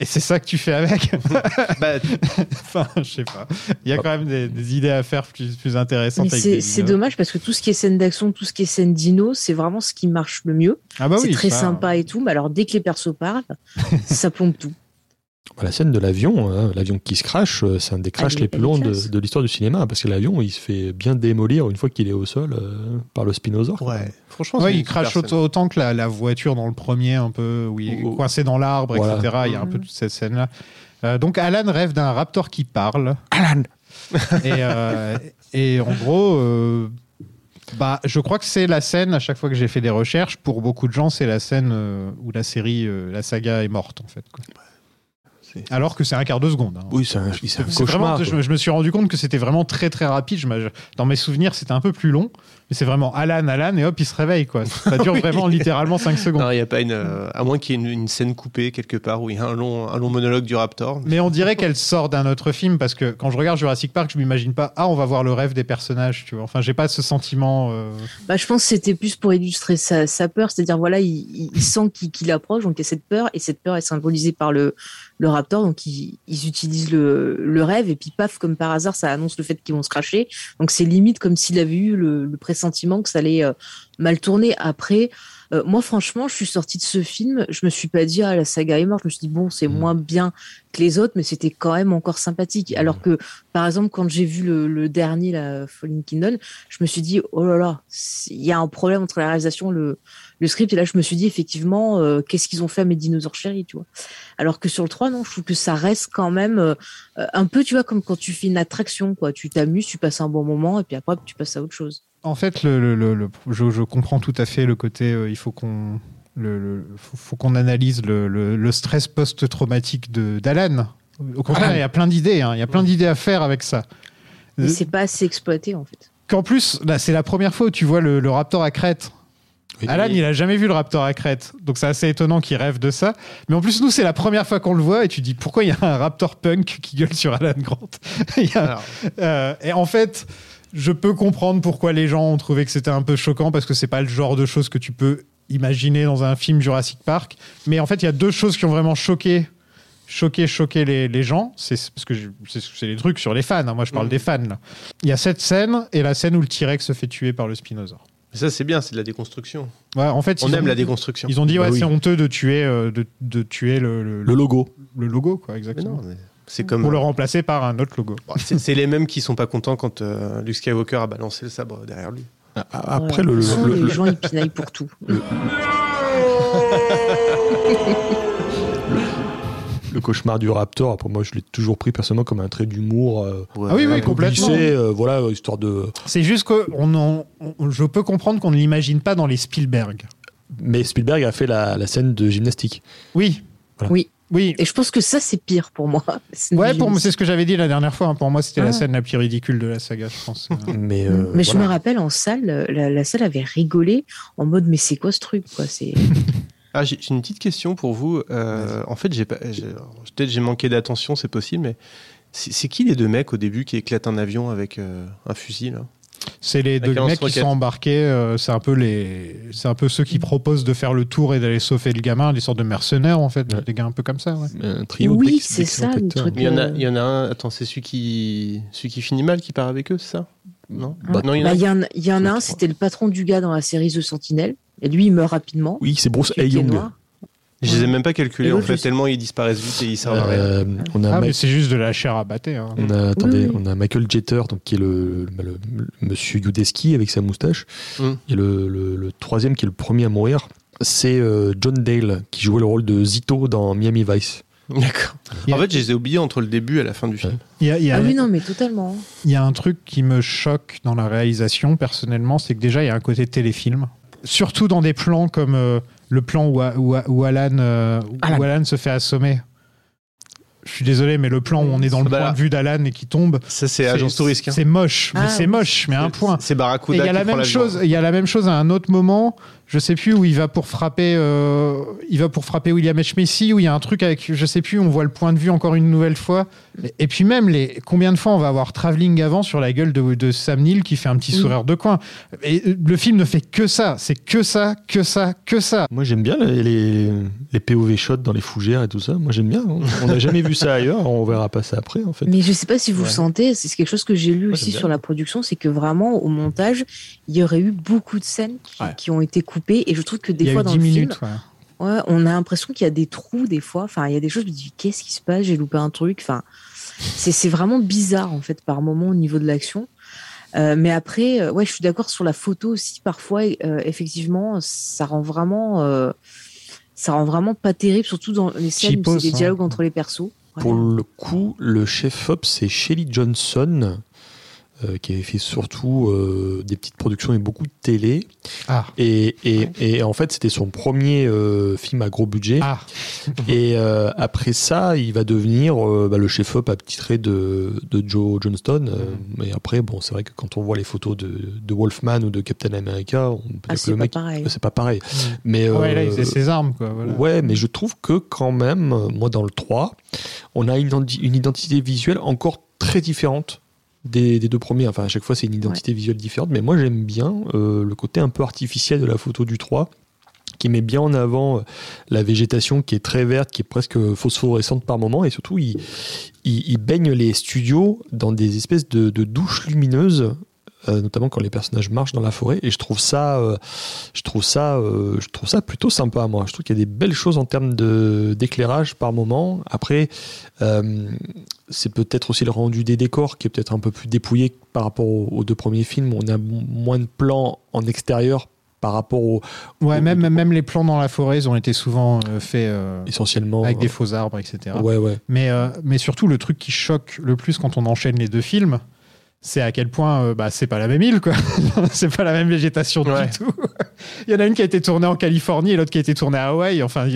Et c'est ça que tu fais avec. Bah, enfin, je sais pas. Il y a quand même des, des idées à faire plus, plus intéressantes. C'est dommage parce que tout ce qui est scène d'action, tout ce qui est scène dino, c'est vraiment ce qui marche le mieux. Ah bah c'est oui, très ça, sympa et tout, mais alors dès que les persos parlent, ça plombe tout. Bah, La scène de l'avion, hein, l'avion qui se crache, euh, c'est un des crashs les plus longs de, l'histoire du cinéma, parce que l'avion, il se fait bien démolir une fois qu'il est au sol euh, par le spinosaure. quoi. ouais. Franchement, Ouais, il crache autant, autant que la, la voiture dans le premier, un peu, où il est Oh, coincé dans l'arbre, Voilà. etc. Il y a un peu Mhm. toute cette scène-là. Euh, donc Alan rêve d'un raptor qui parle. Alan Et, euh, et en gros, euh, bah, je crois que c'est la scène, à chaque fois que j'ai fait des recherches, pour beaucoup de gens, c'est la scène euh, où la série, euh, la saga est morte, en fait. quoi. Alors que c'est un quart de seconde. hein. Oui, c'est un, c'est un vraiment- je, me- je me suis rendu compte que c'était vraiment très très rapide. Je dans mes souvenirs, c'était un peu plus long. Mais c'est vraiment Alan, Alan, et hop, il se réveille. Quoi. Ça dure vraiment littéralement 5 secondes. Non, y a pas une. euh, à moins qu'il y ait une, une scène coupée quelque part où il y a un long, un long monologue du Raptor. Mais on dirait qu'elle sort d'un autre film parce que quand je regarde Jurassic Park, je m'imagine pas ah on va voir le rêve des personnages, tu vois. Enfin, j'ai pas ce sentiment. euh, Bah, je pense que c'était plus pour illustrer sa, sa peur, c'est-à-dire voilà, il, il- il sent qu'il qu'il approche, donc il y a cette peur, et cette peur est symbolisée par le, le raptor, donc ils, ils utilisent le, le rêve, et puis paf, comme par hasard, ça annonce le fait qu'ils vont se cracher. Donc c'est limite comme s'il avait eu le, le pressentiment que ça allait euh, mal tourner. Après, euh, moi franchement, je suis sortie de ce film, je me suis pas dit ah la saga est morte, je me suis dit bon c'est Mm. moins bien que les autres, mais c'était quand même encore sympathique. Alors que par exemple quand j'ai vu le, le dernier, la Fallen Kingdom, je me suis dit oh là là, il y a un problème entre la réalisation, le, le script, et là je me suis dit effectivement euh, qu'est-ce qu'ils ont fait à mes dinosaures chéris, tu vois. Alors que sur le 3, non, je trouve que ça reste quand même euh, un peu, tu vois, comme quand tu fais une attraction, quoi. Tu t'amuses, tu passes un bon moment, et puis après tu passes à autre chose. En fait, le, le- le- le- je, je comprends tout à fait le côté. euh, il faut qu'on le, le- faut, faut qu'on analyse le, le- le stress post-traumatique de d'Alan. Au contraire, il y a plein d'idées. hein, il y a plein d'idées à faire avec ça. Mais Euh, c'est pas assez exploité, en fait. Qu'en plus, là, c'est la première fois où tu vois le, le raptor à crête. Oui. Alan, il a jamais vu le raptor à crête, donc c'est assez étonnant qu'il rêve de ça. Mais en plus, nous, c'est la première fois qu'on le voit et tu dis pourquoi il y a un raptor punk qui gueule sur Alan Grant? Il y a- Alors, euh, et en fait, je peux comprendre pourquoi les gens ont trouvé que c'était un peu choquant parce que c'est pas le genre de choses que tu peux imaginer dans un film Jurassic Park. Mais en fait, il y a deux choses qui ont vraiment choqué. Choqué, choqué les, les gens, c'est parce que c'est des trucs sur les fans. hein. Moi, je parle Mhm. des fans. Il y a cette scène et la scène où le T-Rex se fait tuer par le Spinosaure. ça, c'est bien, c'est de la déconstruction. Ouais, en fait, On ils aime ont, la déconstruction. Ils ont dit Bah ouais, oui. c'est honteux de tuer, euh, de, de tuer le, le, Le logo. le logo, quoi, Mais exactement. non, mais c'est comme. Pour le remplacer par un autre logo. Bon, c'est les mêmes qui sont pas contents quand euh, Luke Skywalker a balancé le sabre derrière lui. Après, Voilà. le, De toute façon, le- les le- gens, ils pinaillent pour tout. le cauchemar du Raptor, pour moi, je l'ai toujours pris personnellement comme un trait d'humour. euh, Ah oui, oui, peu complètement. glissé, euh, voilà, histoire de. C'est juste que on en- on- je peux comprendre qu'on ne l'imagine pas dans les Spielberg. Mais Spielberg a fait la, la scène de gymnastique. Oui. Voilà. Oui. Oui. Et je pense que ça, c'est pire pour moi. C'est Ouais, pour c'est ce que j'avais dit la dernière fois. hein. Pour moi, c'était la Ah. scène la plus ridicule de la saga, je pense. Euh, Mais, euh, mais je me rappelle en salle, la, la salle avait rigolé en mode mais c'est quoi ce truc quoi? C'est Ah, j'ai une petite question pour vous. Euh, en fait, j'ai pas, j'ai- peut-être j'ai manqué d'attention, c'est possible, mais c'est c'est qui les deux mecs au début qui éclatent un avion avec euh, un fusil là? C'est les deux mecs qui sont embarqués. euh, c'est un peu les, c'est un peu ceux qui proposent de faire le tour et d'aller sauver le gamin, des sortes de mercenaires en fait, Ouais. des gars un peu comme ça. Ouais. Un trio Oui, c'est ça, le truc. il y, en a, Euh. il y en a un, attends, c'est celui qui, celui qui finit mal qui part avec eux, c'est ça? Non? Bah, Non, il y en a Bah, il y en a, il y en a Le un, c'était le patron du gars dans la série The Sentinel. Et lui, il meurt rapidement. Oui, c'est Bruce Young. Je les ai même pas calculés en fait, tellement ils disparaissent vite et ils servent à rien. Euh, on a Ah, Ma- mais c'est juste de la chair à battre. hein. On a, attendez, oui. on a Michael Jeter, donc, qui est le, le- le- le monsieur Yudeski avec sa moustache. Mm. Et le, le- le troisième, qui est le premier à mourir, c'est euh, John Dale, qui jouait le rôle de Zito dans Miami Vice. D'accord. A- En fait, je les ai oubliés entre le début et la fin du film. Il y a, il y a- Ah oui, non, mais totalement. il y a un truc qui me choque dans la réalisation, personnellement, c'est que déjà, il y a un côté téléfilm. Surtout dans des plans comme euh, le plan où, où- où Alan, euh, où Alan. Se fait assommer. Je suis désolé, mais le plan où on est dans le point là. de vue d'Alan et qui tombe, Ça, c'est Agence Tourisque. hein. c'est moche, mais Ah, c'est oui. moche, mais à un point. C'est Et Barracuda il y a qui la même chose. Il y a la même chose à un autre moment. Je sais plus où il va pour frapper. euh, il va pour frapper William H Macy où il y a un truc avec. Je sais plus. On voit le point de vue encore une nouvelle fois. Et, puis même les combien de fois on va avoir travelling avant sur la gueule de, de Sam Neill qui fait un petit sourire de coin. Et euh, le film ne fait que ça. C'est que ça, que ça, que ça. Moi j'aime bien les, les, les POV shots dans les fougères et tout ça. Moi j'aime bien. On n'a jamais vu ça ailleurs. On verra pas ça après en fait. Mais je sais pas si vous Ouais. le sentez, c'est quelque chose que j'ai lu aussi sur la production, c'est que vraiment au montage, il y aurait eu beaucoup de scènes qui, Ouais. qui ont été coupées et je trouve que des il y a fois eu dans 10 le minutes. film, ouais. ouais, on a l'impression qu'il y a des trous des fois. Enfin, il y a des choses, je me dis qu'est-ce qui se passe? J'ai loupé un truc. Enfin, c'est c'est vraiment bizarre en fait par moment au niveau de l'action. Euh, mais après, euh, ouais, je suis d'accord sur la photo aussi. Parfois, euh, effectivement, ça rend vraiment, euh, ça rend vraiment pas terrible, surtout dans les scènes où c'est des hein. dialogues entre les persos. Pour le coup, le chef-op, c'est Shelly Johnson, euh, qui avait fait surtout euh, des petites productions et beaucoup de télé. Ah. Et, et, et en fait, c'était son premier euh, film à gros budget. Ah. Et euh, après ça, il va devenir euh, bah, le chef-op attitré de, de Joe Johnston. Euh, Mais après, bon, c'est vrai que quand on voit les photos de, de Wolfman ou de Captain America, on peut Ah, c'est pas pareil. c'est pas pareil. Mais Ouais, là, il faisait ses armes, quoi. voilà. Ouais, mais je trouve que quand même, moi dans le 3, on a une identité visuelle encore très différente des, des deux premiers. Enfin, à chaque fois, c'est une identité visuelle différente. Mais moi, j'aime bien euh, le côté un peu artificiel de la photo du 3 qui met bien en avant euh, la végétation qui est très verte, qui est presque phosphorescente par moment, et surtout il, il, il baigne les studios dans des espèces de, de douches lumineuses, euh, notamment quand les personnages marchent dans la forêt, et je trouve ça, euh, je trouve ça, euh, je trouve ça plutôt sympa. Moi, je trouve qu'il y a des belles choses en termes de d'éclairage par moment. Après, c'est peut-être aussi le rendu des décors qui est peut-être un peu plus dépouillé par rapport aux, aux deux premiers films. On a moins de plans en extérieur par rapport au Ouais, même, même les plans dans la forêt, ils ont été souvent euh, faits euh, essentiellement avec des faux arbres, etc. Ouais, ouais. Mais, euh, mais surtout, le truc qui choque le plus quand on enchaîne les deux films, c'est à quel point euh, bah, c'est pas la même île, quoi. c'est pas la même végétation Ouais. du tout. Il y en a une qui a été tournée en Californie et l'autre qui a été tournée à Hawaï. Enfin,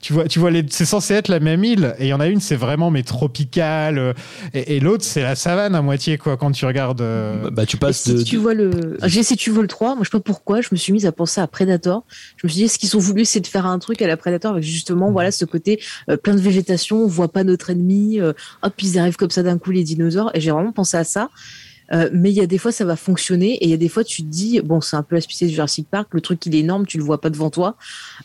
tu vois, tu vois les- c'est censé être la même île. Et il y en a une, c'est vraiment mais tropical. euh, Et, et l'autre, c'est la savane à moitié, quoi, quand tu regardes. euh, Bah, tu Et passes si de, tu vois le, j'ai si tu vois le 3, moi je sais pas pourquoi, je me suis mise à penser à Predator. Je me suis dit, est-ce qu'ils ont voulu c'est de faire un truc à la Predator avec justement, voilà, ce côté euh, plein de végétation, on voit pas notre ennemi, euh, hop, ils arrivent comme ça d'un coup les dinosaures. Et j'ai vraiment pensé à ça. Euh, mais il y a des fois ça va fonctionner et il y a des fois tu te dis bon c'est un peu la spécialité de Jurassic Park le truc il est énorme tu le vois pas devant toi.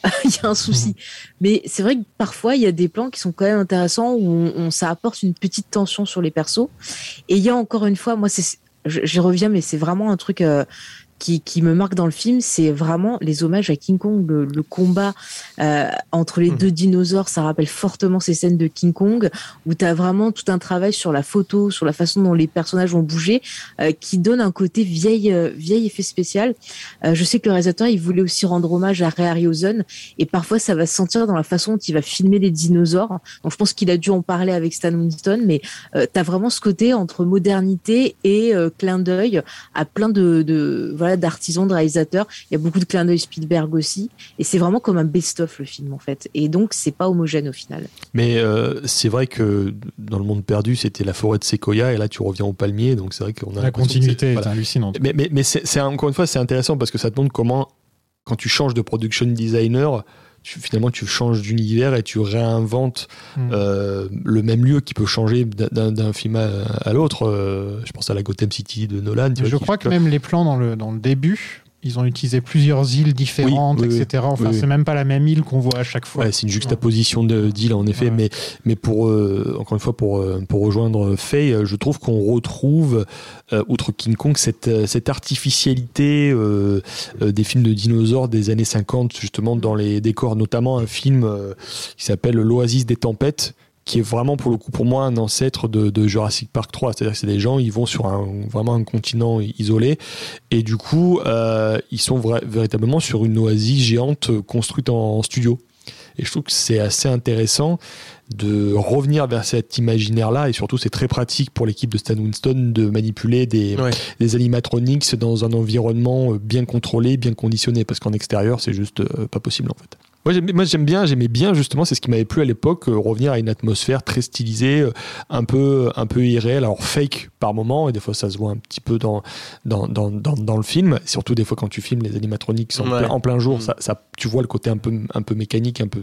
Il y a un souci. Mais c'est vrai que parfois il y a des plans qui sont quand même intéressants où on, on- ça apporte une petite tension sur les persos. Et il y a encore une fois moi c'est je- j'y reviens mais c'est vraiment un truc euh, qui, qui me marque dans le film, c'est vraiment les hommages à King Kong, le, le combat euh, entre les Mhm. deux dinosaures, ça rappelle fortement ces scènes de King Kong, où tu as vraiment tout un travail sur la photo, sur la façon dont les personnages ont bougé, euh, qui donne un côté vieil, euh, vieil effet spécial. Euh, je sais que le réalisateur, il voulait aussi rendre hommage à Ray Harryhausen, et parfois ça va se sentir dans la façon dont il va filmer les dinosaures. Donc je pense qu'il a dû en parler avec Stan Winston, mais euh, tu as vraiment ce côté entre modernité et euh, clin d'œil à plein de, de voilà d'artisans, de réalisateurs. Il y a beaucoup de clins d'œil Spielberg aussi, et c'est vraiment comme un best-of le film en fait. Et donc c'est pas homogène au final. Mais euh, c'est vrai que dans le monde perdu, c'était la forêt de séquoia et là tu reviens au palmier, donc c'est vrai qu'on a la continuité c'est- est voilà. hallucinante. Mais, mais, mais c'est c'est- encore une fois, c'est intéressant parce que ça te montre comment, quand tu changes de production designer, tu- finalement tu changes d'univers et tu réinventes Mm. euh, le même lieu qui peut changer d'un- film à, à l'autre. Euh, je pense à la Gotham City de Nolan. tu vois, Je qui- crois que même les plans dans le, dans le début, ils ont utilisé plusieurs îles différentes, Oui, oui, etc. Enfin, oui, c'est même pas la même île qu'on voit à chaque fois. Ouais, c'est une juxtaposition deal en effet, Ouais. mais mais pour euh, encore une fois pour euh, pour rejoindre Faye, euh, je trouve qu'on retrouve euh, outre King Kong cette cette artificialité euh, des films de dinosaures des années 50 justement dans les décors, notamment un film qui s'appelle L'Oasis des tempêtes qui est vraiment pour le coup pour moi un ancêtre de, de Jurassic Park 3 c'est-à-dire que c'est des gens ils vont sur un vraiment un continent isolé et du coup euh, ils sont véritablement sur une oasis géante construite en, en studio Et je trouve que c'est assez intéressant de revenir vers cet imaginaire-là. Et surtout, c'est très pratique pour l'équipe de Stan Winston de manipuler des, Ouais. des animatronics dans un environnement bien contrôlé, bien conditionné. Parce qu'en extérieur, c'est juste euh, pas possible en fait. Moi j'aime, bien, j'aimais bien justement, c'est ce qui m'avait plu à l'époque, euh, revenir à une atmosphère très stylisée, euh, un peu, un peu irréelle, alors fake par moment, et des fois ça se voit un petit peu dans, dans, dans, dans, dans le film, surtout des fois quand tu filmes les animatroniques Ouais. plein, en plein jour, Mm. ça, ça, tu vois le côté un peu, un peu mécanique, un peu,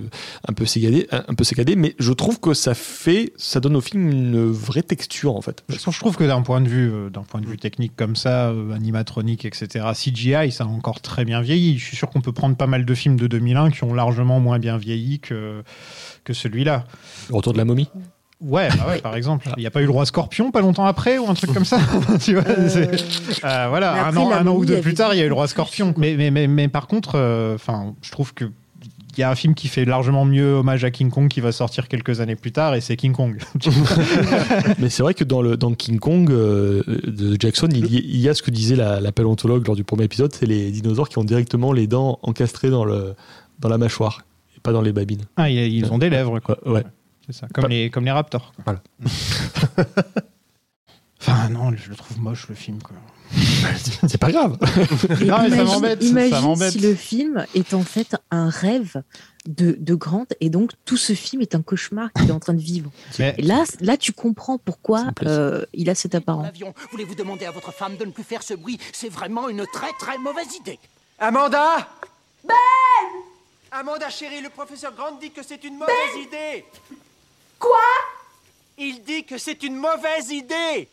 un peu sécadé, un peu mais je trouve que ça fait, ça donne au film une vraie texture en fait. Je trouve- je trouve que d'un point de vue, euh, d'un point de vue technique comme ça, euh, animatronique, etc., CGI, ça a encore très bien vieilli. Je suis sûr qu'on peut prendre pas mal de films de 2001 qui ont largement moins bien vieilli que, que celui-là. Le retour de la momie? Ouais, bah ouais, par exemple. Il n'y a pas eu le roi scorpion pas longtemps après ou un truc comme ça tu vois, c'est- Euh, Voilà, un an, la un an ou deux plus tard, il y a eu le roi scorpion. Mais, mais, mais, mais par contre, euh, enfin, je trouve que. Il y a un film qui fait largement mieux hommage à King Kong qui va sortir quelques années plus tard et c'est King Kong. Mais c'est vrai que dans le dans King Kong euh, de Jackson, il y, il y a ce que disait la, la paléontologue lors du premier épisode, c'est les dinosaures qui ont directement les dents encastrées dans le dans la mâchoire et pas dans les babines. Ah, ils ils ont des lèvres, quoi. Ouais. C'est ça. Comme, les, comme les raptors. quoi. Voilà. enfin, non, je le trouve moche, le film. Quoi. C'est pas grave. Non, mais ça Imagine- m'embête. Si le film est en fait un rêve de, de Grant et donc tout ce film est un cauchemar qu'il est en train de vivre. Mais- Et là, là, tu comprends pourquoi euh, il a cette apparence. L'avion, voulez-vous demander à votre femme de ne plus faire ce bruit? C'est vraiment une très très mauvaise idée. Amanda? Ben Amanda, chérie, le professeur Grant dit que c'est une mauvaise idée. Quoi? Il dit que c'est une mauvaise idée.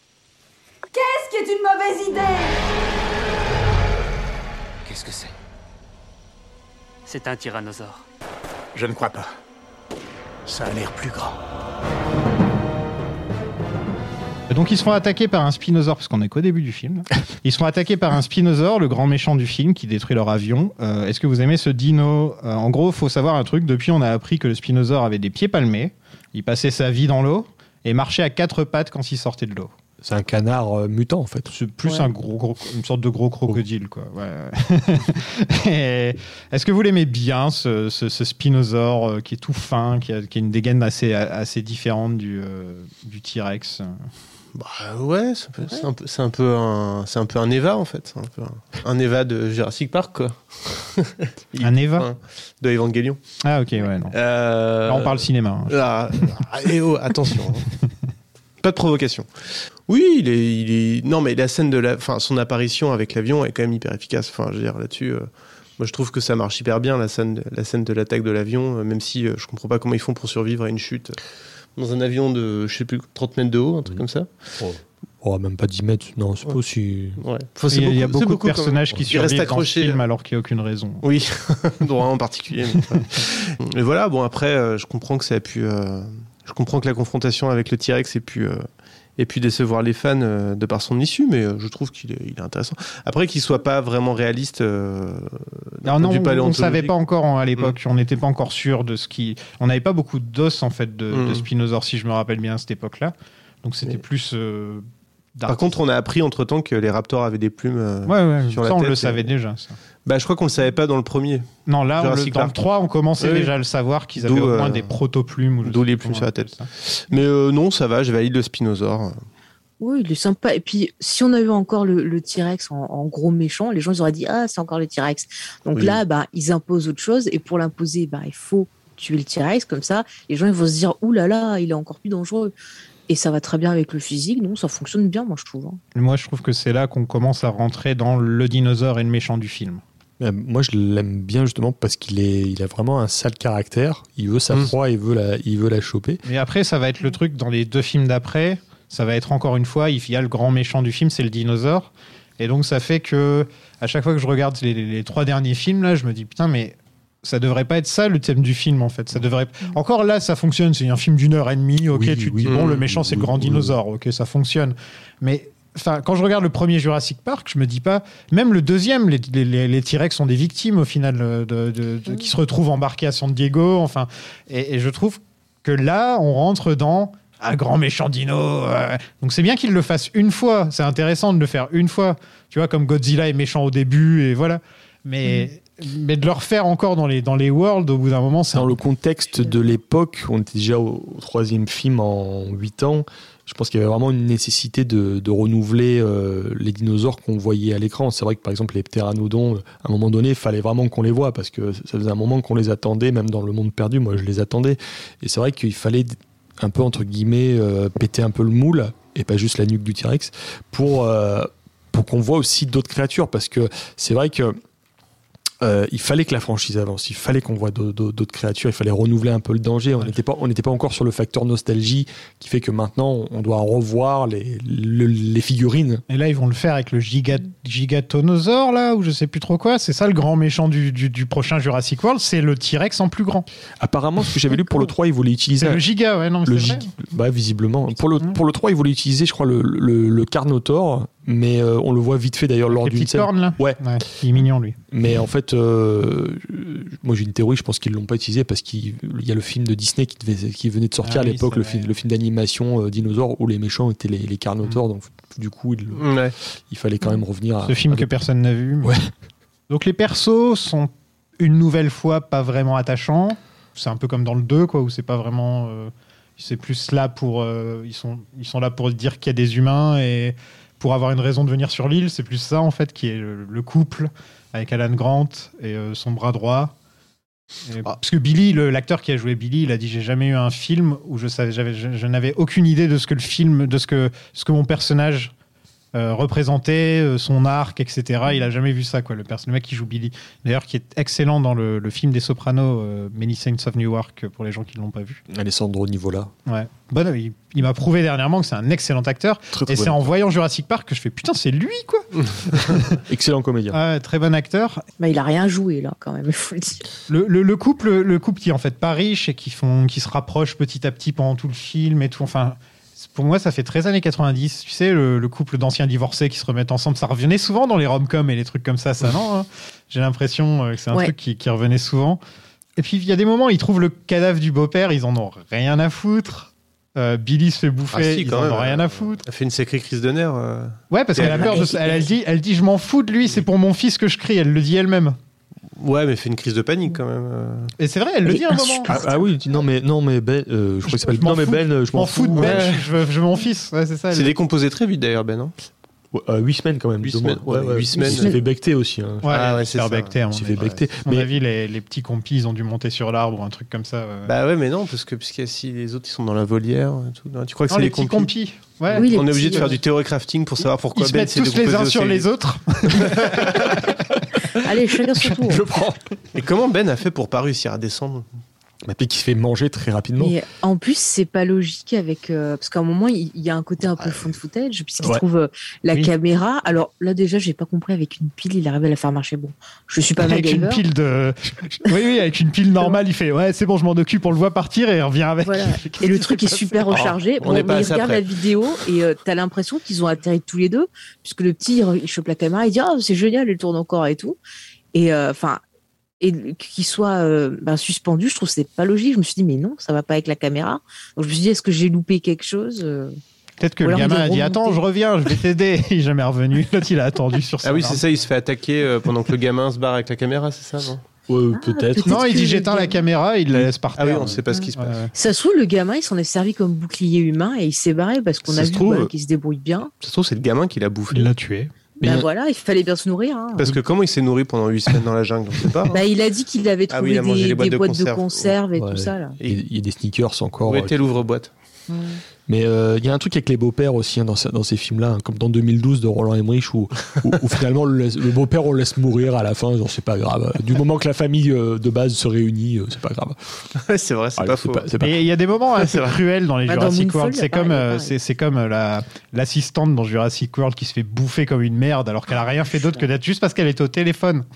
Qu'est-ce qui est une mauvaise idée? Qu'est-ce que c'est? C'est un tyrannosaure. Je ne crois pas. Ça a l'air plus grand. Donc ils seront attaqués par un spinosaure, parce qu'on est qu'au début du film. Ils seront attaqués par un spinosaure, le grand méchant du film, qui détruit leur avion. Euh, Est-ce que vous aimez ce dino? Euh, En gros, faut savoir un truc. Depuis, on a appris que le spinosaure avait des pieds palmés. Il passait sa vie dans l'eau et marchait à quatre pattes quand il sortait de l'eau. C'est un canard euh, mutant en fait. C'est plus Ouais. un gros, gros- une sorte de gros crocodile, quoi. Ouais. Est-ce que vous l'aimez bien, ce, ce- ce spinosaure euh, qui est tout fin, qui a, qui a une dégaine assez, assez différente du, euh, du T-Rex? Bah ouais, c'est un peu- c'est un, peu- c'est un peu un, c'est un peu un Eva en fait, C'est un peu un, un Eva de Jurassic Park quoi. Il- Un Eva enfin, De Evangelion. Ah, ok, ouais, non. Euh, Là, on parle cinéma. hein. Ah, ah, eh oh, attention. hein. Pas de provocation. Oui, il est, il est. Non, mais la scène de la, enfin, son apparition avec l'avion est quand même hyper efficace. Enfin, je veux dire là-dessus, euh, moi je trouve que ça marche hyper bien la scène, de- la scène de l'attaque de l'avion, euh, même si euh, je comprends pas comment ils font pour survivre à une chute dans un avion de, je sais plus, 30 mètres de haut, un truc comme ça. Oh, même pas 10 mètres. Non, c'est pas aussi. Ouais. Enfin, c'est Il y a- il y a beaucoup, de personnages qui Il reste survivent dans accroché. film alors qu'il n'y a aucune raison. Oui, droit en particulier. mais voilà. Mais voilà, bon après, euh, je comprends que ça a pu, euh, je comprends que la confrontation avec le T-Rex ait pu, euh, ait pu décevoir les fans euh, de par son issue, mais euh, je trouve qu'il est, il est intéressant. Après qu'il soit pas vraiment réaliste. Euh, Non, on ne savait pas encore hein, à l'époque, on n'était pas encore sûr de ce qui. On n'avait pas beaucoup d'os en fait de, Mm. de spinosaures, si je me rappelle bien à cette époque-là. Donc c'était Mais- plus. euh, Par contre, on a appris entre temps que les raptors avaient des plumes. Ouais, ouais, sur ça la on tête, le et- savait déjà. Ça. Bah, je crois qu'on le savait pas dans le premier. Non, là, on le- dans le Park. 3, on commençait Oui, déjà à le savoir qu'ils avaient au moins euh, des protoplumes. d'où les plumes sur la tête. ça. Mais euh, non, ça va, je valide le spinosaure. Oui, il est sympa. Et puis, si on a eu encore le, le T-Rex en, en gros méchant, les gens ils auraient dit Ah, c'est encore le T-Rex. Donc Oui. là, bah, ils imposent autre chose. Et pour l'imposer, bah, il faut tuer le T-Rex. Comme ça, les gens ils vont se dire Ouh là là, il est encore plus dangereux. Et ça va très bien avec le physique. Donc, ça fonctionne bien, moi, je trouve. hein. Moi, je trouve que c'est là qu'on commence à rentrer dans le dinosaure et le méchant du film. Moi, je l'aime bien justement parce qu'il est, il a vraiment un sale caractère. Il veut sa Mm. proie, il veut la, il veut la choper. Et après, ça va être le truc dans les deux films d'après. Ça va être encore une fois, il y a le grand méchant du film, c'est le dinosaure. Et donc, ça fait que à chaque fois que je regarde les, les- les trois derniers films, là, je me dis putain, mais ça devrait pas être ça le thème du film en fait. Ça devrait. Encore là, ça fonctionne. C'est un film d'une heure et demie. Ok, Oui, tu te oui, dis bon, oui, le méchant c'est le grand oui. dinosaure. Ok, ça fonctionne. Mais enfin, quand je regarde le premier Jurassic Park, je me dis pas. Même le deuxième, les, les, les- les T-Rex sont des victimes au final euh, de, de- de- qui se retrouvent embarqués à San Diego. Enfin, et, et je trouve que là, on rentre dans un grand méchant dino. euh. Donc c'est bien qu'il le fasse une fois. C'est intéressant de le faire une fois. Tu vois, comme Godzilla est méchant au début et voilà. Mais mais de le refaire encore dans les, dans les worlds, au bout d'un moment, c'est Dans le contexte de l'époque, on était déjà au, au troisième film en 8 ans. Je pense qu'il y avait vraiment une nécessité de, renouveler euh, les dinosaures qu'on voyait à l'écran. C'est vrai que par exemple les ptéranodons, à un moment donné, il fallait vraiment qu'on les voit parce que ça faisait un moment qu'on les attendait, même dans le monde perdu. Moi, je les attendais. Et c'est vrai qu'il fallait un peu entre guillemets euh, péter un peu le moule et pas juste la nuque du T-Rex pour euh, pour qu'on voit aussi d'autres créatures parce que c'est vrai que euh, il fallait que la franchise avance, il fallait qu'on voit d'autres- créatures, il fallait renouveler un peu le danger. On n'était pas, on n'était pas encore sur le facteur nostalgie qui fait que maintenant on doit revoir les, le- les figurines. Et là, ils vont le faire avec le giga, gigatonosaure, là, ou je sais plus trop quoi. C'est ça le grand méchant du, du, du prochain Jurassic World, c'est le T-Rex en plus grand. Apparemment, ce que j'avais lu pour le 3, ils voulaient utiliser le giga, ouais, non, le vrai. bah, visiblement. Pour le, pour le 3, ils voulaient utiliser, je crois, le, le, le Carnotaur, mais euh, on le voit vite fait d'ailleurs lors d'une scène. cornes, là Ouais. Ouais, il est mignon, lui. Mais en fait, euh, moi j'ai une théorie, je pense qu'ils l'ont pas utilisé parce qu'il il y a le film de Disney qui, devait- qui venait de sortir Ah à l'époque, le, film- le film d'animation euh, dinosaure où les méchants étaient les, les Carnotaures, donc du coup il, Ouais. il fallait quand même revenir à Ce film à que personne n'a vu. Ouais. Donc les persos sont une nouvelle fois pas vraiment attachants. C'est un peu comme dans le 2, quoi, où c'est pas vraiment. euh, c'est plus là pour. euh, ils, sont, ils sont là pour dire qu'il y a des humains et pour avoir une raison de venir sur l'île. C'est plus ça, en fait, qui est le, le couple avec Alan Grant et euh, son bras droit. Et- Parce que Billy, l'acteur qui a joué Billy, il a dit j'ai jamais eu un film où je savais, je n'avais aucune idée de ce que le film, de ce que ce que mon personnage euh, représentait, euh, son arc, etc. Il a jamais vu ça, quoi. Le, le mec qui joue Billy, d'ailleurs, qui est excellent dans le, le film des Sopranos, euh, Many Saints of Newark, pour les gens qui ne l'ont pas vu. Alessandro Nivola. Ouais. Bon, il, il m'a prouvé dernièrement que c'est un excellent acteur. Très, très et c'est en voyant Jurassic Park que je fais putain, c'est lui, quoi. Excellent comédien. Ouais, très bon acteur. Bah, il a rien joué là quand même, il faut le dire. Le, le- le couple, le couple qui est en fait pas riche et qui font, qui se rapprochent petit à petit pendant tout le film et tout. Enfin, pour moi, ça fait très années 90. Tu sais, le, le couple d'anciens divorcés qui se remettent ensemble, ça revenait souvent dans les rom-coms et les trucs comme ça. Ça non hein? J'ai l'impression euh, que c'est un Ouais. truc qui, qui revenait souvent. Et puis il y a des moments, ils trouvent le cadavre du beau-père, ils en ont rien à foutre. Euh, Billy se fait bouffer, Ah si, ils en même, ont rien euh, à foutre. Elle fait une sacrée crise de nerfs. euh. Ouais, parce qu'elle a peur de. Elle, elle dit, elle dit, je m'en fous de lui, c'est pour mon fils que je crie. Elle le dit elle-même. Ouais, mais elle fait une crise de panique quand même. euh. Et c'est vrai, elle le dit à un moment. insupportable. Ah, ah oui, non mais non mais Ben, euh, je crois qu'il s'appelle m'en non mais. Ben, euh, je m'en fous de Ben, Ouais. je veux, je veux mon fils. Ouais, c'est ça. C'est décomposé très vite d'ailleurs, Ben. Hein Ouais, euh, huit semaines quand même. Huit deux mois. semaines, ouais, huit semaines. Il s'est fait becter aussi. hein. Ouais, Ah ouais, c'est c'est ça. becté, à Il s'est fait becter. À mon Mais avis, les, les petits compis, ils ont dû monter sur l'arbre ou un truc comme ça. ouais. Bah ouais, mais non, parce que puisque si les autres ils sont dans la volière, et tout, non, tu crois que c'est les les petits compis? compis. Ouais. Oui, les On est obligé de faire du théorie crafting pour savoir pourquoi Ils se Ben mettent s'est tous les uns sur les autres. Allez, chacun son tour. je prends. Et comment Ben a fait pour pas réussir à descendre? Et puis qui se fait manger très rapidement. En plus, c'est pas logique avec. euh, parce qu'à un moment, il il y a un côté un peu fond de footage, puisqu'il Ouais. trouve euh, la Oui. caméra. Alors là, déjà, j'ai pas compris avec une pile, il arrive à la faire marcher. Bon, je suis pas avec une pile de. Oui, oui, avec une pile normale, il fait Ouais, c'est bon, je m'en occupe, on le voit partir et il revient avec. Voilà. Et le truc est super rechargé. on Bon, pas mais il regarde après. la vidéo et euh, t'as l'impression qu'ils ont atterri tous les deux, puisque le petit, il, chope la caméra, il dit Ah, c'est génial, il tourne encore et tout. Et euh, enfin. Et qu'il soit euh, ben, suspendu, je trouve que c'est pas logique. Je me suis dit, mais non, ça va pas avec la caméra. Donc je me suis dit, est-ce que j'ai loupé quelque chose Euh, Peut-être que Ou le gamin a dit. Attends, je reviens, je vais t'aider. Il est jamais revenu. L'autre, il a attendu sur son Ah oui, c'est ça, il se fait attaquer euh, pendant que le gamin se barre avec la caméra, c'est ça, non? Ouais, peut-être. peut-être. Non, il dit J'éteins la caméra, il la laisse par Ah oui, on sait pas ce qui se passe. Ça se trouve, le gamin, il s'en est servi comme bouclier humain et il s'est barré parce qu'on Ça a vu trouve- bah, qu'il se débrouille bien. Ça se trouve, c'est le gamin qui l'a bouffé. Il l'a tué. Ben a- voilà, il fallait bien se nourrir. hein. Parce que comment il s'est nourri pendant 8 semaines dans la jungle On sait pas. hein. Bah, il a dit qu'il avait Ah trouvé oui, il a mangé des, boîtes des de boîtes de conserve. conserve et Ouais. tout ça. Là. Il y a- il y a des sneakers encore. Où euh, était l'ouvre-boîte? Mais euh, il y a un truc avec les beaux-pères aussi hein, dans, ce- dans ces films-là, hein, comme dans 2012 de Roland Emmerich, où, où, où finalement le, beau-père on le laisse mourir à la fin, genre c'est pas grave. Du moment que la famille euh, de base se réunit, euh, c'est pas grave. Ouais, c'est vrai, c'est Ah, pas faux. Et il y a des moments vrai. cruels dans les Bah, dans Jurassic Moonfall, World. C'est comme, euh, c'est comme euh, la l'assistante dans Jurassic World qui se fait bouffer comme une merde alors qu'elle a rien fait d'autre que d'être juste parce qu'elle était au téléphone.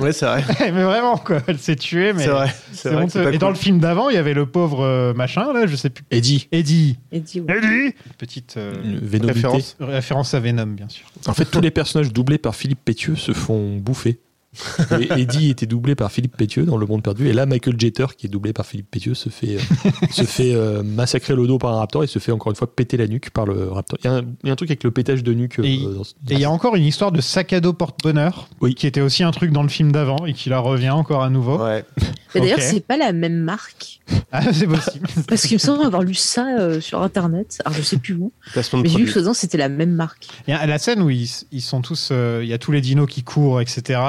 Ouais, c'est vrai. mais vraiment, quoi. Elle s'est tuée, mais. C'est vrai. c'est C'est vrai. Et dans le film d'avant, il y avait le pauvre euh, machin, là, je sais plus. Eddie, Eddie. Dit, ouais. Eddie Petite euh, référence. référence à Venom, bien sûr. En fait, tous les personnages doublés par Philippe Pétieux se font bouffer. Et Eddie était doublé par Philippe Pétieux dans Le Monde Perdu. Et là, Michael Jeter, qui est doublé par Philippe Pétieux, se fait, euh, se fait euh, massacrer le dos par un raptor et se fait encore une fois péter la nuque par le raptor. Il y a un, il y a un truc avec le pétage de nuque. euh, Et dans- et il y a encore une histoire de sac à dos porte-bonheur, qui était aussi un truc dans le film d'avant et qui la revient encore à nouveau. Ouais. Mais D'ailleurs, c'est pas la même marque. Ah, c'est possible. Parce qu'il me semble avoir lu ça euh, sur internet. Alors, je sais plus où. Mais j'ai vu que c'était la même marque. Il y a la scène où ils, ils sont tous, euh, il y a tous les dinos qui courent, etc.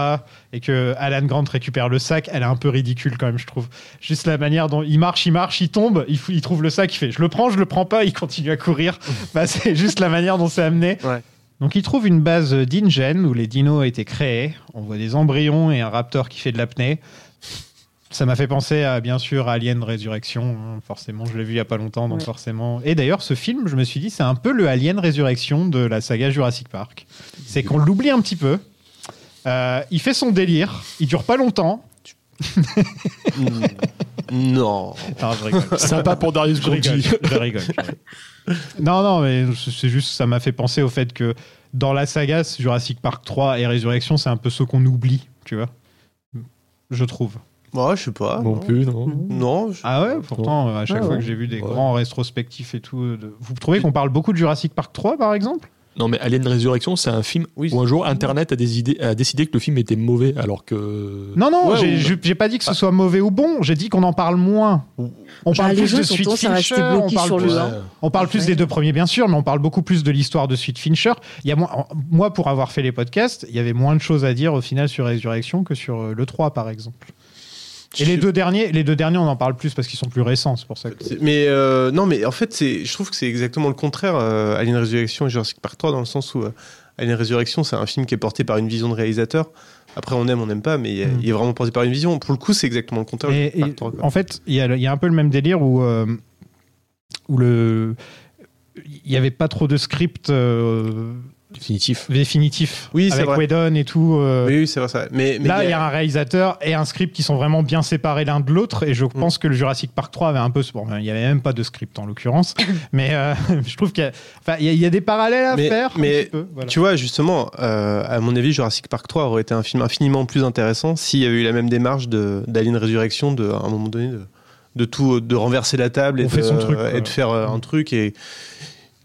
Et que Alan Grant récupère le sac, elle est un peu ridicule quand même, je trouve. Juste la manière dont il marche, il marche, il tombe, il, trouve le sac, il fait, je le prends, je le prends pas, il continue à courir. Bah, c'est juste la manière dont c'est amené. Ouais. Donc il trouve une base d'InGen où les dinos ont été créés. On voit des embryons et un raptor qui fait de l'apnée. Ça m'a fait penser à, bien sûr, à Alien Résurrection. Forcément, je l'ai vu il y a pas longtemps, donc Ouais. forcément. Et d'ailleurs, ce film, je me suis dit, c'est un peu le Alien Résurrection de la saga Jurassic Park. C'est qu'on l'oublie un petit peu. Euh, il fait son délire. Il dure pas longtemps. Non. Non, je rigole. Sympa pour Darius Je rigole, je rigole, je rigole. Non, non, mais c'est juste, ça m'a fait penser au fait que dans la saga Jurassic Park 3 et Résurrection, c'est un peu ce qu'on oublie, tu vois. Je trouve. Moi, je sais pas. Non plus, non. Non. je- Ah ouais, pourtant, à chaque Ah fois ouais. que j'ai vu des Ouais. grands rétrospectifs et tout, de- vous trouvez qu'on parle beaucoup de Jurassic Park 3 par exemple? Non, mais Alien Résurrection, c'est un film Oui. où un jour Internet a, des idées, a décidé que le film était mauvais, alors que. Non, non, Ouais, j'ai ou- j'ai- j'ai pas dit que ce soit mauvais ou bon, j'ai dit qu'on en parle moins. On parle plus de Sweet Fincher, on parle plus, on parle des deux premiers bien sûr, mais on parle beaucoup plus de l'histoire de Sweet Fincher. Il y a moins, moi, pour avoir fait les podcasts, il y avait moins de choses à dire au final sur Résurrection que sur euh, le 3 par exemple. Et les deux derniers, les deux derniers, on en parle plus parce qu'ils sont plus récents, c'est pour ça que. Mais euh, non, mais en fait, c'est, je trouve que c'est exactement le contraire, euh, Alien Resurrection et Jurassic Park 3, dans le sens où euh, Alien Resurrection, c'est un film qui est porté par une vision de réalisateur. Après, on aime, on n'aime pas, mais il est- Mm. est vraiment porté par une vision. Pour le coup, c'est exactement le contraire. Et- et 3, quoi. en fait, il y, a y un peu le même délire où, où le. Il n'y avait pas trop de script euh, Définitif. définitif Oui, c'est avec vrai. Whedon et tout. euh, Oui, oui, c'est vrai, ça. Mais, mais Là, il y a un réalisateur et un script qui sont vraiment bien séparés l'un de l'autre. Et je Mm. pense que le Jurassic Park 3 avait un peu. ce- Bon, il n'y avait même pas de script en l'occurrence. mais euh, je trouve qu'il y, a- enfin, il y a- il y a des parallèles à Mais- faire. un mais petit peu, voilà. Tu vois, justement, euh, à mon avis, Jurassic Park 3 aurait été un film infiniment plus intéressant s'il y avait eu la même démarche de, d'Alien Résurrection, de, à un moment donné, de, de tout, de renverser la table et, On de, fait son truc, quoi. et de faire euh, un truc et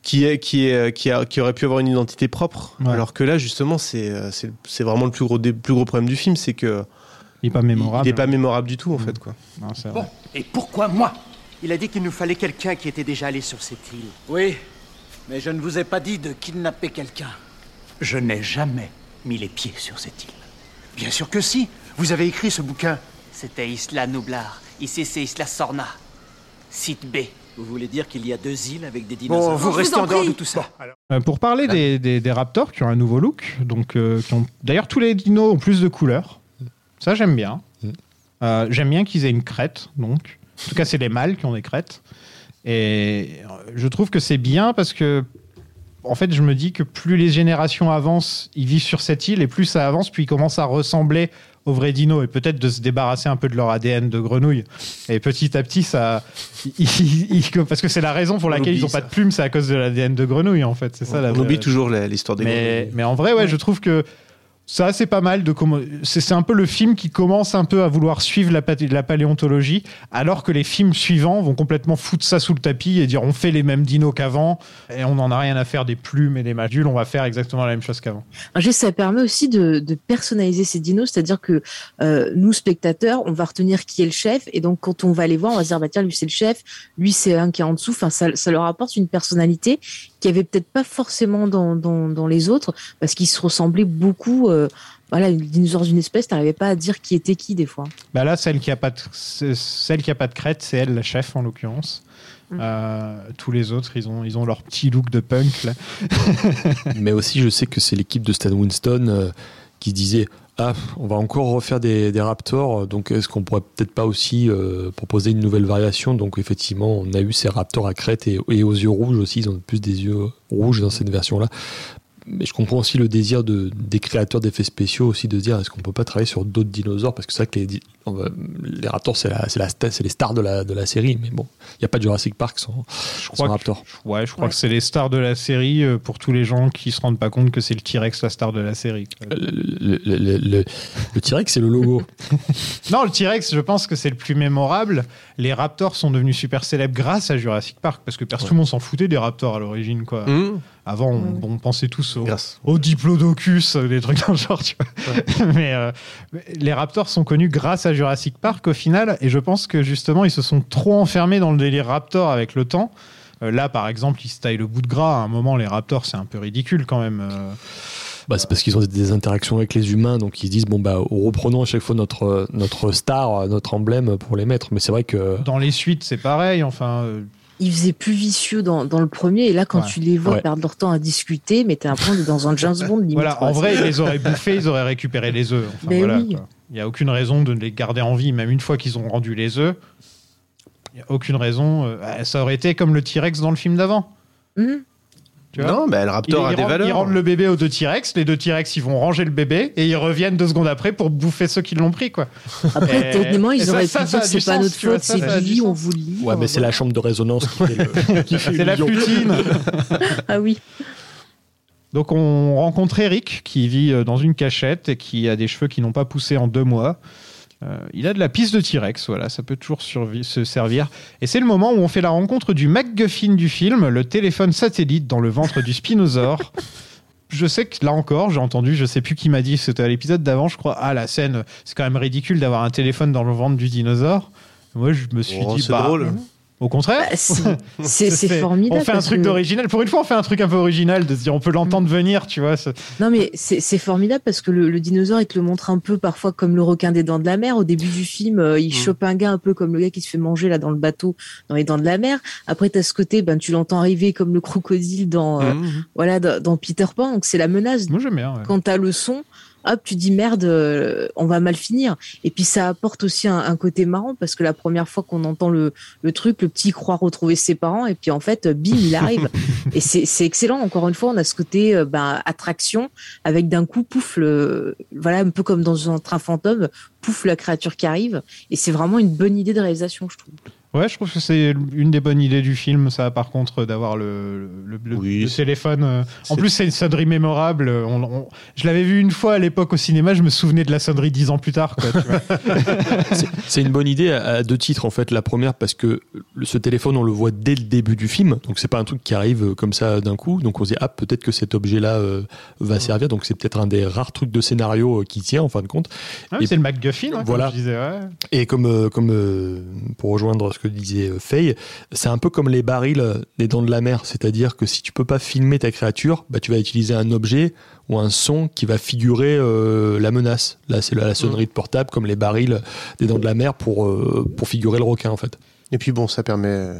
qui est qui est qui, a- qui aurait pu avoir une identité propre. Ouais. Alors que là, justement, c'est euh, c'est c'est vraiment le plus gros dé- plus gros problème du film, c'est que Il n'est pas il mémorable. n'est pas mémorable du tout en fait quoi. Non, c'est vrai. Bon, et pourquoi moi? Il a dit qu'il nous fallait quelqu'un qui était déjà allé sur cette île. Oui, mais je ne vous ai pas dit de kidnapper quelqu'un. Je n'ai jamais mis les pieds sur cette île. Bien sûr que si. Vous avez écrit ce bouquin. C'était Isla Nublar. Ici, c'est Isla Sorna. Site B. Vous voulez dire qu'il y a deux îles avec des dinosaures Bon, vous restez vous en en dehors de tout ça. Euh, pour parler des, des- des Raptors qui ont un nouveau look, donc euh, qui ont d'ailleurs tous les dinos ont plus de couleurs. Ça j'aime bien. Euh, j'aime bien qu'ils aient une crête, donc. En tout cas, c'est les mâles qui ont des crêtes. Et je trouve que c'est bien parce que, en fait, je me dis que plus les générations avancent, ils vivent sur cette île, et plus ça avance, puis ils commencent à ressembler aux vrais dinos, et peut-être de se débarrasser un peu de leur ADN de grenouille. Et petit à petit, ça. ils- ils- ils- parce que c'est la raison pour laquelle ils oublie n'ont pas ça. de plumes, c'est à cause de l'ADN de grenouille, en fait. C'est ça la On vraie- oublie toujours la- l'histoire des mais, grenouilles. mais en vrai, ouais, je trouve que ça, c'est pas mal. C'est un peu le film qui commence un peu à vouloir suivre la, pa- la paléontologie, alors que les films suivants vont complètement foutre ça sous le tapis et dire on fait les mêmes dinos qu'avant et on n'en a rien à faire des plumes et des madules, on va faire exactement la même chose qu'avant. Ça permet aussi de, personnaliser ces dinos, c'est-à-dire que euh, nous, spectateurs, on va retenir qui est le chef, et donc quand on va les voir, on va se dire, bah tiens, lui c'est le chef, lui c'est un qui est en dessous, enfin, ça, leur apporte une personnalité qui avait peut-être pas forcément dans les autres, parce qu'ils se ressemblaient beaucoup. euh, voilà, les dinosaures d'une espèce, t'arrivais pas à dire qui était qui des fois. Bah là, celle qui a pas de, celle qui a pas de crête, c'est elle, la chef en l'occurrence. Mm. Euh, tous les autres, ils ont, ils ont leur petit look de punk. Là. Mais aussi, je sais que c'est l'équipe de Stan Winston euh, qui disait Ah, on va encore refaire des, des Raptors, donc est-ce qu'on pourrait peut-être pas aussi euh, proposer une nouvelle variation? Donc, effectivement, on a eu ces Raptors à crête et, et aux yeux rouges aussi, ils ont plus des yeux rouges dans cette version-là. Mais je comprends aussi le désir de, des créateurs d'effets spéciaux aussi de se dire est-ce qu'on peut pas travailler sur d'autres dinosaures? Parce que c'est vrai que les, va- raptors c'est la, c'est la les stars de la, de la série mais bon il n'y a pas de Jurassic Park sans, sans crois que- raptor Ouais, je crois que c'est les stars de la série euh, pour tous les gens qui se rendent pas compte que c'est le T-Rex la star de la série. le, le- le- le T-Rex c'est le logo Non, le T-Rex, je pense que c'est le plus mémorable. Les Raptors sont devenus super célèbres grâce à Jurassic Park, parce que personne, tout le monde s'en foutait des Raptors à l'origine, quoi. Mmh. Avant, on, on pensait tous au, Grâce. au Diplodocus, des trucs dans le genre, tu vois. Mais euh, les Raptors sont connus grâce à Jurassic Park au final, et je pense que justement, ils se sont trop enfermés dans le délire Raptor avec le temps. Euh, là, par exemple, ils se taillent le bout de gras. À un moment, les Raptors, c'est un peu ridicule quand même. euh. Bah, c'est parce qu'ils ont des interactions avec les humains, donc ils se disent bon bah reprenons à chaque fois notre notre star, notre emblème pour les mettre. Mais c'est vrai que Dans les suites, c'est pareil. Enfin, euh, Ils faisaient plus vicieux dans, dans le premier, et là, quand Ouais. tu les vois Ouais. perdre leur temps à discuter, mais t'as l'impression d'être dans un James Bond limite. Voilà, quoi. en vrai, ils les auraient bouffés, ils auraient récupéré les œufs. Enfin, voilà, oui. Il n'y a aucune raison de les garder en vie, même une fois qu'ils ont rendu les œufs. Il n'y a aucune raison. euh, ah, ça aurait été comme le T-Rex dans le film d'avant. Mhm. Tu vois Non, bah, le Raptor a des rendent, ils valeurs. rendent le bébé aux deux T-Rex, les deux T-Rex ils vont ranger le bébé et ils reviennent deux secondes après pour bouffer ceux qui l'ont pris quoi. Après, Et- techniquement, ils auraient ça, pu ça dire c'est pas sens, notre faute, c'est Billy, on vous le dit. ouais, mais c'est la chambre de résonance qui fait le, C'est la poutine. Ah oui. Donc on rencontre Eric qui vit euh, dans une cachette et qui a des cheveux qui n'ont pas poussé en deux mois. Euh, il a de la piste de T-Rex, voilà, ça peut toujours se servir. Et c'est le moment où on fait la rencontre du MacGuffin du film, le téléphone satellite dans le ventre du Spinosaure. Je sais que là encore, j'ai entendu, je sais plus qui m'a dit, c'était à l'épisode d'avant, je crois. Ah, la scène, c'est quand même ridicule d'avoir un téléphone dans le ventre du dinosaure. Moi, je me suis Oh, dit, bah, drôle. Au contraire, Bah, c'est- formidable. On fait un truc que- d'original. Pour une fois, on fait un truc un peu original de se dire on peut l'entendre venir, tu vois. Non, mais c'est formidable parce que le, le dinosaure, il te le montre un peu parfois comme le requin des dents de la mer. Au début du film, euh, il chope un gars un peu comme le gars qui se fait manger là dans le bateau dans les dents de la mer. Après, t'as ce côté, ben, tu l'entends arriver comme le crocodile dans, euh, Mmh. voilà, dans, dans Peter Pan. Donc, c'est la menace. Moi, bien. ouais. Quand le son, hop, tu dis merde, euh, on va mal finir. Et puis, ça apporte aussi un, un côté marrant parce que la première fois qu'on entend le, le truc, le petit croit retrouver ses parents et puis en fait, bim, il arrive. et c'est c'est excellent. Encore une fois, on a ce côté euh, ben, attraction avec d'un coup, pouf, le, voilà, un peu comme dans un train fantôme, pouf, la créature qui arrive. Et c'est vraiment une bonne idée de réalisation, je trouve. Ouais, je trouve que c'est une des bonnes idées du film, ça, par contre, d'avoir le, le, le- Oui, le téléphone. euh. En plus, c'est une sonnerie mémorable. On- on- je l'avais vu une fois à l'époque au cinéma, je me souvenais de la sonnerie dix ans plus tard. C'est- une bonne idée à à deux titres en fait. La première parce que ce téléphone on le voit dès le début du film, donc c'est pas un truc qui arrive euh, comme ça d'un coup. Donc on se dit ah peut-être que cet objet-là euh, va servir. Donc c'est peut-être un des rares trucs de scénario euh, qui tient en fin de compte. Ah, c'est le MacGuffin, hein, Voilà. comme je disais. ouais. Et comme euh, comme euh, pour rejoindre ce que disait euh, Faye, c'est un peu comme les barils euh, des dents de la mer, c'est-à-dire que si tu peux pas filmer ta créature, bah tu vas utiliser un objet ou un son qui va figurer euh, la menace. Là c'est la, la sonnerie de portable comme les barils des dents de la mer pour euh, pour figurer le requin en fait. Et puis bon, ça permet,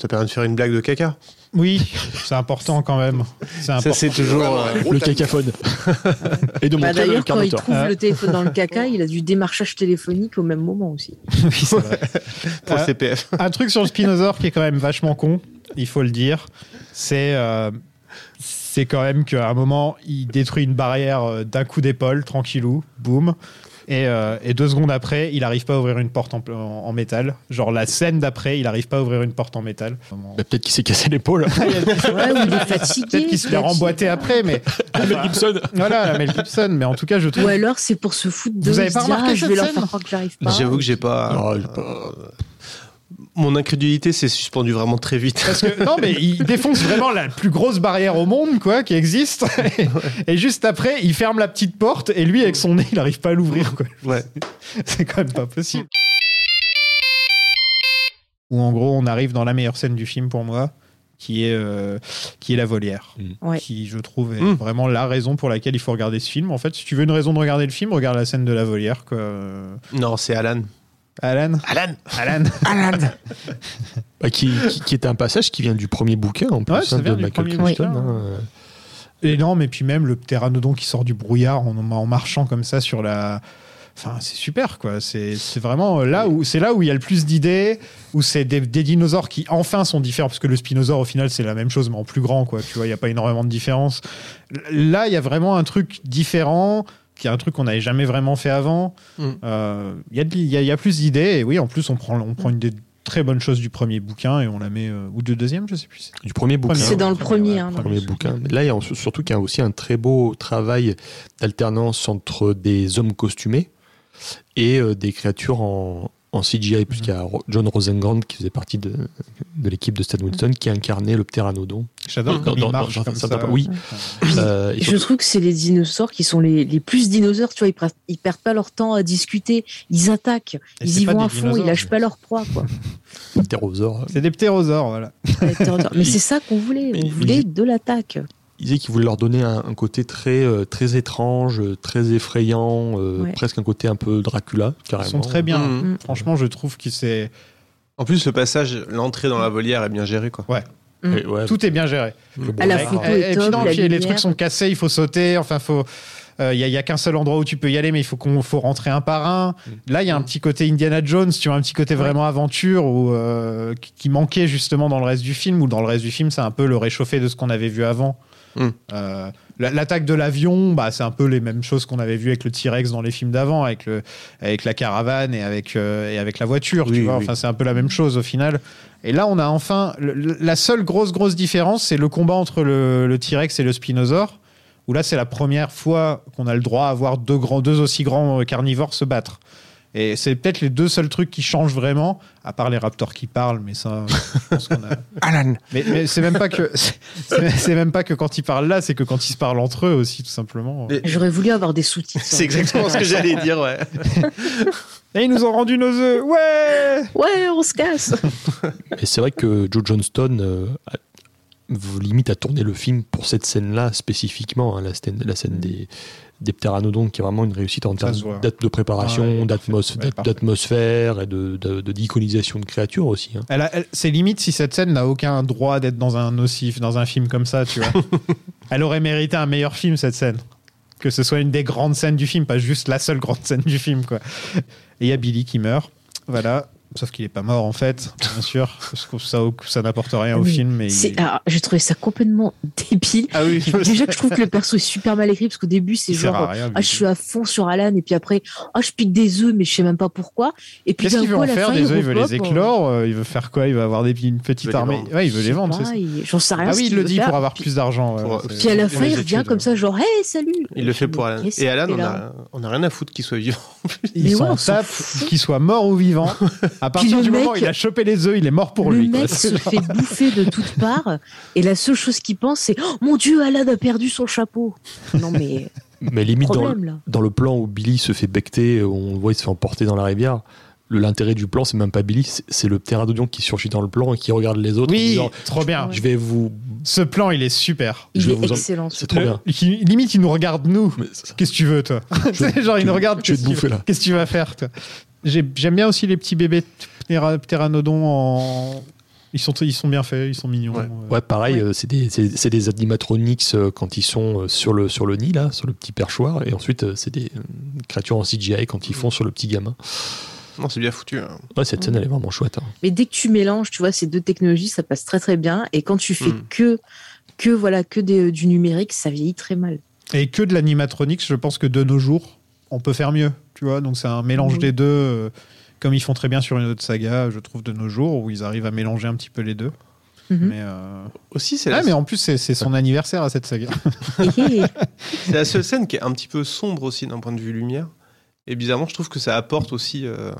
ça permet de faire une blague de caca. Oui, c'est important quand même. Ça, c'est toujours. euh, le cacaphone. et de Bah, montrer le D'ailleurs, quand il trouve Ah. le téléphone dans le caca, il a du démarchage téléphonique au même moment aussi. Oui, c'est vrai. pour le Euh, CPF. un truc sur le Spinosaure qui est quand même vachement con, il faut le dire, c'est euh, c'est quand même qu'à un moment, il détruit une barrière d'un coup d'épaule, tranquillou, boum. Et, euh, et deux secondes après, il arrive pas à ouvrir une porte en, en- en métal. Genre la scène d'après, il arrive pas à ouvrir une porte en métal. Bah, peut-être qu'il s'est cassé l'épaule. Ouais, ou il est fatigué. Peut-être qu'il se fait remboîter après, mais Mel Gibson. voilà, Mel Gibson. Mais en tout cas, je trouve. Ou alors c'est pour se foutre de Vous avez pas remarqué ah, je vais leur faire croire que j'arrive pas. J'avoue que j'ai pas. Non, j'ai pas- Mon incrédulité s'est suspendue vraiment très vite. Parce que non, mais il défonce vraiment la plus grosse barrière au monde, quoi, qui existe. Et, juste après, il ferme la petite porte et lui, avec son nez, il n'arrive pas à l'ouvrir, quoi. Ouais. C'est quand même pas possible. Où en gros, on arrive dans la meilleure scène du film pour moi, qui est euh, qui est la volière, Ouais. qui je trouve est Mm. vraiment la raison pour laquelle il faut regarder ce film. En fait, si tu veux une raison de regarder le film, regarde la scène de la volière, quoi. Non, c'est Alan. Alan, Alan Alan, Bah, qui, qui, qui est un passage qui vient du premier bouquin en plus Ouais, ça hein, de du Michael Crichton. bouquin. hein. Et non, mais puis même le pteranodon qui sort du brouillard en, en marchant comme ça sur la, Enfin, c'est super, quoi. C'est c'est vraiment là où c'est là où il y a le plus d'idées, où c'est des, des dinosaures qui enfin sont différents, parce que le spinosaure au final c'est la même chose mais en plus grand, quoi. Tu vois, il y a pas énormément de différence. Là, il y a vraiment un truc différent, qui est un truc qu'on n'avait jamais vraiment fait avant. Mm. Euh, Il y, a de- il y a- il y a plus d'idées, et oui, en plus on prend on prend une des très bonnes choses du premier bouquin et on la met euh, ou du deuxième, je sais plus. Du premier bouquin. C'est dans le premier. ouais, hein, dans premier le- bouquin. Mais là, il y a surtout qu'il y a aussi un très beau travail d'alternance entre des hommes costumés et euh, des créatures en, en CGI, puisqu'il y a John Rosengrant qui faisait partie de, de l'équipe de Stan Winston qui incarnait le pteranodon. J'adore quand il dans- marche dans- comme dans- ça. dans- Oui. Euh, Je surtout- trouve que c'est les dinosaures qui sont les, les plus dinosaures, tu vois, ils, ils perdent pas leur temps à discuter, ils attaquent, Et ils y vont à fond, ils lâchent pas leur proie, quoi. C'est des ptérosaures, voilà. Mais c'est ça qu'on voulait, on voulait de l'attaque. Il disait qu'il voulait leur donner un, un côté très, euh, très étrange, euh, très effrayant, euh, Ouais. presque un côté un peu Dracula, Ils carrément. sont très bien. Mhm. Mm. Franchement, je trouve que c'est En plus, le passage, l'entrée dans la volière est bien gérée, quoi. Et ouais, tout est bien géré. À la brouillard. photo et, est et puis non, la puis les trucs sont cassés, il faut sauter. Enfin, faut. Il n'y a, qu'un seul endroit où tu peux y aller, mais il faut qu'on faut rentrer un par un. Là, il y a un petit côté Indiana Jones, tu vois, un petit côté vraiment aventure où, euh, qui- qui manquait justement dans le reste du film. Ou dans le reste du film, c'est un peu le réchauffé de ce qu'on avait vu avant. Mm. Euh, la- L'attaque de l'avion, bah, c'est un peu les mêmes choses qu'on avait vu avec le T-Rex dans les films d'avant, avec, le, avec la caravane et avec, euh, et avec la voiture. tu Oui, vois. oui. Enfin, c'est un peu la même chose au final. Et là, on a enfin. le- la seule grosse, grosse différence, c'est le combat entre le, le T-Rex et le Spinosaure. Où là, c'est la première fois qu'on a le droit à voir deux, grands, deux aussi grands euh, carnivores se battre. Et c'est peut-être les deux seuls trucs qui changent vraiment, à part les raptors qui parlent, mais ça, je pense qu'on a. Alan Mais, mais c'est même pas que c'est même pas que quand ils parlent là, c'est que quand ils se parlent entre eux aussi, tout simplement. Mais- J'aurais voulu avoir des sous-titres. C'est exactement ce que j'allais dire, ouais. Et ils nous ont rendu nos œufs, ouais. Ouais, on se casse. Et c'est vrai que Joe Johnston euh, limite à tourner le film pour cette scène-là spécifiquement, hein, la scène, la scène des, des pteranodons, qui est vraiment une réussite en termes de préparation, Ah ouais. Ouais, d'atmosphère et de, de, de- d'iconisation de créatures aussi. hein. Elle a- elle- c'est limite si cette scène n'a aucun droit d'être dans un nocif, dans un film comme ça, tu vois. elle aurait mérité un meilleur film cette scène. Que ce soit une des grandes scènes du film, pas juste la seule grande scène du film, quoi. Et il y a Billy qui meurt, voilà. Sauf qu'il est pas mort en fait, bien sûr. Parce que ça, ça n'apporte rien au Oui. film. Mais C'est- il- alors, J'ai trouvé ça complètement débile. Ah oui, Déjà que je trouve que le perso est super mal écrit, parce qu'au début, c'est il genre. rien, Ah, je suis à fond sur Alan, et puis après, ah, je pique des œufs, mais je sais même pas pourquoi. Et puis Qu'est-ce qu'il veut en faire fin, des œufs? Il veut les repoppe, éclore euh, Il veut faire quoi? Il veut avoir des, une petite Il armée? Ouais, il veut les vendre, pas, c'est ça il- J'en sais rien. Ah oui, il le dit pour avoir plus d'argent. Puis à la fin, il revient comme ça, genre, hey, salut Il le fait pour Alan. Et Alan, on fait a, là on a rien à foutre qu'il soit vivant. Mais s'en fout. qu'il soit mort ou vivant. À partir le du moment où mec- il a chopé les œufs, il est mort pour le lui. quoi. mec se fait bouffer de toutes parts et la seule chose qu'il pense c'est oh, mon dieu Alan a perdu son chapeau non mais Mais limite, dans, problème le- dans le plan où Billy se fait becter, où on le voit, il se fait emporter dans la rivière. le- L'intérêt du plan, c'est même pas Billy, c'est- le pteranodon qui surgit dans le plan et qui regarde les autres. en Oui, disant, trop bien. Je vais vous. Ce plan, il est super. il je vais est vous en- excellent ce C'est trop Le- bien. il- limite, il nous regarde nous. Qu'est-ce que tu veux, toi genre, il nous regarde. te tu bouffer, veux- là. Qu'est-ce que tu vas faire, toi J'ai- J'aime bien aussi les petits bébés en. Ils sont, ils sont bien faits, ils sont mignons. Ouais. Euh, Ouais, pareil, Ouais. euh, c'est des, des animatronics euh, quand ils sont sur le, sur le nid, là, sur le petit perchoir, et ensuite, c'est des créatures en CGI quand ils font sur le petit gamin. Non, c'est bien foutu. hein. Ouais, cette scène, elle est vraiment chouette. hein. mais dès que tu mélanges tu vois ces deux technologies ça passe très très bien et quand tu fais Mm. que que voilà que des- du numérique ça vieillit très mal Et que de l'animatronics, je pense que de nos jours, on peut faire mieux. Tu vois, donc c'est un mélange Mhm. des deux, euh, comme ils font très bien sur une autre saga, je trouve, de nos jours, où ils arrivent à mélanger un petit peu les deux. Mhm. Mais, euh, Aussi, c'est ah, la, mais en plus, c'est son anniversaire à cette saga. C'est la seule scène qui est un petit peu sombre aussi d'un point de vue lumière. Et bizarrement, je trouve que ça apporte aussi. euh,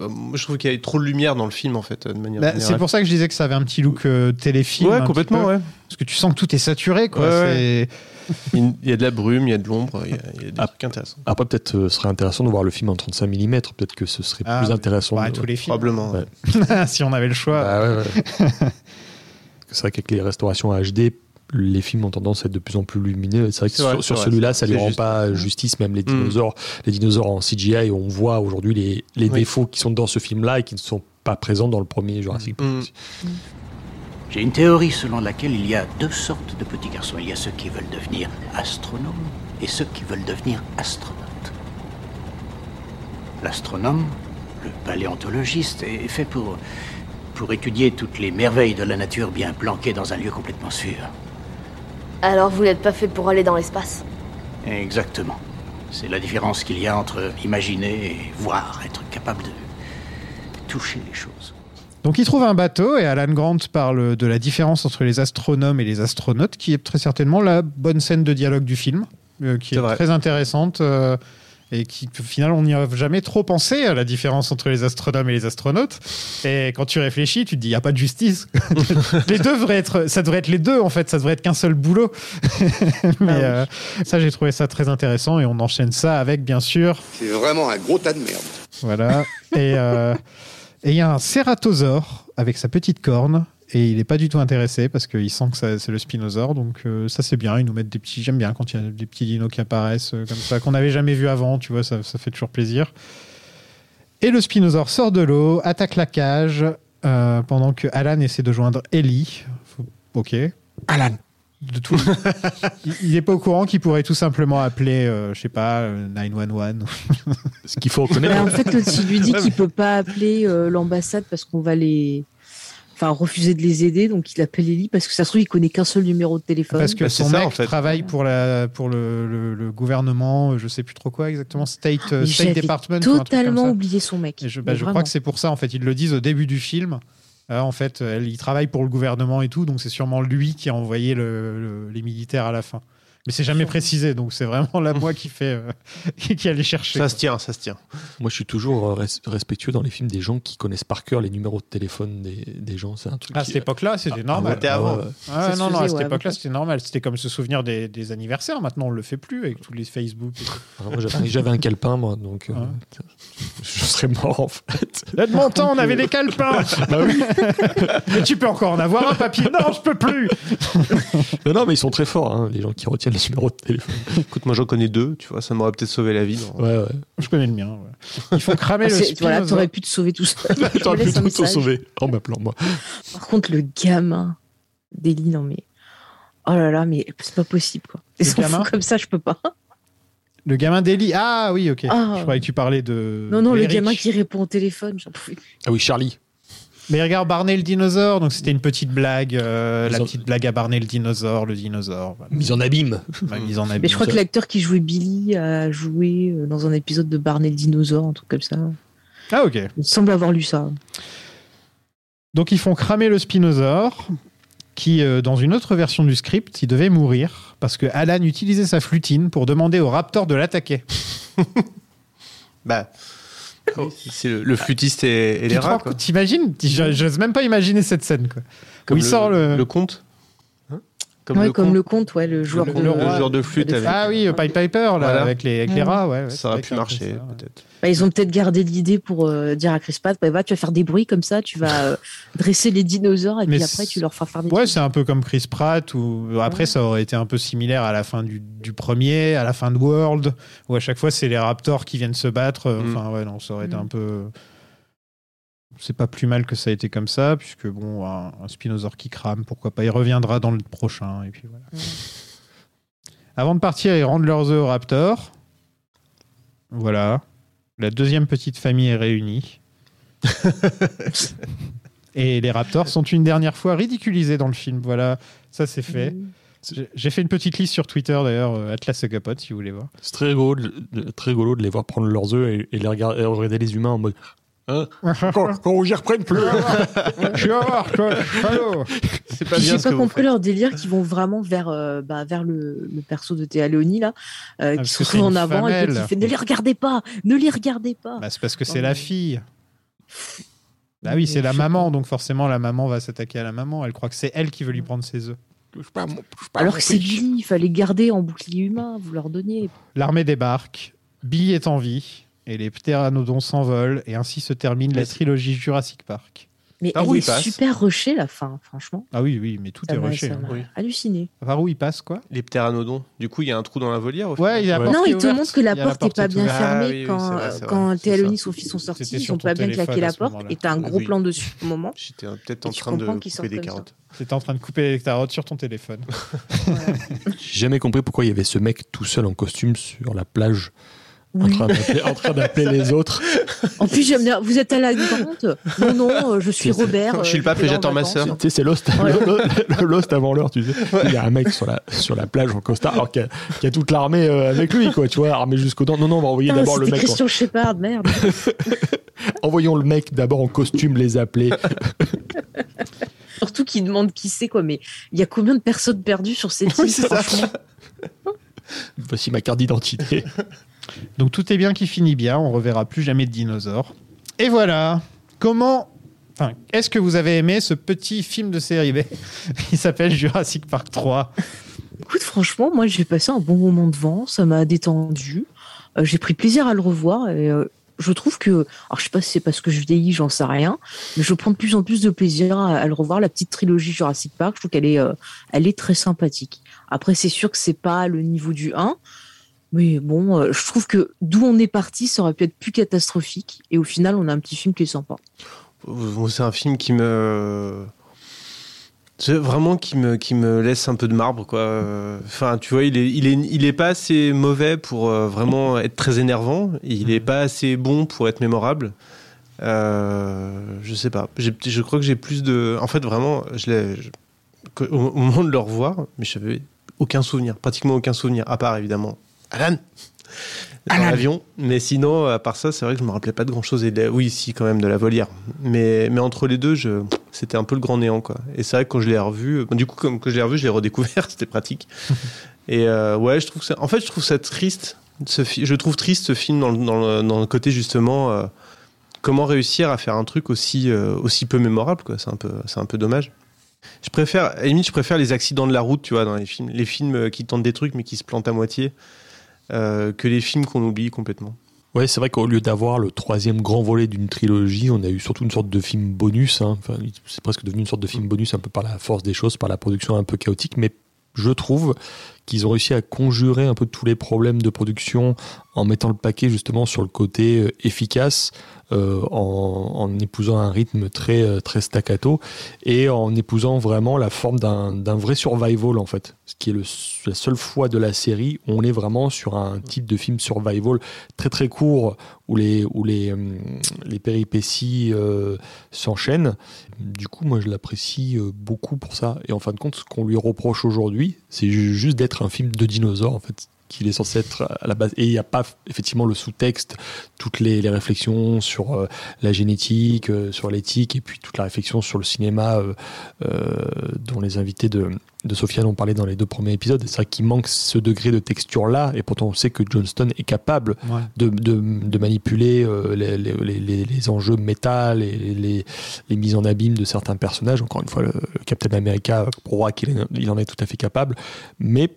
euh, moi, je trouve qu'il y a trop de lumière dans le film, en fait, de manière Bah, c'est pour ça que je disais que ça avait un petit look euh, téléfilm. Ouais, complètement, ouais. Parce que tu sens que tout est saturé, quoi. Ouais, C'est- Il y a de la brume, il y a de l'ombre, il y a, il y a des Ah. trucs intéressants. Après, peut-être euh, ce serait intéressant de voir le film en 35 mm, peut-être que ce serait Ah, plus oui. intéressant. Bah, de- tous les films. Probablement. Ouais. si on avait le choix. Bah ouais, ouais. Parce que c'est vrai qu'avec les restaurations HD, les films ont tendance à être de plus en plus lumineux. C'est vrai que sur, celui-là, ça lui c'est rend juste. pas justice, même les Mm. dinosaures, les dinosaures en CGI, on voit aujourd'hui les, les Oui. défauts qui sont dans ce film-là et qui ne sont pas présents dans le premier Jurassic Park. Mm. J'ai une théorie selon laquelle il y a deux sortes de petits garçons. Il y a ceux qui veulent devenir astronomes et ceux qui veulent devenir astronautes. L'astronome, le paléontologiste, est fait pour, pour étudier toutes les merveilles de la nature bien planquées dans un lieu complètement sûr. Alors vous n'êtes pas fait pour aller dans l'espace? Exactement. C'est la différence qu'il y a entre imaginer et voir, être capable de toucher les choses. Donc il trouve un bateau et Alan Grant parle de la différence entre les astronomes et les astronautes, qui est très certainement la bonne scène de dialogue du film, euh, qui est, très intéressante euh, et qui au final on n'y a jamais trop pensé à la différence entre les astronomes et les astronautes. Et quand tu réfléchis, tu te dis il y a pas de justice. les deux devraient être, ça devrait être les deux en fait, ça devrait être qu'un seul boulot. Mais euh, ça j'ai trouvé ça très intéressant et on enchaîne ça avec bien sûr C'est vraiment un gros tas de merde. voilà. Et euh, et il y a un cératosaure avec sa petite corne. Et il n'est pas du tout intéressé parce qu'il sent que c'est le spinosaure. Donc euh, ça c'est bien. Ils nous mettent des petits. J'aime bien quand il y a des petits dinos qui apparaissent euh, comme ça, qu'on n'avait jamais vu avant. Tu vois, ça, ça fait toujours plaisir. Et le spinosaure sort de l'eau, attaque la cage euh, pendant que Alan essaie de joindre Ellie. Ok. Alan. De tout. il n'est pas au courant qu'il pourrait tout simplement appeler, euh, je sais pas, euh, 911. Ce qu'il faut reconnaître. Mais en fait, il lui dit qu'il peut pas appeler euh, l'ambassade parce qu'on va les. Enfin, refuser de les aider, donc il appelle Ellie parce que ça se trouve, il connaît qu'un seul numéro de téléphone. Parce que Bah, son ça, mec en fait. travaille pour, la, pour le, le- le gouvernement, euh, je sais plus trop quoi exactement, State, euh, State Department. ou un truc comme totalement ça. oublié son mec. Et je, bah, je crois que c'est pour ça, en fait. Ils le disent au début du film. Euh, en fait, elle, il travaille pour le gouvernement et tout, donc c'est sûrement lui qui a envoyé le- le- les militaires à la fin. Mais c'est jamais précisé, donc c'est vraiment là moi qui fait, euh, qui allait chercher. Ça se tient, ça se tient. Moi, je suis toujours euh, res- respectueux dans les films des gens qui connaissent par cœur les numéros de téléphone des, des gens. C'est un truc. À qui- cette époque-là, c'était Ah, normal. ouais, C'était avant. ouais. Ah, non, non, à cette époque-là, c'était normal. C'était comme se souvenir des, des anniversaires. Maintenant, on le fait plus avec tous les Facebook. Ah, j'avais- un calepin, moi, donc euh, je serais mort en fait. Là, de mon temps, on avait des calepins. Bah oui. Mais tu peux encore en avoir un papier. Non, je peux plus. Non, non, mais ils sont très forts, hein, les gens qui retiennent les numéros de téléphone. Écoute, moi j'en connais deux, tu vois, ça m'aurait peut-être sauvé la vie. non Ouais, ouais. Je connais le mien. ouais. Ils font cramer Ah, le c'est- voilà, t'aurais pu te sauver tout seul. Je T'aurais pu tout te sauver en m'appelant, moi. Par contre, le gamin d'Ellie, non mais. Oh là là, mais c'est pas possible quoi. Sont gamin comme ça, je peux pas. Le gamin d'Eli. Ah oui, ok. Ah. Je croyais que tu parlais de. Non, non, le gamin qui répond au téléphone, j'en pouvais plus. Ah oui, Charlie. Mais regarde Barney le dinosaure. Donc c'était une petite blague. euh, la petite blague à Barney le dinosaure, le dinosaure. Voilà. Mise en abîme. Ma mise en abîme. Mais je crois que l'acteur qui jouait Billy a joué euh, dans un épisode de Barney le dinosaure, un truc comme ça. Ah ok. Il semble avoir lu ça. Donc ils font cramer le spinosaure, qui, euh, dans une autre version du script, il devait mourir parce que Alan utilisait sa flutine pour demander au raptor de l'attaquer. Bah, c'est le, le flûtiste et, les rats, T'imagines Je- J'ose même pas imaginer cette scène. Quoi. Comme Où il le, sort le- le conte. Ouais, comme conte. le conte, ouais, le joueur Le- de. le joueur de flûte avec- Ah oui, Pied Piper, là, Voilà. avec les, avec les rats. Ouais, ouais, Ça aurait pu marcher, peut-être. Bah, ils ont peut-être gardé l'idée pour euh, dire à Chris Pratt, bah, va, tu vas faire des bruits comme ça, tu vas euh, dresser les dinosaures et Mais puis après tu leur feras faire des Ouais, c'est un peu comme Chris Pratt, ou après ça aurait été un peu similaire à la fin du, du premier, à la fin de World, où à chaque fois c'est les Raptors qui viennent se battre. euh, Mm. Enfin, ouais, non, ça aurait été Mm. un peu. C'est pas plus mal que ça a été comme ça, puisque bon, un, un Spinosaure qui crame, pourquoi pas, il reviendra dans le prochain, et puis voilà. Avant de partir, ils rendent leurs œufs aux Raptors. Voilà. La deuxième petite famille est réunie. Et les Raptors sont une dernière fois ridiculisés dans le film. Voilà, ça c'est fait. J'ai- fait une petite liste sur Twitter d'ailleurs, euh, Atlas Sagapod si vous voulez voir. C'est très rigolo, de, de- très rigolo de les voir prendre leurs œufs et, et les regarder, et regarder les humains en mode. Hein Quand quand j'y reprenne plus Je suis voir, toi, salaud. C'est pas Puis bien j'ai ce pas que vous compris faites. leur délire qui vont vraiment vers, euh, bah, vers le, le perso de Théa Léonie là, euh, Ah, qui parce se que c'est retrouve en une avant et femelle. qui fait ne les regardez pas, ne les regardez pas. Bah, c'est parce que c'est la fille. Bah oui, c'est la maman, donc forcément la maman va s'attaquer à la maman. Elle croit que c'est elle qui veut lui prendre ses œufs. Alors que c'est Billy, il fallait garder en bouclier humain, vous leur donniez. L'armée débarque, Billy est en vie, et les ptéranodons s'envolent, et ainsi se termine la trilogie Jurassic Park. Mais Par elle où il passe super rushée la fin, franchement. Ah oui, oui, mais tout Ça est rushé. hein. oui. halluciné. Par où il passe, quoi? Les ptéranodons. Du coup, il y a un trou dans la volière. au Ouais, il y a la Non, il te montre que la porte n'est pas bien ouverte. Ah fermée oui, oui, quand, vrai, euh, quand et son fils sont sortis. Ils sur ont ton pas bien claqué la porte et t'as un gros Oui. plan dessus au moment. J'étais peut-être Et en train de couper des carottes. T'étais en train de couper les carottes sur ton téléphone. J'ai jamais compris pourquoi il y avait ce mec tout seul en costume sur la plage. En train d'appeler- en train d'appeler les autres. En plus, j'aime bien. Vous êtes à la grande Non, non, euh, je suis Robert. Je suis le pape euh, et j'attends en ma sœur. Tu sais, c'est Lost, Ouais. le- le Lost avant l'heure, tu sais. Il y a un mec sur la, sur la plage en costard, alors qu'il y, a- a toute l'armée euh, avec lui, quoi, tu vois, armée jusqu'aux dents. Non, non, on va envoyer d'abord le mec. Christian Shepard, merde. Envoyons le mec d'abord en costume les appeler. Surtout qu'il demande qui c'est, quoi. Mais il y a combien de personnes perdues sur cette île, Voici ma carte d'identité. Donc tout est bien qui finit bien, on reverra plus jamais de dinosaures. Et voilà. Comment Enfin, est-ce que vous avez aimé ce petit film de série B? Qui s'appelle Jurassic Park 3 Écoute, franchement, moi, j'ai passé un bon moment devant. Ça m'a détendu. Euh, j'ai pris plaisir à le revoir. Et euh, je trouve que. Alors, je sais pas si c'est parce que je vieillis, j'en sais rien. Mais je prends de plus en plus de plaisir à, le revoir. La petite trilogie Jurassic Park, je trouve qu'elle est, euh, elle est très sympathique. Après, c'est sûr que c'est pas le niveau du 1. Mais bon, euh, je trouve que d'où on est parti, ça aurait pu être plus catastrophique. Et au final, on a un petit film qui est sympa. C'est un film qui me. C'est vraiment qui me, qui me laisse un peu de marbre, quoi. Enfin, tu vois, il est, il est, il est pas assez mauvais pour euh, vraiment être très énervant. Il est pas assez bon pour être mémorable. Euh, je sais pas. Je crois que j'ai plus de. En fait, vraiment, je je- au moment de le revoir, mais je n'avais aucun souvenir, pratiquement aucun souvenir, à part évidemment Alan dans l'avion. Mais sinon, à part ça, c'est vrai que je me rappelais pas de grand chose. Et de oui, si, quand même, de la volière. Mais, mais entre les deux, je... c'était un peu le grand néant, quoi. Et c'est vrai que quand je l'ai revu, bon, du coup, comme que je l'ai revu, je l'ai redécouvert, c'était pratique. Et euh, ouais, je trouve ça. En fait, je trouve ça triste. Ce fi- Je trouve triste ce film dans le, dans le- dans le côté justement. euh, comment réussir à faire un truc aussi, euh, aussi peu mémorable, quoi. C'est un peu, c'est un peu dommage. Je préfère, à la limite, je préfère les accidents de la route, tu vois, dans les films, les films euh, qui tentent des trucs mais qui se plantent à moitié, euh, que les films qu'on oublie complètement. Ouais, c'est vrai qu'au lieu d'avoir le troisième grand volet d'une trilogie, on a eu surtout une sorte de film bonus. hein. Enfin, c'est presque devenu une sorte de film bonus un peu par la force des choses, par la production un peu chaotique. Mais je trouve qu'ils ont réussi à conjurer un peu tous les problèmes de production en mettant le paquet justement sur le côté euh, efficace, euh, en, épousant un rythme très, euh, très staccato et en épousant vraiment la forme d'un vrai survival en fait. Ce qui est la seule fois de la série où on est vraiment sur un type de film survival très très court où les, où les, les péripéties s'enchaînent. Du coup, moi je l'apprécie beaucoup pour ça. Et en fin de compte, ce qu'on lui reproche aujourd'hui, c'est ju- juste d'être un film de dinosaures en fait qu'il est censé être à la base. Et il n'y a pas effectivement le sous-texte, toutes les, les réflexions sur euh, la génétique, euh, sur l'éthique, et puis toute la réflexion sur le cinéma euh, dont les invités de, de Sofiane ont parlé dans les deux premiers épisodes. C'est vrai qu'il manque ce degré de texture-là, et pourtant on sait que Johnston est capable Ouais. de, de, de manipuler les, les, les- enjeux métal et les, les, les mises en abîme de certains personnages. Encore une fois, le, le Captain America qu'il est- il en est tout à fait capable. Mais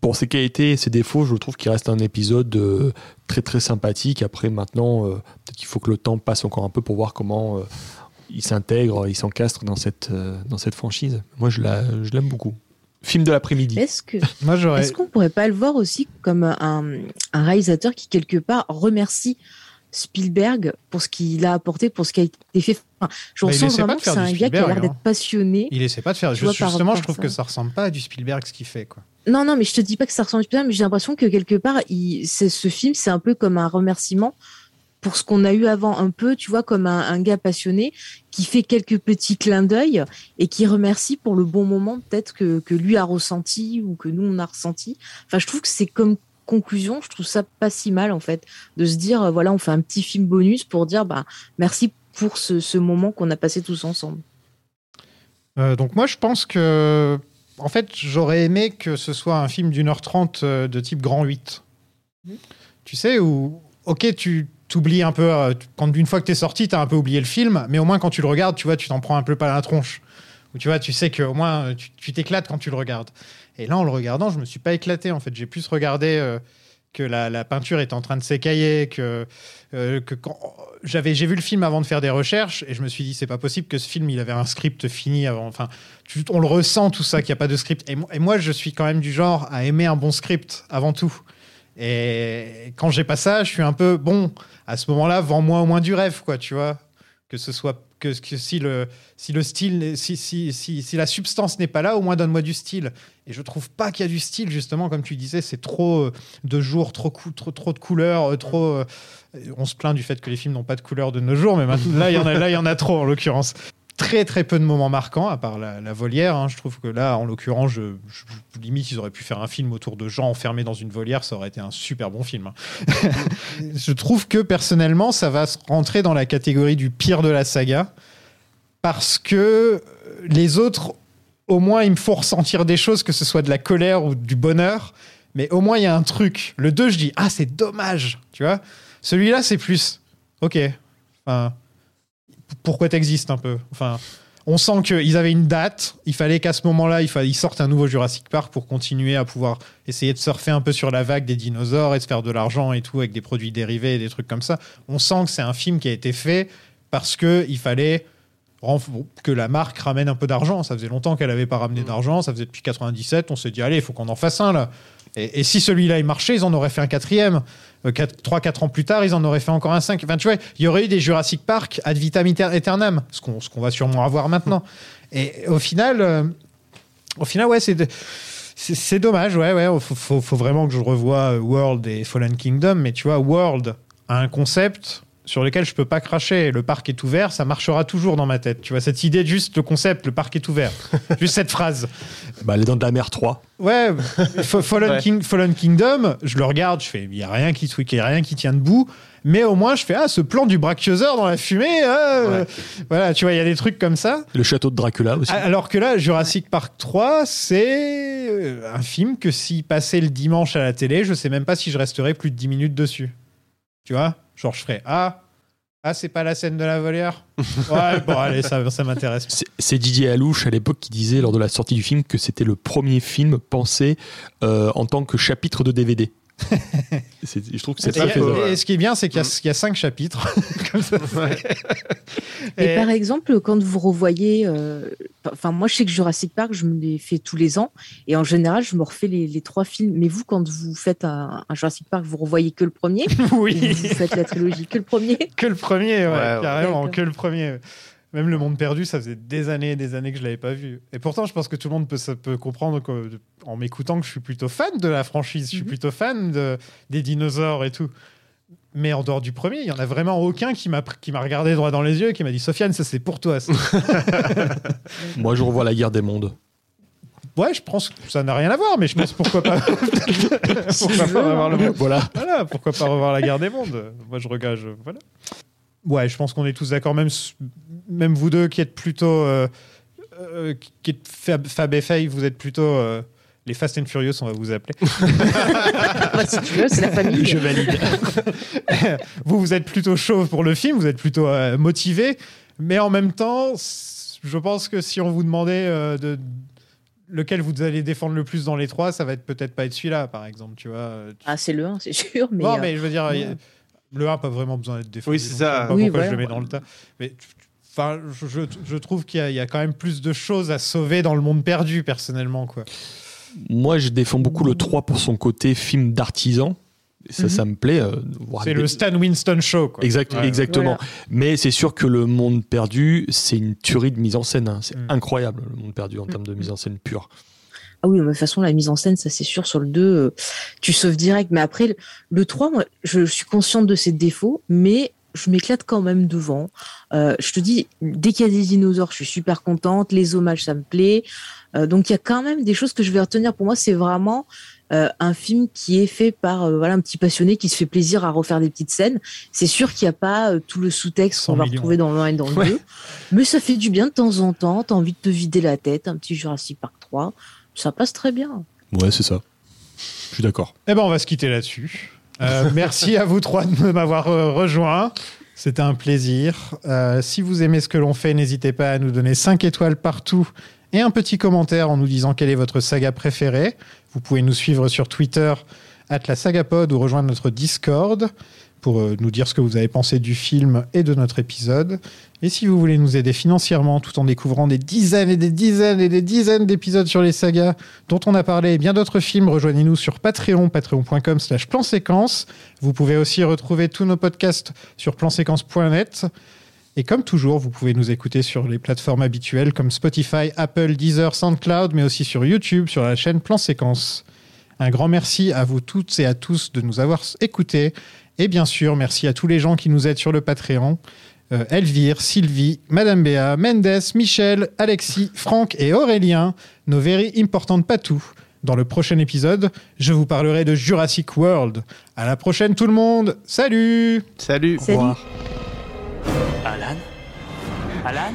pour ses qualités et ses défauts, je trouve qu'il reste un épisode euh, très très sympathique. Après, maintenant, euh, peut-être qu'il faut que le temps passe encore un peu pour voir comment euh, il s'intègre, il s'encastre dans cette, euh, dans cette franchise. Moi, je la- je l'aime beaucoup. Film de l'après-midi. Est-ce que Moi. Est-ce qu'on pourrait pas le voir aussi comme un, un réalisateur qui quelque part remercie Spielberg pour ce qu'il a apporté, pour ce qui a été fait. Enfin, je Bah, ressens vraiment que c'est du un gars qui a l'air hein. d'être passionné. Il essaie pas de faire. Vois, justement, je trouve ça. que ça ressemble pas à du Spielberg ce qu'il fait, quoi. Non, non, mais je te dis pas que ça ressemble à Spielberg, mais j'ai l'impression que quelque part, il, c'est, ce film, c'est un peu comme un remerciement pour ce qu'on a eu avant, un peu, tu vois, comme un, un gars passionné qui fait quelques petits clins d'œil et qui remercie pour le bon moment peut-être que, que lui a ressenti ou que nous on a ressenti. Enfin, je trouve que c'est comme conclusion, je trouve ça pas si mal en fait, de se dire, euh, voilà, on fait un petit film bonus pour dire, bah, merci pour ce, ce moment qu'on a passé tous ensemble. Euh, donc moi, je pense que, en fait, j'aurais aimé que ce soit un film d'une heure trente euh, de type grand 8. Tu sais, où, ok, tu t'oublies un peu, euh, quand une fois que t'es sorti, t'as un peu oublié le film, mais au moins quand tu le regardes, tu vois, tu t'en prends un peu pas la tronche. Ou tu vois, tu sais qu'au moins, euh, tu tu t'éclates quand tu le regardes. Et là, en le regardant, je me suis pas éclaté, en fait. J'ai plus regardé euh, que la, peinture est en train de s'écailler, que, euh, que quand j'avais j'ai vu le film avant de faire des recherches et je me suis dit c'est pas possible que ce film il avait un script fini avant. Enfin on le ressent tout ça qu'il n'y a pas de script. Et moi je suis quand même du genre à aimer un bon script avant tout. Et quand j'ai pas ça je suis un peu bon à ce moment-là vends-moi au moins du rêve quoi tu vois que ce soit que, si le si le style si, si, si, si la substance n'est pas là au moins donne-moi du style. Et je trouve pas qu'il y a du style justement comme tu disais c'est trop euh, de jours trop trop trop de couleurs euh, trop euh, on se plaint du fait que les films n'ont pas de couleurs de nos jours mais là il y en a là il y en a trop en l'occurrence très très peu de moments marquants à part la, volière hein. je trouve que là en l'occurrence je, limite ils auraient pu faire un film autour de gens enfermés dans une volière ça aurait été un super bon film hein. je trouve que personnellement, ça va rentrer dans la catégorie du pire de la saga. Parce que les autres, au moins, ils me font ressentir des choses, que ce soit de la colère ou du bonheur. Mais au moins, il y a un truc. Le 2, je dis, ah, c'est dommage. Tu vois Celui-là, c'est plus. Ok. Enfin, pourquoi t'existes un peu Enfin. On sent qu'ils avaient une date, il fallait qu'à ce moment-là, ils sortent un nouveau Jurassic Park pour continuer à pouvoir essayer de surfer un peu sur la vague des dinosaures et de faire de l'argent et tout avec des produits dérivés et des trucs comme ça. On sent que c'est un film qui a été fait parce que il fallait que la marque ramène un peu d'argent. Ça faisait longtemps qu'elle n'avait pas ramené d'argent, ça faisait depuis 97. On s'est dit allez, il faut qu'on en fasse un là. Et, et si celui-là il marchait, ils en auraient fait un quatrième. Euh, quatre- Trois, quatre ans plus tard, ils en auraient fait encore un cinq. Enfin, tu vois, il y aurait eu des Jurassic Park ad vitam aeter- aeternam, ce qu'on qu'on va sûrement avoir maintenant. Et au final, euh, au final, ouais, c'est c'est dommage, ouais, ouais. Faut, faut, vraiment que je revoie euh, World et Fallen Kingdom, mais tu vois, World a un concept sur lequel je peux pas cracher. Le parc est ouvert, ça marchera toujours dans ma tête. Tu vois, cette idée de juste le concept, le parc est ouvert. juste cette phrase. Bah, Les Dents de la Mer 3. Ouais, Fa- Fallen, Ouais. King- Fallen Kingdom, je le regarde, je fais, il y a rien qui, il y a rien qui tient debout. Mais au moins, je fais, ah, ce plan du brachiosaure dans la fumée, ah, euh, voilà, tu vois, il y a des trucs comme ça. Le château de Dracula aussi. Alors que là, Jurassic Park 3, c'est euh, un film que s'il passait le dimanche à la télé, je sais même pas si je resterais plus de 10 minutes dessus. Tu vois? Genre, je ferais Ah, ah c'est pas la scène de la volière Ouais, bon, allez, ça, ça m'intéresse. C'est- Didier Alouche à l'époque qui disait lors de la sortie du film que c'était le premier film pensé euh, en tant que chapitre de DVD. Je trouve que c'est Et, pas fait. et ce qui est bien, c'est qu'il y, a- y a 5 chapitres. Comme ça, Et, Et- par exemple, quand vous revoyez, euh, enfin moi je sais que Jurassic Park, je me les fais tous les ans, et en général je me refais les, les trois films. Mais vous, quand vous faites un, un Jurassic Park, vous revoyez que le premier? Oui. Ou Vous faites la trilogie que le premier? Que le premier, ouais, carrément, que le premier. Même Le Monde Perdu, ça faisait des années et des années que je l'avais pas vu. Et pourtant, je pense que tout le monde peut, ça peut comprendre que, en m'écoutant que je suis plutôt fan de la franchise, je suis plutôt fan de, des dinosaures et tout. Mais en dehors du premier, il y en a vraiment aucun qui m'a pr- qui m'a regardé droit dans les yeux et qui m'a dit Sofiane, ça c'est pour toi. ça. Moi, je revois La Guerre des Mondes. ouais, je pense que ça n'a rien à voir, mais je pense pourquoi pas. pourquoi pas revoir le monde. Voilà. Voilà, pourquoi pas revoir la guerre des mondes Moi, je regarde, je- voilà. Ouais, je pense qu'on est tous d'accord, même, même vous deux qui êtes plutôt. euh, euh, qui êtes Fab, Fab et Faye, vous êtes plutôt. euh, les Fast and Furious, on va vous appeler. Bah, Si tu veux, c'est la famille. Je valide. vous, vous êtes plutôt chaud pour le film, vous êtes plutôt euh, motivé, mais en même temps, je pense que si on vous demandait euh, de lequel vous allez défendre le plus dans les trois, ça va être peut-être pas être celui-là, par exemple, tu vois. Ah, c'est le 1, c'est sûr. Mais, non, euh, mais je veux dire, ouais. a- le 1 n'a pas vraiment besoin d'être défendu. Oui, c'est ça. Pas Oui, pourquoi je voilà. le mets dans le tas. Mais tu- tu- enfin, je, trouve qu'il y, a- il y a quand même plus de choses à sauver dans le monde perdu, personnellement, quoi. Moi, je défends beaucoup le 3 pour son côté film d'artisan. Et ça, Mhm. ça me plaît. euh, C'est des- le Stan Winston show, quoi. Exact, Ouais. exactement. Voilà. Mais c'est sûr que le monde perdu, c'est une tuerie de mise en scène. hein. C'est Mm. incroyable, le monde perdu en termes de mise en scène pure. Ah oui, de toute façon, la mise en scène, ça c'est sûr, sur le 2, euh, tu sauves direct. Mais après, le, le 3, moi, je suis consciente de ses défauts, mais je m'éclate quand même devant. Euh, je te dis, dès qu'il y a des dinosaures, je suis super contente. Les hommages, ça me plaît. Euh, donc il y a quand même des choses que je vais retenir. Pour moi, c'est vraiment euh, un film qui est fait par euh, voilà un petit passionné qui se fait plaisir à refaire des petites scènes. C'est sûr qu'il n'y a pas euh, tout le sous-texte 100 qu'on va millions. retrouver dans le 1 et dans le 2. Mais ça fait du bien de temps en temps. T'as envie de te vider la tête. Un petit Jurassic Park 3. Ça passe très bien. Ouais, c'est ça. Je suis d'accord. Eh ben, on va se quitter là-dessus. Euh, merci à vous trois de m'avoir euh, rejoint. C'était un plaisir. Euh, si vous aimez ce que l'on fait, n'hésitez pas à nous donner 5 étoiles partout et un petit commentaire en nous disant quelle est votre saga préférée. Vous pouvez nous suivre sur Twitter, la sagapod, ou rejoindre notre Discord pour euh, nous dire ce que vous avez pensé du film et de notre épisode. Et si vous voulez nous aider financièrement tout en découvrant des dizaines et des dizaines et des dizaines d'épisodes sur les sagas dont on a parlé et bien d'autres films, rejoignez-nous sur Patreon, patreon.com slash plan séquence. Vous pouvez aussi retrouver tous nos podcasts sur planséquence.net. Et comme toujours, vous pouvez nous écouter sur les plateformes habituelles comme Spotify, Apple, Deezer, SoundCloud, mais aussi sur YouTube, sur la chaîne Plan Séquence. Un grand merci à vous toutes et à tous de nous avoir écoutés. Et bien sûr, merci à tous les gens qui nous aident sur le Patreon. Euh, Elvire, Sylvie, Madame Béa, Mendes, Michel, Alexis, Franck et Aurélien, nos very importantes patous. Dans le prochain épisode, je vous parlerai de Jurassic World. À la prochaine tout le monde. Salut Salut. Salut. Alan? Alan?